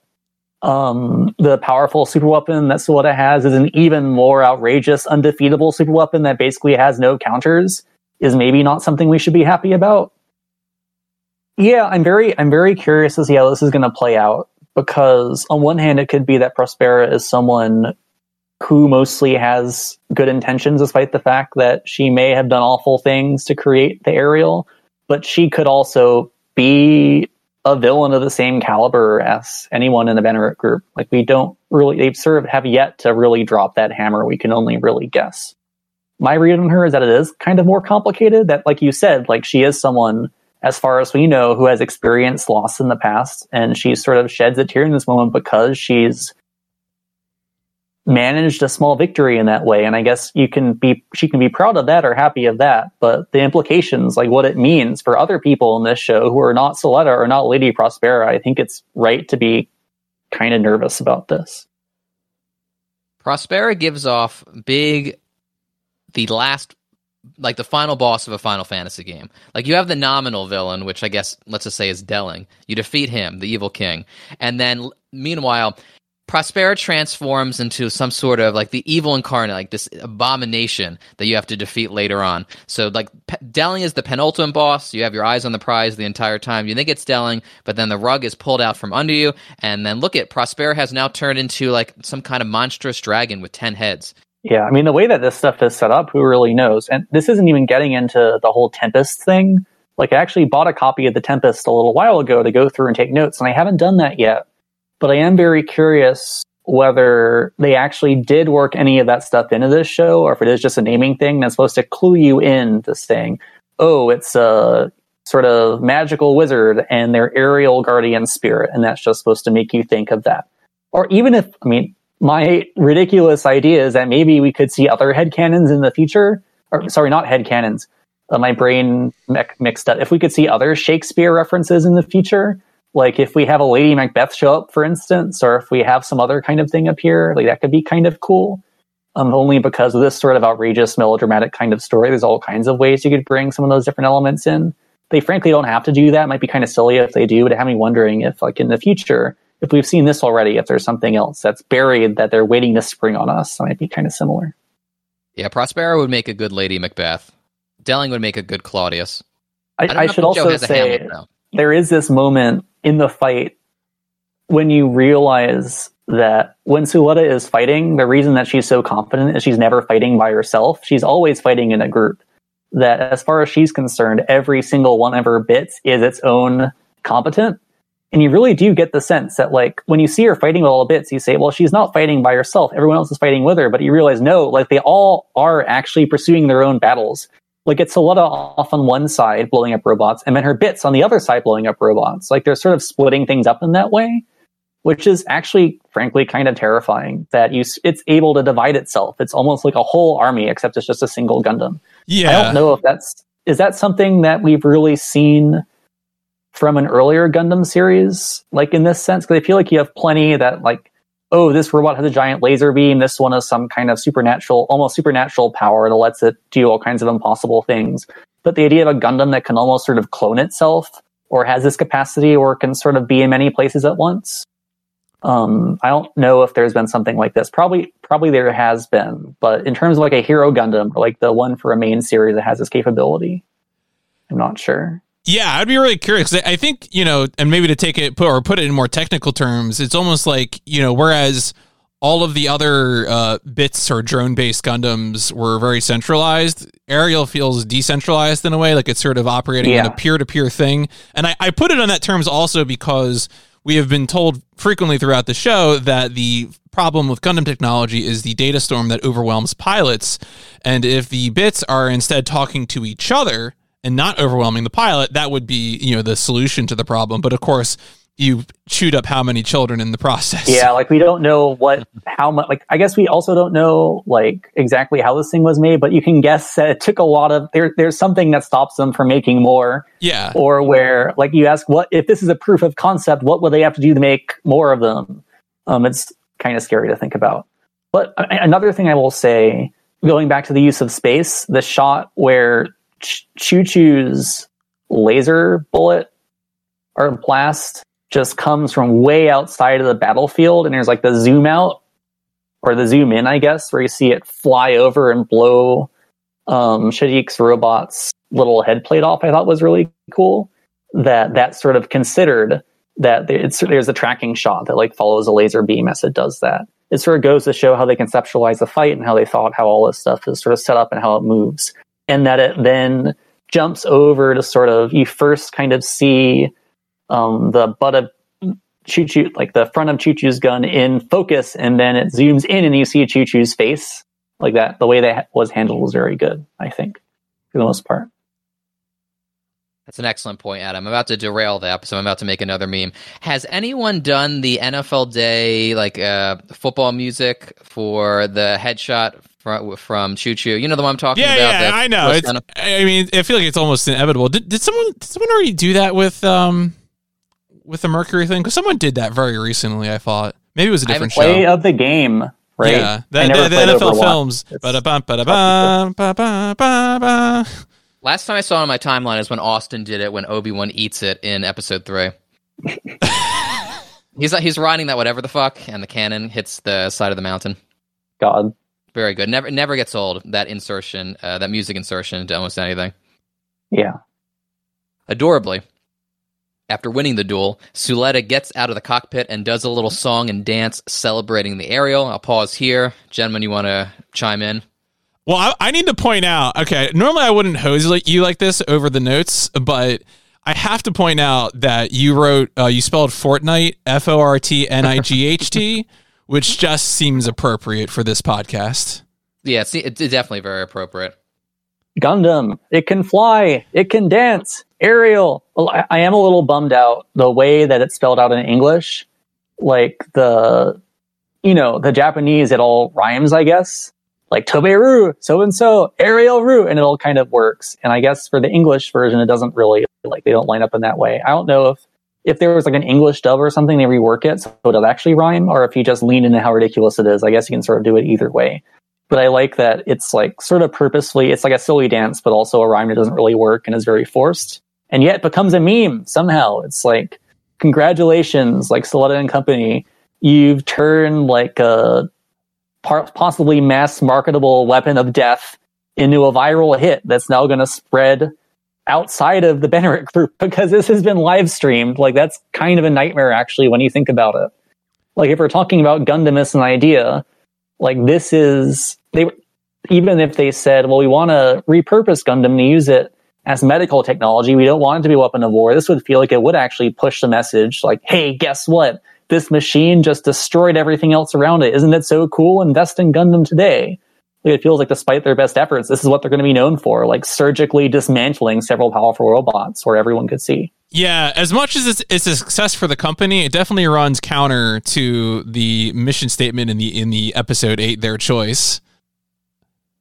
um, the powerful superweapon that Suwata has is an even more outrageous, undefeatable superweapon that basically has no counters is maybe not something we should be happy about. Yeah, I'm very I'm very curious to see how this is going to play out because on one hand it could be that Prospera is someone who mostly has good intentions despite the fact that she may have done awful things to create the aerial, but she could also be a villain of the same caliber as anyone in the Benerit group. Like we don't really they sort of have yet to really drop that hammer. We can only really guess. My read on her is that it is kind of more complicated. That like you said, like she is someone as far as we know, who has experienced loss in the past, and she sort of sheds a tear in this moment because she's managed a small victory in that way. And I guess you can be, she can be proud of that or happy of that. But the implications, like what it means for other people in this show who are not Suletta or not Lady Prospera, I think it's right to be kind of nervous about this. Prospera gives off big, the last, like the final boss of a Final Fantasy game. Like you have the nominal villain, which I guess let's just say is Delling. You defeat him, the evil king, and then meanwhile, Prospera transforms into some sort of like the evil incarnate, like this abomination that you have to defeat later on. So like P- Delling is the penultimate boss. You have your eyes on the prize the entire time. You think it's Delling, but then the rug is pulled out from under you, and then look at Prospera has now turned into like some kind of monstrous dragon with ten heads. Yeah, I mean, the way that this stuff is set up, who really knows? And this isn't even getting into the whole Tempest thing. Like, I actually bought a copy of the Tempest a little while ago to go through and take notes, and I haven't done that yet. But I am very curious whether they actually did work any of that stuff into this show, or if it is just a naming thing that's supposed to clue you in to saying, oh, it's a sort of magical wizard and their aerial guardian spirit, and that's just supposed to make you think of that. Or even if, I mean, my ridiculous idea is that maybe we could see other headcanons in the future. Or sorry, not headcanons. Uh, my brain mi- mixed up. If we could see other Shakespeare references in the future, like if we have a Lady Macbeth show up, for instance, or if we have some other kind of thing appear, like that could be kind of cool. Um, only because of this sort of outrageous melodramatic kind of story, there's all kinds of ways you could bring some of those different elements in. They frankly don't have to do that. It might be kind of silly if they do, but it had me wondering if, like in the future, if we've seen this already, if there's something else that's buried that they're waiting to spring on us, it might be kind of similar. Yeah, Prospera would make a good Lady Macbeth. Delling would make a good Claudius. I, don't I, should also say there is this moment in the fight when you realize that when Suletta is fighting, the reason that she's so confident is she's never fighting by herself. She's always fighting in a group. That as far as she's concerned, every single one of her bits is its own competent. And you really do get the sense that, like, when you see her fighting with all the bits, you say, well, she's not fighting by herself. Everyone else is fighting with her. But you realize, no, like, they all are actually pursuing their own battles. Like, it's Suletta off on one side blowing up robots, and then her bits on the other side blowing up robots. Like, they're sort of splitting things up in that way, which is actually, frankly, kind of terrifying that you, it's able to divide itself. It's almost like a whole army, except it's just a single Gundam. Yeah. I don't know if that's, is that something that we've really seen from an earlier Gundam series, like in this sense? Because I feel like you have plenty that like, oh, this robot has a giant laser beam. This one has some kind of supernatural, almost supernatural power that lets it do all kinds of impossible things. But the idea of a Gundam that can almost sort of clone itself, or has this capacity, or can sort of be in many places at once. Um, I don't know if there's been something like this. Probably, probably there has been. But in terms of like a hero Gundam, like the one for a main series that has this capability, I'm not sure. Yeah, I'd be really curious. I think you know, and maybe to take it put or put it in more technical terms, it's almost like you know, whereas all of the other uh, bits or drone based Gundams were very centralized. Aerial feels decentralized in a way, like it's sort of operating Yeah. in a peer to peer thing. And I, I put it on that terms also because we have been told frequently throughout the show that the problem with Gundam technology is the data storm that overwhelms pilots. And if the bits are instead talking to each other and not overwhelming the pilot, that would be, you know, the solution to the problem. But of course, you chewed up how many children in the process. Yeah, like we don't know what, how much, like, I guess we also don't know, like, exactly how this thing was made, but you can guess that it took a lot of, there, there's something that stops them from making more, Yeah. or where, like, you ask, what, if this is a proof of concept, what would they have to do to make more of them? Um, it's kind of scary to think about. But another thing I will say, going back to the use of space, the shot where Chuchu's laser bullet or blast just comes from way outside of the battlefield, and there's like the zoom out or the zoom in, I guess, where you see it fly over and blow um, Shaddiq's robot's little headplate off. I thought was really cool. That that sort of considered that there's a tracking shot that like follows a laser beam as it does that. It sort of goes to show how they conceptualize the fight and how they thought how all this stuff is sort of set up and how it moves, and that it then jumps over to sort of you first kind of see um, the butt of Chuchu, like the front of Chuchu's gun in focus, and then it zooms in and you see Chuchu's face. Like that, the way that was handled was very good, I think, for the most part. That's an excellent point, Adam. I'm about to derail the episode. I'm about to make another meme. Has anyone done the NFL Day like uh, football music for the headshot from, from Chuchu? You know the one I'm talking Yeah, about. yeah, That's- I know. It's, kind of- I mean, I feel like it's almost inevitable. Did, did someone did someone already do that with um with the Mercury thing? Because someone did that very recently. I thought maybe it was a different Play show. of the game, right? Yeah, I the, never the, the NFL Overwatch. films. Ba-da-bum, ba-da-bum, ba-ba, ba-ba. Last time I saw it on my timeline is when Austin did it when Obi Wan eats it in Episode Three. he's he's riding that whatever the fuck, and the cannon hits the side of the mountain. God, Very good. Never never gets old. That insertion, uh, that music insertion into almost anything. yeah. Adorably, after winning the duel, Suletta gets out of the cockpit and does a little song and dance celebrating the aerial. I'll pause here. Gentlemen, you want to chime in? Well, I, I need to point out. Okay, normally I wouldn't hose like you like this over the notes, but I have to point out that you wrote uh, you spelled Fortnite F O R T N I G H T, which just seems appropriate for this podcast. Yeah, it's, it's definitely very appropriate. Gundam, it can fly, it can dance, Aerial. Well, I, I am a little bummed out the way that it's spelled out in English. Like the, you know, the Japanese, it all rhymes, I guess. Like Toberu, so and so, aerial ru, and it all kind of works. And I guess for the English version, it doesn't really, like, they don't line up in that way. I don't know if, if there was like an English dub or something, they rework it so it'll actually rhyme, or if you just lean into how ridiculous it is. I guess you can sort of do it either way but I like that it's like sort of purposefully, it's like a silly dance, but also a rhyme that doesn't really work and is very forced. And yet becomes a meme somehow. It's like, congratulations, like Suletta and Company, you've turned like a possibly mass marketable weapon of death into a viral hit that's now going to spread outside of the Benerit group because this has been live streamed. Like that's kind of a nightmare actually when you think about it. Like if we're talking about Gundam as an idea, like this is they even if they said, well, we want to repurpose Gundam to use it as medical technology. We don't want it to be a weapon of war. This would feel like it would actually push the message like, hey, guess what? This machine just destroyed everything else around it. Isn't it so cool? Invest in Gundam today. It feels like despite their best efforts, this is what they're going to be known for, like surgically dismantling several powerful robots where everyone could see. Yeah, as much as it's, it's a success for the company, it definitely runs counter to the mission statement in the in the episode eight, their choice.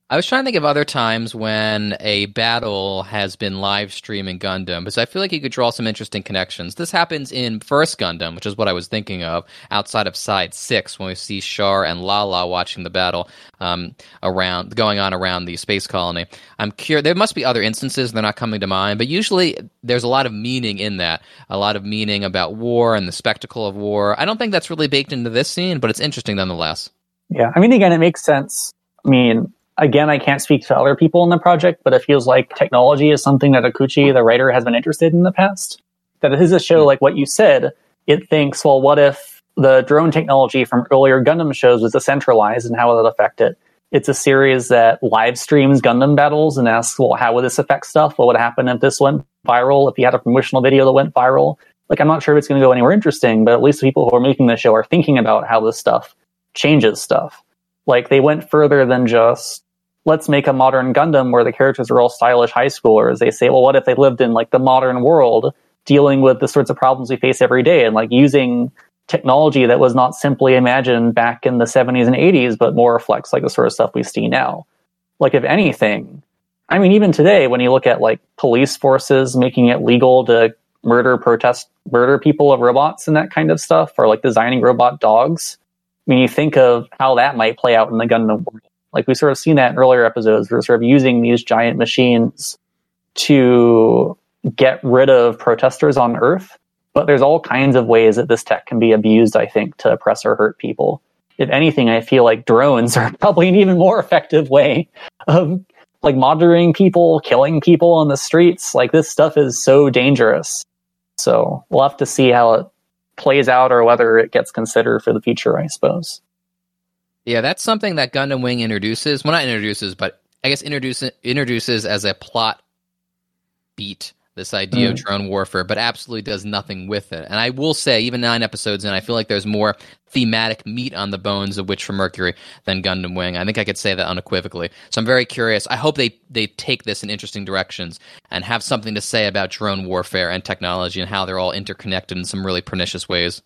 I was trying to think of other times when a battle has been live streaming Gundam, because I feel like you could draw some interesting connections. This happens in First Gundam, which is what I was thinking of, outside of Side Six, when we see Char and Lalah watching the battle um, around, going on around the space colony. I'm curious. There must be other instances; they're not coming to mind, but usually there's a lot of meaning in that, a lot of meaning about war and the spectacle of war. I don't think that's really baked into this scene, but it's interesting nonetheless. Yeah, I mean, again, it makes sense. I mean, again, I can't speak to other people in the project, but it feels like technology is something that Okouchi, the writer, has been interested in the past. That it is a show hmm. like what you said. It thinks, well, what if the drone technology from earlier Gundam shows was decentralized and how would that affect it? It's a series that live streams Gundam battles and asks, well, how would this affect stuff? What would happen if this went viral? If you had a promotional video that went viral? Like, I'm not sure if it's going to go anywhere interesting, but at least the people who are making the show are thinking about how this stuff changes stuff. Like, they went further than just let's make a modern Gundam where the characters are all stylish high schoolers. They say, well, what if they lived in like the modern world dealing with the sorts of problems we face every day and like using technology that was not simply imagined back in the 70s and 80s, but more reflects like the sort of stuff we see now. Like, if anything, I mean, even today, when you look at like police forces making it legal to murder, protest, murder people of robots and that kind of stuff, or like designing robot dogs, I mean, you think of how that might play out in the Gundam world like we sort of seen that in earlier episodes. We're sort of using these giant machines to get rid of protesters on Earth. But there's all kinds of ways that this tech can be abused, I think, to oppress or hurt people. If anything, I feel like drones are probably an even more effective way of like monitoring people, killing people on the streets. Like this stuff is so dangerous. So we'll have to see how it plays out or whether it gets considered for the future, I suppose. Yeah, that's something that Gundam Wing introduces. Well, not introduces, but I guess introduces introduces as a plot beat this idea mm. of drone warfare, but absolutely does nothing with it. And I will say, even nine episodes in, I feel like there's more thematic meat on the bones of Witch from Mercury than Gundam Wing. I think I could say that unequivocally. So I'm very curious. I hope they they take this in interesting directions and have something to say about drone warfare and technology and how they're all interconnected in some really pernicious ways.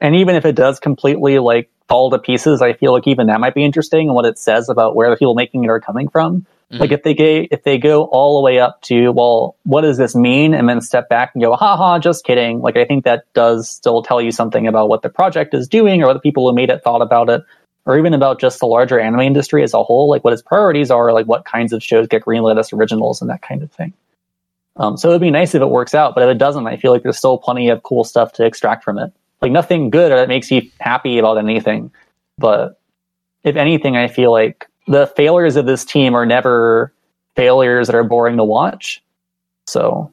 And even if it does completely like fall to pieces, I feel like even that might be interesting and what it says about where the people making it are coming from. Mm-hmm. Like if they go, if they go all the way up to, well, what does this mean? And then step back and go, haha, just kidding. Like I think that does still tell you something about what the project is doing or what the people who made it thought about it. Or even about just the larger anime industry as a whole, like what its priorities are, like what kinds of shows get greenlit as originals and that kind of thing. Um, so it'd be nice if it works out, but if it doesn't, I feel like there's still plenty of cool stuff to extract from it like nothing good that makes you happy about anything. But if anything, I feel like the failures of this team are never failures that are boring to watch. So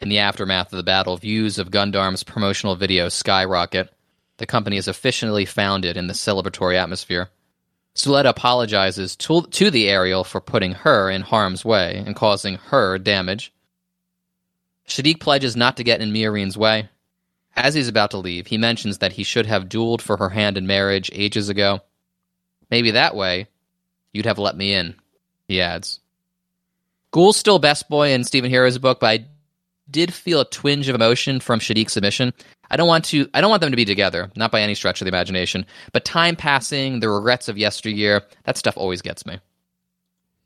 in the aftermath of the battle, views of Gundam's promotional video skyrocket. The company is officially founded in the celebratory atmosphere. Suletta apologizes to, to the Aerial for putting her in harm's way and causing her damage. Shaddiq pledges not to get in Miorine's way. As he's about to leave, he mentions that he should have dueled for her hand in marriage ages ago. Maybe that way, you'd have let me in, he adds. Guel's still best boy in Stephen Hero's book, but I did feel a twinge of emotion from Shaddiq's submission. I don't want to I don't want them to be together, not by any stretch of the imagination. But time passing, the regrets of yesteryear, that stuff always gets me.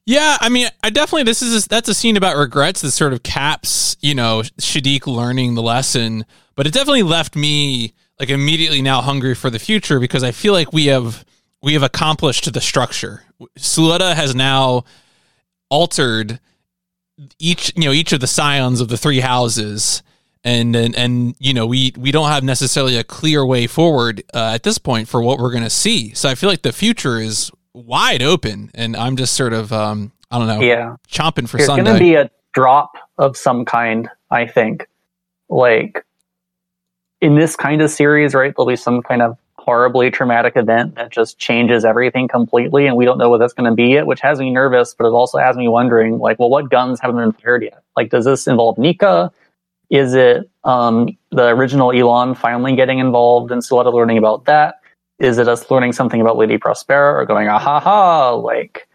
Yeah, I mean, I definitely this is that's a scene about regrets that sort of caps, you know, Shaddiq learning the lesson but it definitely left me like immediately now hungry for the future because I feel like we have we have accomplished the structure. Suletta has now altered each you know each of the scions of the three houses and and, and you know we we don't have necessarily a clear way forward uh, at this point for what we're going to see so i feel like the future is wide open and i'm just sort of um i don't know yeah chomping for something. there's going to be a drop of some kind i think like in this kind of series, right, there'll be some kind of horribly traumatic event that just changes everything completely, and we don't know what that's going to be yet, which has me nervous, but it also has me wondering, like, well, what guns haven't been fired yet? Like, does this involve Nika? Is it um, the original Elan finally getting involved and Suletta learning about that? Is it us learning something about Lady Prospera or going, ah ha ha, like,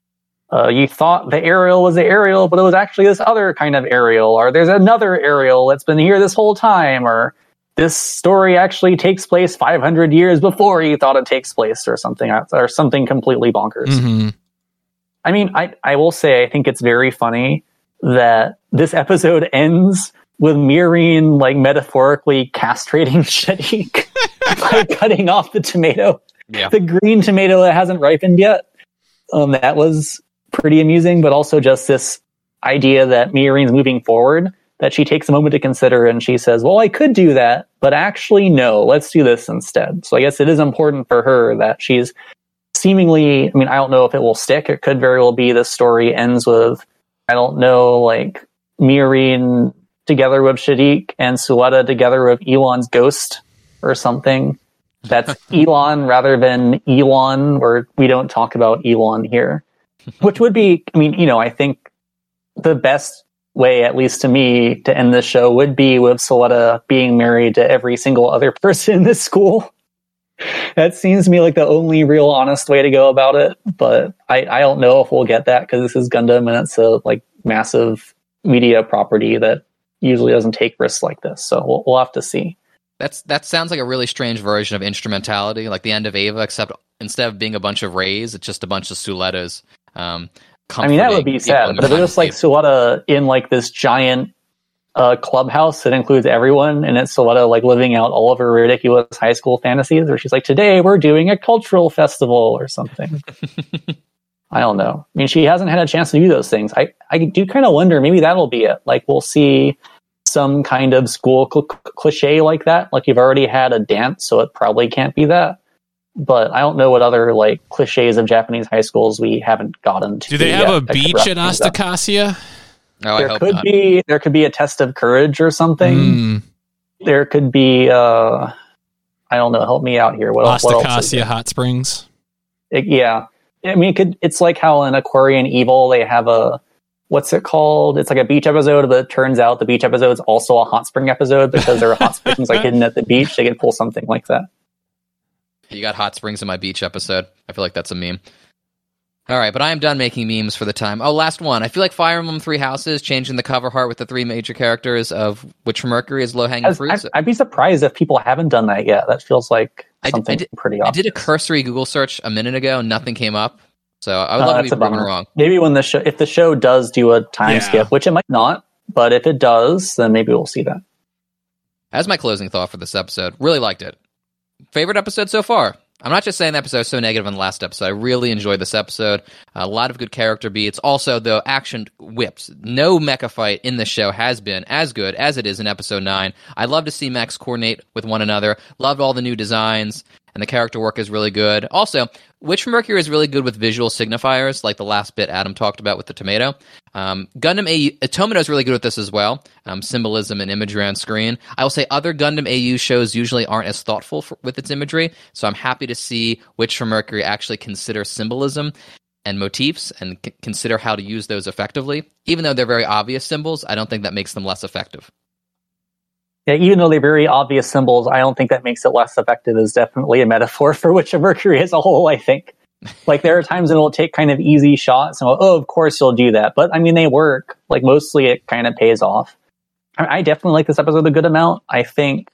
uh, you thought the Aerial was the Aerial, but it was actually this other kind of Aerial, or there's another Aerial that's been here this whole time, or this story actually takes place 500 years before you thought it takes place, or something, or something completely bonkers. Mm-hmm. I mean, I, I will say, I think it's very funny that this episode ends with Miorine like metaphorically castrating Shaddiq by cutting off the tomato, Yeah. the green tomato that hasn't ripened yet. Um, that was pretty amusing, but also just this idea that Miorine's moving forward that she takes a moment to consider and she says, well, I could do that, but actually, no, let's do this instead. So I guess it is important for her that she's seemingly, I mean, I don't know if it will stick. It could very well be this story ends with, I don't know, like Miorine together with Shaddiq and Suletta together with Elan's ghost or something. That's Elan rather than Elon, where we don't talk about Elon here. Which would be, I mean, you know, I think the best way, at least to me, to end this show would be with Suletta being married to every single other person in this school. That seems to me like the only real honest way to go about it, but I, I don't know if we'll get that because this is Gundam and it's a like massive media property that usually doesn't take risks like this. So we'll, we'll have to see. That's that sounds like a really strange version of instrumentality, like the end of Eva, except instead of being a bunch of rays, it's just a bunch of Sulettas. Um, I mean, that would be sad, but if the it was like time Suletta in like this giant uh, clubhouse that includes everyone, and it's Suletta like living out all of her ridiculous high school fantasies, where she's like, "Today we're doing a cultural festival" or something. I don't know. I mean, she hasn't had a chance to do those things. I I do kind of wonder maybe that'll be it. Like we'll see some kind of school cl- cliche like that. Like you've already had a dance, so it probably can't be that. But I don't know what other like cliches of Japanese high schools we haven't gotten to. Do they have yet a beach wrap at things. Asticassia? Oh, I there hope could not. be there could be a test of courage or something. Mm, There could be uh I don't know, help me out here. What, else- what else? is Asticassia? Hot Springs. It- yeah. I mean it could it's like how in Aquarion Evol they have a what's it called? It's like a beach episode, but it turns out the beach episode is also a hot spring episode because there are hot springs like hidden at the beach. They could pull something like that. You got hot springs in my beach episode. I feel like that's a meme. All right, but I am done making memes for the time. Oh, last one. I feel like Fire Emblem Three Houses changing the cover art with the three major characters of which Mercury is low hanging fruit. I'd, I'd be surprised if people haven't done that yet. That feels like I did- something I did- pretty I did a cursory Google search a minute ago, and nothing came up. So I would Oh, love to that's be a proven bummer. wrong. Maybe when the show, if the show does do a time Yeah. skip, which it might not, but if it does, then maybe we'll see that. As my closing thought for this episode, really liked it. Favorite episode so far? I'm not just saying the episode was so negative on the last episode. I really enjoyed this episode. A lot of good character beats. Also, the action whips. No mecha fight in the show has been as good as it is in episode 9. I love to see mechs coordinate with one another. Loved all the new designs, and the character work is really good. Also, Witch for Mercury is really good with visual signifiers, like the last bit Adam talked about with the tomato. Um, Gundam AU, Tomino is really good with this as well. Um, symbolism and imagery on screen. I will say other Gundam AU shows usually aren't as thoughtful for, with its imagery, so I'm happy to see Witch from Mercury actually consider symbolism and motifs and c- consider how to use those effectively. Even though they're very obvious symbols, I don't think that makes them less effective. Yeah, even though they're very obvious symbols, I don't think that makes it less effective. Is definitely a metaphor for which of Mercury as a whole. I think, like there are times when it'll take kind of easy shots and oh, of course you'll do that, but I mean they work. Like mostly, it kind of pays off. I, I definitely like this episode a good amount. I think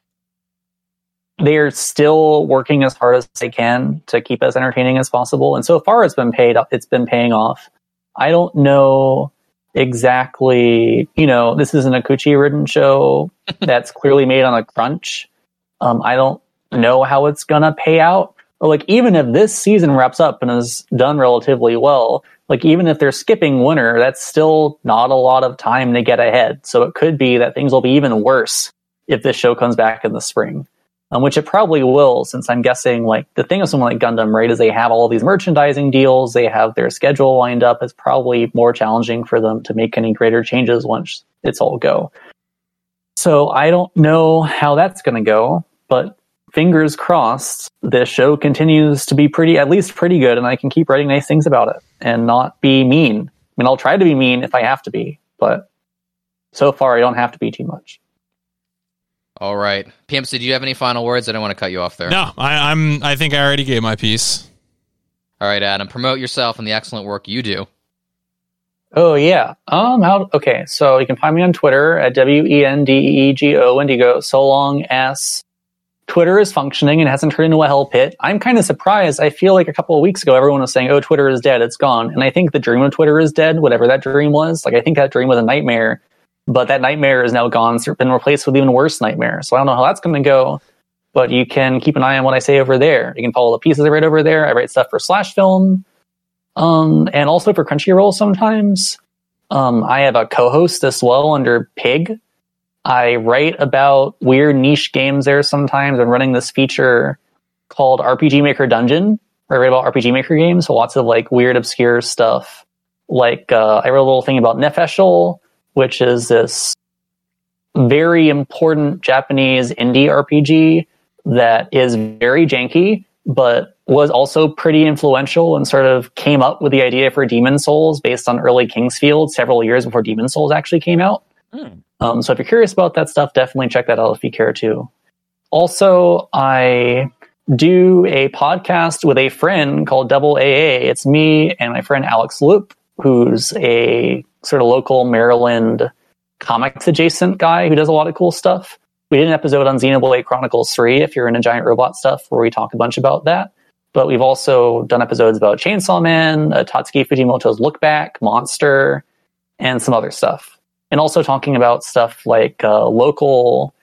they're still working as hard as they can to keep as entertaining as possible, and so far it's been paid. It's been paying off. I don't know exactly. You know, this isn't a Okouchi ridden show that's clearly made on a crunch. Um, I don't know how it's gonna pay out. Like even if this season wraps up and is done relatively well, like even if they're skipping winter, that's still not a lot of time to get ahead. So it could be that things will be even worse if this show comes back in the spring. Um, which it probably will, since I'm guessing like the thing of someone like Gundam, right, is they have all these merchandising deals, they have their schedule lined up. It's probably more challenging for them to make any greater changes once it's all go. So I don't know how that's going to go, but fingers crossed, this show continues to be pretty, at least pretty good, and I can keep writing nice things about it and not be mean. I mean, I'll try to be mean if I have to be, but so far I don't have to be too much. All right, PMC, do you have any final words? I don't want to cut you off there. No, I, I'm. I think I already gave my piece. All right, Adam, promote yourself and the excellent work you do. Oh yeah. Um. How? Okay. So you can find me on Twitter at w e n d e g o Indigo. So long as Twitter is functioning and hasn't turned into a hell pit. I'm kind of surprised. I feel like a couple of weeks ago, everyone was saying, "Oh, Twitter is dead. It's gone." And I think the dream of Twitter is dead. Whatever that dream was. Like I think that dream was a nightmare. But that nightmare is now gone. It's been replaced with even worse nightmare. So I don't know how that's going to go. But you can keep an eye on what I say over there. You can follow the pieces I write over there. I write stuff for Slash Film, um, and also for Crunchyroll sometimes. Um, I have a co-host as well under Pig. I write about weird niche games there sometimes. I'm running this feature called RPG Maker Dungeon, where I write about RPG Maker games. So lots of like weird, obscure stuff. Like uh, I wrote a little thing about Nepheshel, which is this very important Japanese indie RPG that is very janky, but was also pretty influential and sort of came up with the idea for Demon Souls based on early Kingsfield several years before Demon Souls actually came out. Hmm. Um, so if you're curious about that stuff, definitely check that out if you care to. Also, I do a podcast with a friend called Double AA. It's me and my friend Alex Loop, who's a sort of local Maryland comics adjacent guy who does a lot of cool stuff. We did an episode on Xenoblade Chronicles 3 if you're into giant robot stuff where we talk a bunch about that. But we've also done episodes about Chainsaw Man, uh, Tatsuki Fujimoto's Look Back, Monster, and some other stuff. And also talking about stuff like uh, local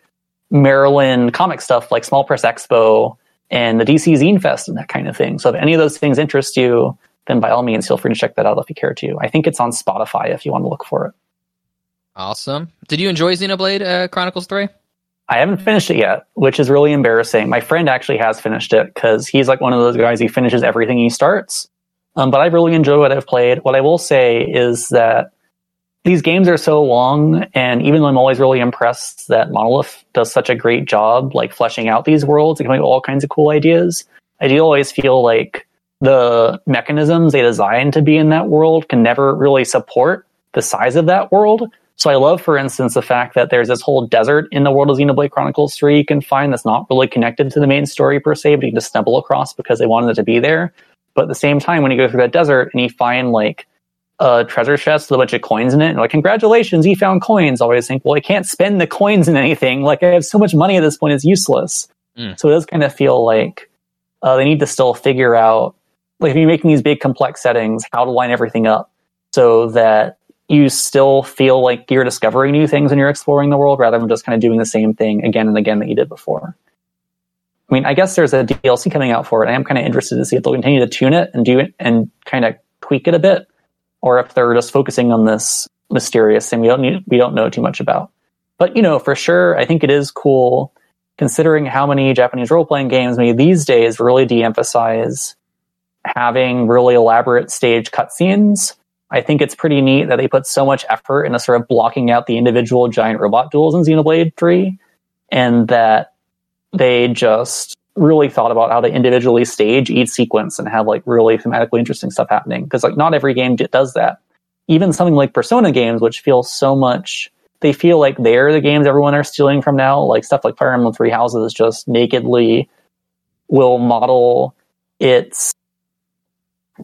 Maryland comic stuff like Small Press Expo and the DC Zine Fest and that kind of thing. So if any of those things interest you, then by all means, feel free to check that out if you care to. I think it's on Spotify if you want to look for it. Awesome. Did you enjoy Xenoblade uh, Chronicles 3? I haven't finished it yet, which is really embarrassing. My friend actually has finished it because he's like one of those guys who finishes everything he starts. Um, but I really enjoy what I've played. What I will say is that these games are so long, and even though I'm always really impressed that Monolith does such a great job, like fleshing out these worlds and coming up with all kinds of cool ideas, I do always feel like the mechanisms they designed to be in that world can never really support the size of that world. So I love, for instance, the fact that there's this whole desert in the world of Xenoblade Chronicles 3 you can find that's not really connected to the main story per se, but you can just stumble across because they wanted it to be there. But at the same time, when you go through that desert and you find like a treasure chest with a bunch of coins in it, and like, congratulations, you found coins. I always think, well, I can't spend the coins in anything. Like, I have so much money at this point, it's useless. Mm. So it does kind of feel like uh, they need to still figure out, like, if you're making these big complex settings, how to line everything up so that you still feel like you're discovering new things and you're exploring the world rather than just kind of doing the same thing again and again that you did before. I mean, I guess there's a DLC coming out for it. I am kind of interested to see if they'll continue to tune it and do it and kind of tweak it a bit, or if they're just focusing on this mysterious thing we don't need, we don't know too much about. But you know, for sure, I think it is cool considering how many Japanese role playing games maybe these days really de-emphasize having really elaborate stage cutscenes I think it's pretty neat that they put so much effort into sort of blocking out the individual giant robot duels in Xenoblade 3 and that they just really thought about how to individually stage each sequence and have like really thematically interesting stuff happening because like not every game does that. Even something like Persona games, which feel so much, they feel like they're the games everyone are stealing from now. Like stuff like Fire Emblem Three Houses just nakedly will model its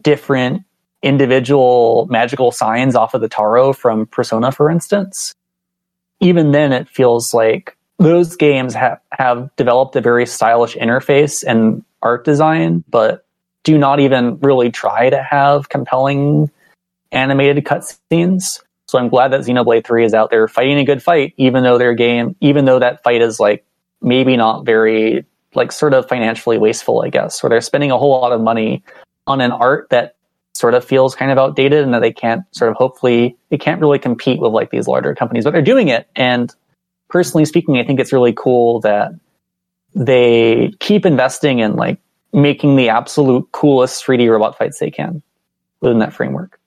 different individual magical signs off of the Taro from Persona, for instance, even then it feels like those games have, have developed a very stylish interface and art design, but do not even really try to have compelling animated cutscenes. So I'm glad that Xenoblade 3 is out there fighting a good fight, even though their game, even though that fight is like maybe not very, like sort of financially wasteful, I guess, where they're spending a whole lot of money on an art that sort of feels kind of outdated and that they can't sort of hopefully they can't really compete with like these larger companies but they're doing it and personally speaking i think it's really cool that they keep investing in like making the absolute coolest 3d robot fights they can within that framework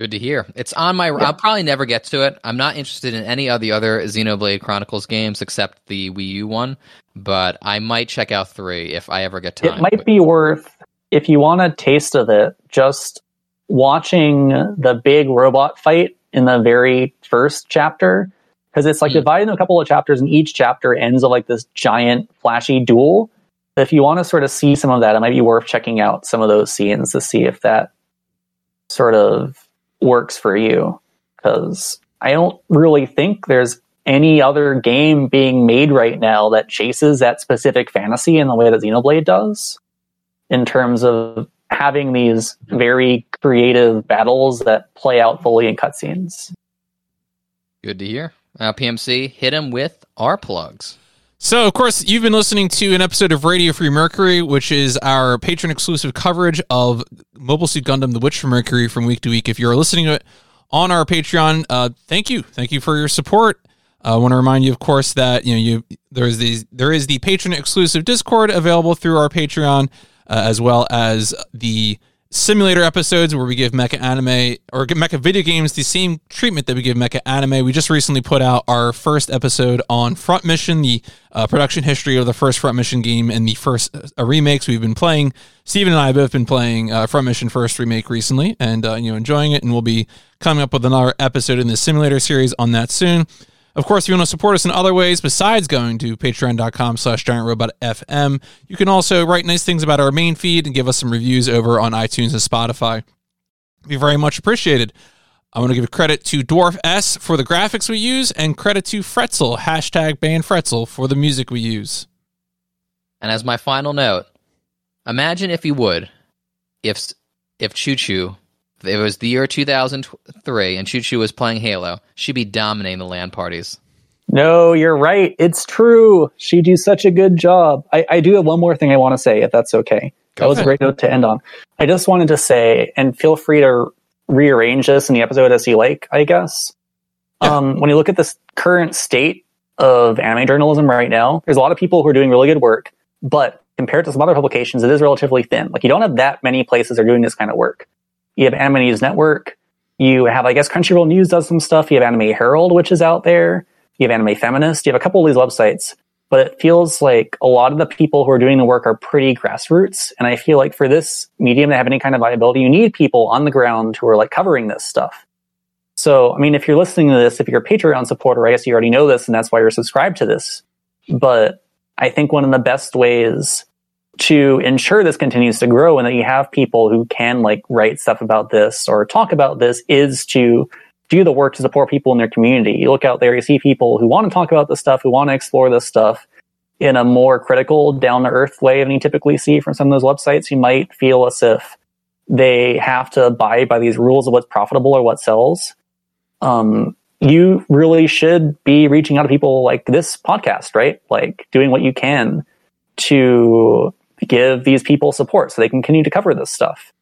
Good to hear. It's on my. I'll probably never get to it. I'm not interested in any of the other Xenoblade Chronicles games except the Wii U one, but I might check out three if I ever get time. It might be worth if you want a taste of it, just watching the big robot fight in the very first chapter because it's like Hmm. divided into a couple of chapters, and each chapter ends with like this giant flashy duel. If you want to sort of see some of that, it might be worth checking out some of those scenes to see if that sort of works for you. Because I don't really think there's any other game being made right now that chases that specific fantasy in the way that Xenoblade does, in terms of having these very creative battles that play out fully in cutscenes. Good to hear. Uh, PMC, hit him with our plugs. So, of course, you've been listening to an episode of Radio Free Mercury, which is our patron exclusive coverage of Mobile Suit Gundam The Witch from Mercury from week to week. If you're listening to it on our Patreon, uh, thank you. Thank you for your support. I want to remind you, of course, that you know you there's these there is the patron exclusive Discord available through our Patreon, uh, as well as the simulator episodes where we give mecha anime or mecha video games the same treatment that we give mecha anime. We just recently put out our first episode on Front Mission, the uh, production history of the first Front Mission game and the first uh, remakes we've been playing. Stephen and I have both been playing uh, Front Mission first remake recently, and uh, you know enjoying it. And we'll be coming up with another episode in the simulator series on that soon. Of course, if you want to support us in other ways besides going to patreon.com slash giant robot FM, you can also write nice things about our main feed and give us some reviews over on iTunes and Spotify. Be very much appreciated. I want to give credit to DuarfS for the graphics we use and credit to fretzl, hashtag ban fretzl, for the music we use. And as my final note, imagine if you would, if if Chuchu, it was the year 2003 and Chuchu was playing Halo, she'd be dominating the LAN parties. No, you're right. It's true. She'd do such a good job. I, I do have one more thing I want to say, if that's okay. That was a great note to end on. I just wanted to say, and feel free to rearrange this in the episode as you like, I guess. Yeah. Um, when you look at this current state of anime journalism right now, there's a lot of people who are doing really good work, but compared to some other publications, it is relatively thin. Like you don't have that many places that are doing this kind of work. You have Anime News Network. You have, I guess, Crunchyroll News does some stuff. You have Anime Herald, which is out there. You have Anime Feminist. You have a couple of these websites, but it feels like a lot of the people who are doing the work are pretty grassroots. And I feel like for this medium to have any kind of viability, you need people on the ground who are like covering this stuff. So, I mean, if you're listening to this, if you're a Patreon supporter, I guess you already know this and that's why you're subscribed to this. But I think one of the best ways to ensure this continues to grow and that you have people who can like write stuff about this or talk about this is to do the work to support people in their community. You look out there, you see people who want to talk about this stuff, who want to explore this stuff in a more critical, down to earth way than you typically see from some of those websites. You might feel as if they have to abide by these rules of what's profitable or what sells. Um, you really should be reaching out to people like this podcast, right? Like doing what you can to give these people support so they can continue to cover this stuff.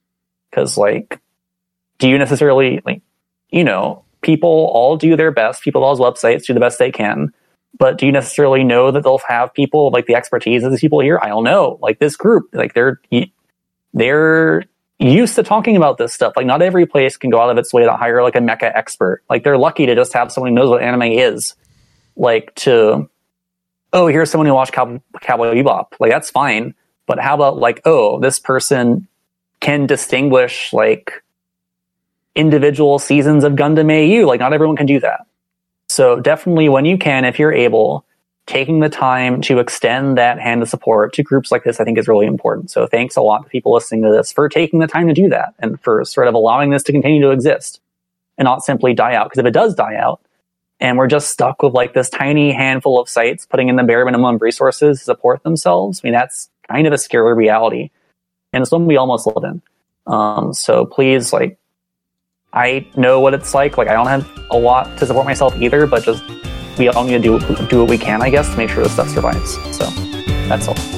Cause like, do you necessarily like, you know, people all do their best. People those websites do the best they can. But do you necessarily know that they'll have people like the expertise of these people here? I don't know. Like this group, like they're they're used to talking about this stuff. Like not every place can go out of its way to hire like a mecha expert. Like they're lucky to just have someone who knows what anime is. Like to oh, here's someone who watched Cow- Cowboy Bebop. Like that's fine. But how about like oh, this person can distinguish like individual seasons of Gundam AU. Like not everyone can do that. So definitely when you can, if you're able, taking the time to extend that hand of support to groups like this, I think is really important. So thanks a lot to people listening to this for taking the time to do that and for sort of allowing this to continue to exist and not simply die out. Because if it does die out and we're just stuck with like this tiny handful of sites putting in the bare minimum of resources to support themselves, I mean, that's kind of a scary reality. And it's one we almost live in. Um, so please, like, I know what it's like. Like, I don't have a lot to support myself either, but just we all need to do do what we can, I guess, to make sure this stuff survives. So that's all.